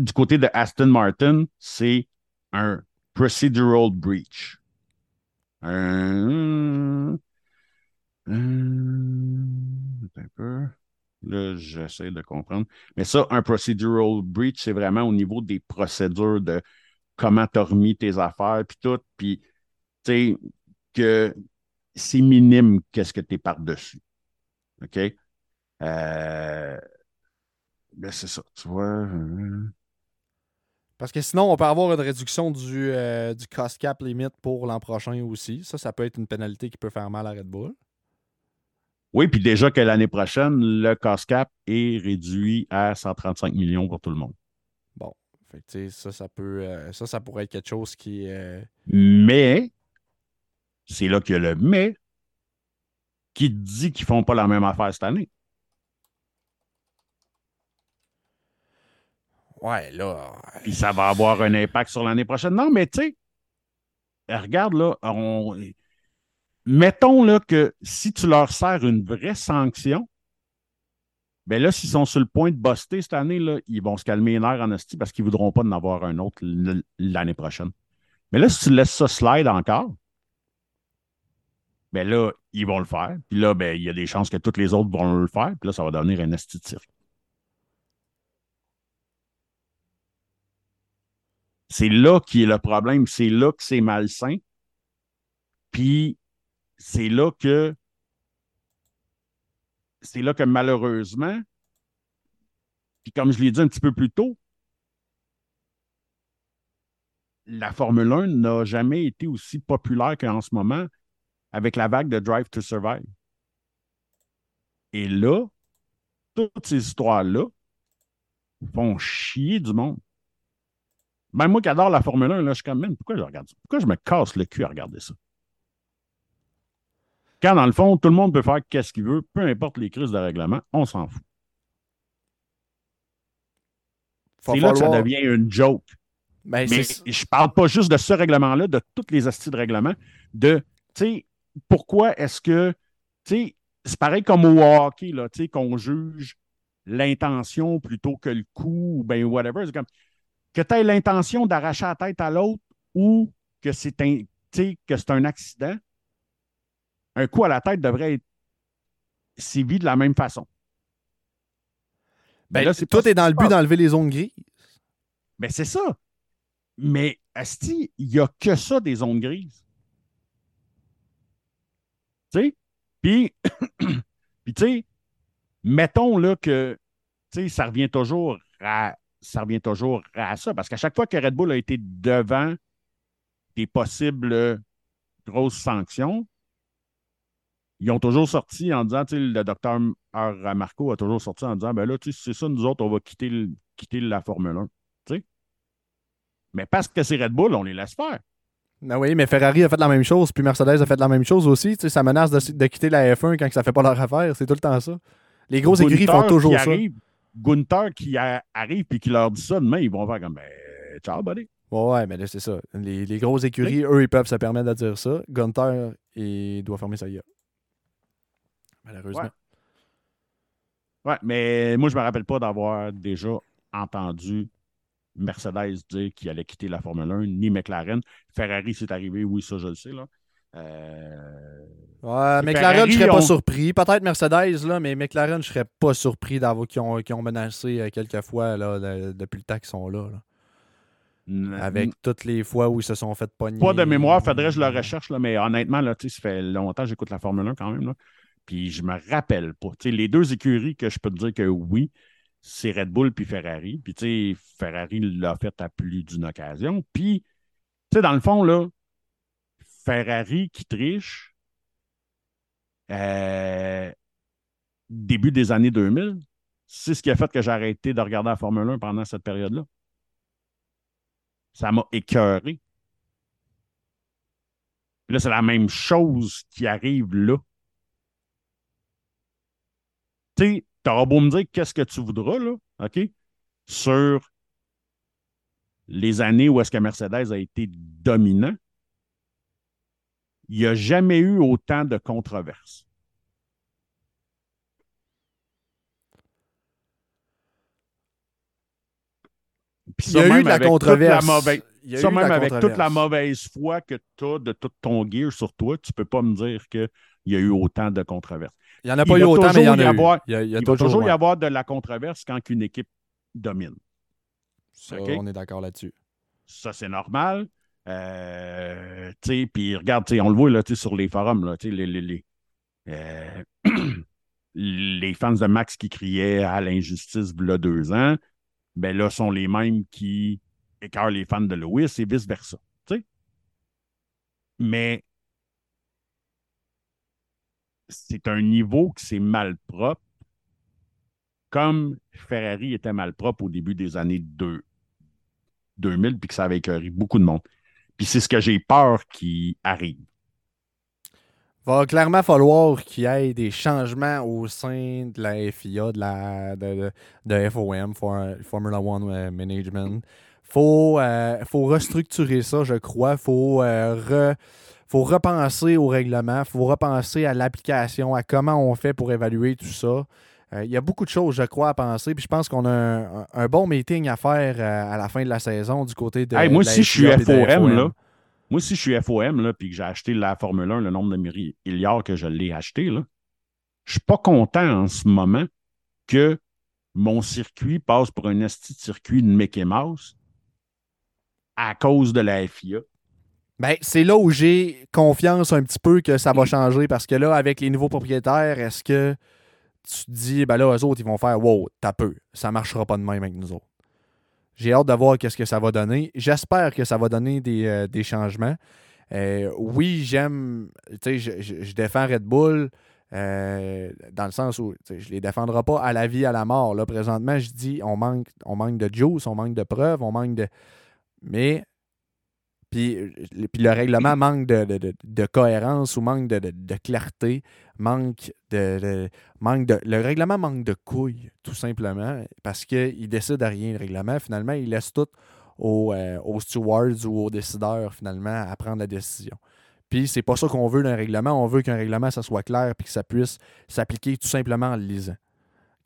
S2: Du côté de Aston Martin, c'est un procedural breach. Un. un- un peu. Là, j'essaie de comprendre. Mais ça, un procedural breach, c'est vraiment au niveau des procédures de comment tu as remis tes affaires, puis tout. Puis, tu sais, que c'est minime qu'est-ce que tu es par-dessus. OK? Euh, ben, c'est ça, tu vois. euh,
S1: Parce que sinon, on peut avoir une réduction du, euh, du cost cap limit pour l'an prochain aussi. Ça, ça peut être une pénalité qui peut faire mal à Red Bull.
S2: Oui, puis déjà que l'année prochaine, le cost cap est réduit à 135 millions pour tout le monde.
S1: Bon. Fait que, ça, ça peut. euh, ça, ça pourrait être quelque chose qui. euh,
S2: Mais, c'est là qu'il y a le mais qui dit qu'ils ne font pas la même affaire cette année.
S1: Ouais, là.
S2: Puis ça va avoir un impact sur l'année prochaine. Non, mais tu sais, regarde là, on... mettons là que si tu leur sers une vraie sanction, ben là, s'ils sont sur le point de buster cette année, là, ils vont se calmer les nerfs en esti parce qu'ils ne voudront pas en avoir un autre l'année prochaine. Mais là, si tu laisses ça slide encore, ben là, ils vont le faire. Puis là, ben, il y a des chances que tous les autres vont le faire. Puis là, ça va devenir un esti de. C'est là qui est le problème. C'est là que c'est malsain. Puis c'est là que c'est là que malheureusement, puis comme je l'ai dit un petit peu plus tôt, la Formule 1 n'a jamais été aussi populaire qu'en ce moment avec la vague de Drive to Survive. Et là, toutes ces histoires-là font chier du monde. Même moi qui adore la Formule 1, là, je suis comme, man, pourquoi je regarde ça? Pourquoi je me casse le cul à regarder ça? Quand, dans le fond, tout le monde peut faire qu'est-ce qu'il veut, peu importe les crises de règlement, on s'en fout. C'est là que ça devient une joke.
S1: Ben,
S2: Mais je parle pas juste de ce règlement-là, de toutes les astuces de règlement, de, tu sais, pourquoi est-ce que, tu sais, c'est pareil comme au hockey, là, tu sais, qu'on juge l'intention plutôt que le coup, ou ben whatever. C'est comme que tu aies l'intention d'arracher la tête à l'autre ou que c'est un, tu sais, que c'est un accident, un coup à la tête devrait être sévi de la même façon.
S1: ben,
S2: Mais là, c'est
S1: tout est dans le but d'enlever les zones grises.
S2: Ben, c'est ça. Mais, Asti, il n'y a que ça des zones grises. Tu sais? Puis, puis tu sais, mettons là que, tu sais, ça revient toujours à, ça revient toujours à ça. Parce qu'à chaque fois que Red Bull a été devant des possibles grosses sanctions, ils ont toujours sorti en disant, tu sais, le docteur Marco a toujours sorti en disant, ben là, tu sais, c'est ça, nous autres, on va quitter, le- quitter la Formule 1. Tu sais? Mais parce que c'est Red Bull, on les laisse faire.
S1: Ben oui, mais Ferrari a fait la même chose, puis Mercedes a fait la même chose aussi. Tu sais, ça menace de, de quitter la F1 quand ça fait pas leur affaire. C'est tout le temps ça. Les grosses écuries font toujours ça.
S2: Arrive, Gunther qui a- arrive et qui leur dit ça demain, ils vont faire comme, ben, ciao, buddy.
S1: Ouais, ouais, mais là, c'est ça. Les, les grosses écuries, eux, ils peuvent se permettre de dire ça. Gunther, il doit fermer sa gueule. Malheureusement.
S2: Ouais. Ouais, mais moi, je me rappelle pas d'avoir déjà entendu Mercedes dire qu'il allait quitter la Formule 1, ni McLaren. Ferrari, c'est arrivé, oui, ça, je le sais, là. Euh,
S1: Ouais, McLaren, je serais pas
S2: ont-
S1: surpris. Peut-être Mercedes, là, mais McLaren, je serais pas surpris d'avoir qu'ils ont, menacé euh, quelques fois là, de- depuis le temps qu'ils sont là. Avec toutes les fois où ils se sont fait pogner.
S2: Pas de mémoire, faudrait que je le recherche, là, mais honnêtement, là, ça fait longtemps que j'écoute la Formule 1 quand même. Là, puis je me rappelle pas. Les deux écuries que je peux te dire que oui, c'est Red Bull puis Ferrari. Puis Ferrari l'a fait à plus d'une occasion. Puis, tu sais, dans le fond, là, Ferrari qui triche, euh, début des années 2000, c'est ce qui a fait que j'ai arrêté de regarder la Formule 1 pendant cette période-là. Ça m'a écœuré. Là, c'est la même chose qui arrive là. Tu sais, t'auras beau me dire qu'est-ce que tu voudras, là, OK? Sur les années où est-ce que Mercedes a été dominant, il n'y a jamais eu autant de controverses. Puis
S1: Il y a eu de la controverse.
S2: mauvaise-
S1: Il y a
S2: ça,
S1: eu
S2: même
S1: la
S2: avec toute la mauvaise foi que tu as de tout ton gear sur toi, tu peux pas me dire qu'il y a eu autant de controverses.
S1: Il n'y en a
S2: Il
S1: pas eu autant, mais il y en a
S2: y
S1: eu.
S2: avoir-
S1: Il y a, il y a
S2: Il va
S1: toujours,
S2: toujours y avoir de la controverse quand une équipe domine.
S1: Ça. On est d'accord là-dessus.
S2: Ça, c'est normal. Euh, puis regarde, on le voit là, sur les forums, les, les, les, euh, les fans de Max qui criaient à l'injustice il y a deux ans, ben là, sont les mêmes qui écœurent les fans de Lewis et vice-versa. Mais c'est un niveau que c'est malpropre, comme Ferrari était malpropre au début des années 2, 2000, puis que ça avait écœuré beaucoup de monde. Puis c'est ce que j'ai peur qui arrive.
S1: va clairement falloir qu'il y ait des changements au sein de la FIA, de la de, de- de FOM, for- Formula One euh, Management. Faut, euh, faut restructurer ça, je crois. Faut, euh, re- faut repenser au règlement. Faut repenser à l'application, à comment on fait pour évaluer tout ça. Euh, Il y a beaucoup de choses, je crois, à penser. Puis je pense qu'on a un, un bon meeting à faire euh, à la fin de la saison du côté de.
S2: Hey, moi,
S1: de la
S2: si FOM,
S1: FOM.
S2: là, moi, si je suis FOM, là, puis que j'ai acheté la Formule 1, le nombre de milliards que je l'ai acheté, là, je suis pas content en ce moment que mon circuit passe pour un esti de circuit de Mickey Mouse à cause de la FIA.
S1: Ben, c'est là où j'ai confiance un petit peu que ça va changer parce que là, avec les nouveaux propriétaires, est-ce que tu te dis, ben là, eux autres, ils vont faire Wow, t'as peu, ça marchera pas de même avec nous autres. J'ai hâte de voir qu'est-ce que ça va donner. J'espère que ça va donner des, euh, des changements. Euh, oui, j'aime, tu sais, je, défends Red Bull euh, dans le sens où je les défendrai pas à la vie, à la mort. Là, présentement, je dis, on manque, on manque de juice, on manque de preuves, on manque de. Mais puis, puis le règlement manque de, de- de- de cohérence ou manque de, de- de clarté, manque de, de- manque de. Le règlement manque de couilles, tout simplement, parce qu'il décide à rien, le règlement. Finalement, il laisse tout aux, euh, aux stewards ou aux décideurs, finalement, à prendre la décision. Puis c'est pas ça qu'on veut d'un règlement. On veut qu'un règlement, ça soit clair puis que ça puisse s'appliquer tout simplement en le lisant.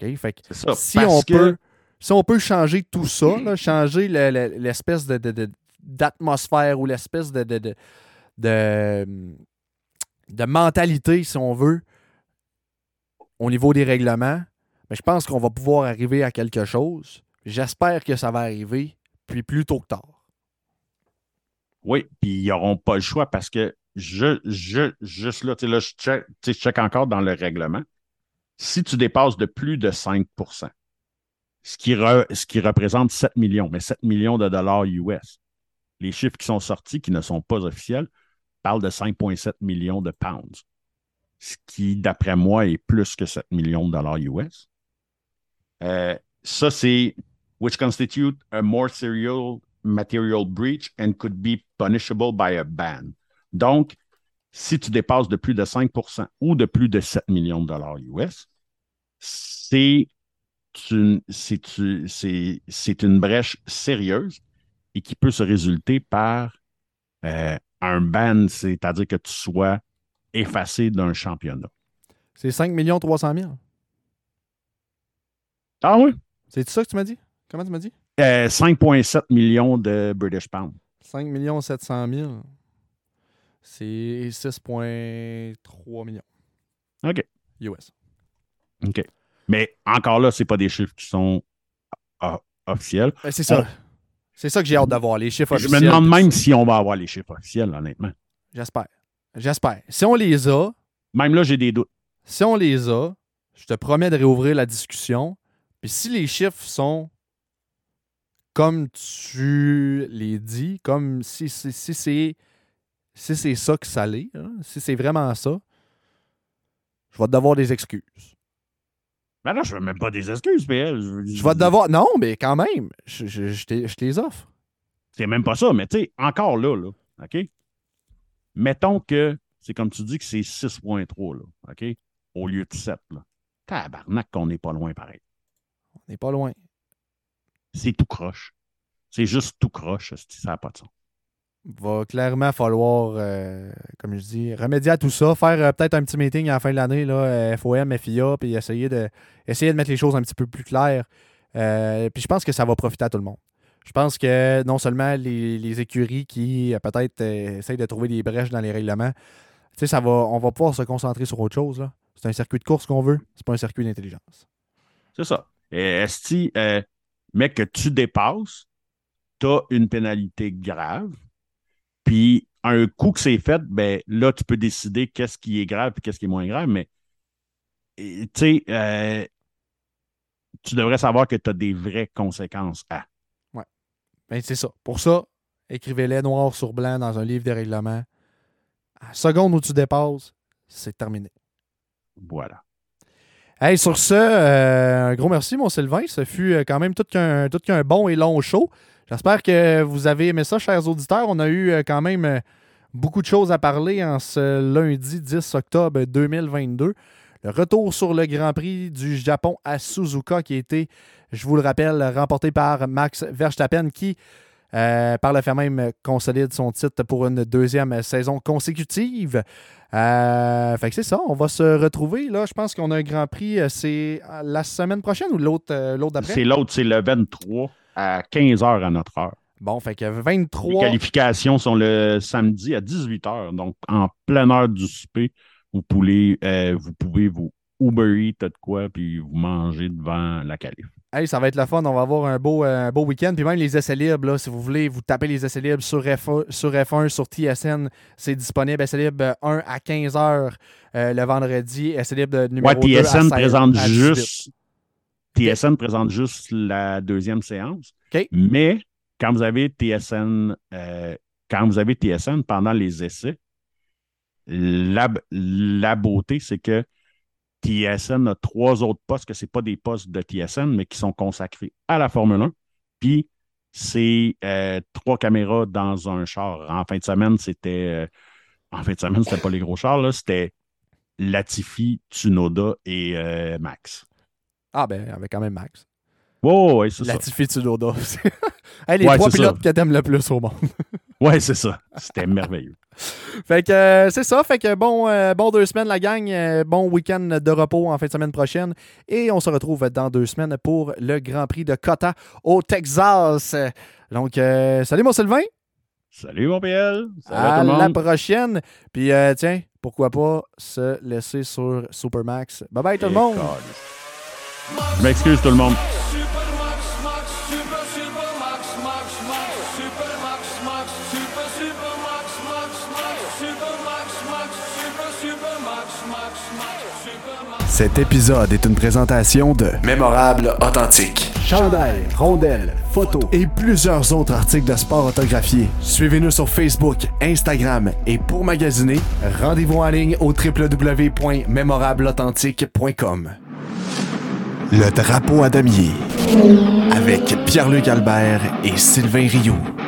S1: OK? Fait que
S2: C'est ça.
S1: si on,
S2: que-
S1: peut, si on peut changer tout ça, là, changer le- le- l'espèce de, de- de- d'atmosphère ou l'espèce de, de, de, de, mentalité, si on veut, au niveau des règlements, mais je pense qu'on va pouvoir arriver à quelque chose. J'espère que ça va arriver, puis plus tôt que tard.
S2: Oui, puis ils n'auront pas le choix parce que je, je, juste là, là, je check, je check encore dans le règlement. Si tu dépasses de plus de 5 ce qui, re- ce qui représente 7 millions, mais 7 millions de dollars US, les chiffres qui sont sortis, qui ne sont pas officiels, parlent de 5,7 millions de pounds, ce qui, d'après moi, est plus que 7 millions de dollars US. Euh, ça, c'est which constitute a more serious material breach and could be punishable by a ban. Donc, si tu dépasses de plus de 5% ou de plus de 7 millions de dollars US, c'est une, une brèche sérieuse et qui peut se résulter par euh, un ban, c'est-à-dire que tu sois effacé d'un championnat.
S1: C'est 5 300 000.
S2: Ah oui?
S1: C'est ça que tu m'as dit? Comment tu m'as dit?
S2: Euh, 5,7 millions de British pounds.
S1: 5 700 000. C'est 6,3 millions
S2: OK.
S1: US.
S2: OK. Mais encore là, ce pas des chiffres qui sont ah, officiels.
S1: Ben, c'est ça.
S2: On-
S1: C'est ça que j'ai hâte d'avoir, les chiffres
S2: Je
S1: officiels.
S2: me demande même si on va avoir les chiffres officiels, honnêtement.
S1: J'espère. J'espère. Si on les a,
S2: Même là, j'ai des doutes.
S1: si on les a, je te promets de réouvrir la discussion. Puis si les chiffres sont comme tu les dis, comme si, si, si c'est si c'est ça que ça l'est, hein, si c'est vraiment ça, je vais te devoir des excuses.
S2: Ben non, je ne veux même pas des excuses, PL.
S1: Je vais te devoir. Non, mais quand même, je, je, je t'ai- je te les offre.
S2: C'est même pas ça, mais tu sais, encore là, là, OK? Mettons que c'est comme tu dis que c'est 6.3, là, OK? Au lieu de 7, là. Tabarnak qu'on n'est pas loin pareil.
S1: On n'est pas loin.
S2: C'est tout croche. C'est juste tout croche, ça n'a pas de sens.
S1: Va clairement falloir, euh, comme je dis, remédier à tout ça, faire euh, peut-être un petit meeting à la fin de l'année, là, euh, FOM, FIA, puis essayer de, essayer de mettre les choses un petit peu plus claires. Puis je pense que ça va profiter à tout le monde. Je pense que non seulement les, les écuries qui peut-être essayent de trouver des brèches dans les règlements, ça va, on va pouvoir se concentrer sur autre chose. C'est un circuit de course qu'on veut, c'est pas un circuit d'intelligence.
S2: C'est ça. Esti, euh, mais que tu dépasses, tu as une pénalité grave. Puis, un coup que c'est fait, ben là, tu peux décider qu'est-ce qui est grave et qu'est-ce qui est moins grave. Mais, tu sais, euh, tu devrais savoir que tu as des vraies conséquences à.
S1: Ben, c'est ça. Pour ça, écrivez-les noir sur blanc dans un livre de règlement. À la seconde où tu dépasses, c'est terminé.
S2: Voilà.
S1: Hey, sur ce, euh, un gros merci, mon Sylvain. Ce fut euh, quand même tout qu'un tout qu'un bon et long show. J'espère que vous avez aimé ça, chers auditeurs. On a eu euh, quand même euh, beaucoup de choses à parler en ce lundi 10 octobre 2022. Le retour sur le Grand Prix du Japon à Suzuka qui a été, je vous le rappelle, remporté par Max Verstappen qui, euh, par le fait même, consolide son titre pour une deuxième saison consécutive. Fait que c'est ça, on va se retrouver. Là, je pense qu'on a un Grand Prix, c'est la semaine prochaine ou l'autre l'autre d'après?
S2: C'est l'autre, c'est le 23 à 15 h à notre heure.
S1: Bon, fait que
S2: Les
S1: 23.
S2: qualifications sont le samedi à 18 h. Donc, en pleine heure du souper, vous pouvez, euh, vous pouvez vous Uber Eats de quoi, puis vous manger devant la qualif.
S1: Hey, ça va être le fun. On va avoir un beau, euh, un beau week-end. Puis même les essais libres, là, si vous voulez, vous tapez les essais libres sur, F1, sur F1, sur TSN. C'est disponible. Essais libres 1 à 15h le vendredi. Essais libres numéro
S2: Ouais,
S1: 2 à
S2: TSN
S1: 16
S2: présente
S1: à 18.
S2: juste. TSN présente juste la deuxième séance. Mais quand vous avez TSN, euh, quand vous avez TSN pendant les essais, la, la beauté, c'est que TSN a trois autres postes, que ce pas des postes de TSN, mais qui sont consacrés à la Formule 1. Puis, c'est euh, trois caméras dans un char. En fin de semaine, c'était. euh, en fin de semaine, c'était pas les gros chars, là, c'était Latifi, Tsunoda et euh, Max.
S1: Ah, ben, avec quand même Max.
S3: Oh, ouais, c'est
S2: La
S3: ça.
S2: Tiffy Tsunoda. Hey, les
S3: Ouais,
S2: trois pilotes que t'aimes le plus au monde.
S3: Ouais, c'est ça. C'était merveilleux.
S2: Fait que euh, c'est ça. Fait que bon, euh, bon deux semaines, la gang. Euh, bon week-end de repos en fin de semaine prochaine. Et on se retrouve dans deux semaines pour le Grand Prix de Cota au Texas. Donc, salut mon Sylvain.
S3: Salut, mon PL. Salut à,
S2: À
S3: tout le
S2: la prochaine. Puis, tiens, pourquoi pas se laisser sur Supermax. Bye bye tout le monde.
S3: Je m'excuse, tout le monde.
S1: Cet épisode est une présentation de Mémorable Authentique. Chandail, rondelles, photos et plusieurs autres articles de sport autographiés. Suivez-nous sur Facebook, Instagram et pour magasiner, rendez-vous en ligne au www.mémorableauthentique.com. Le drapeau à damier avec Pierre-Luc Albert et Sylvain Rioux.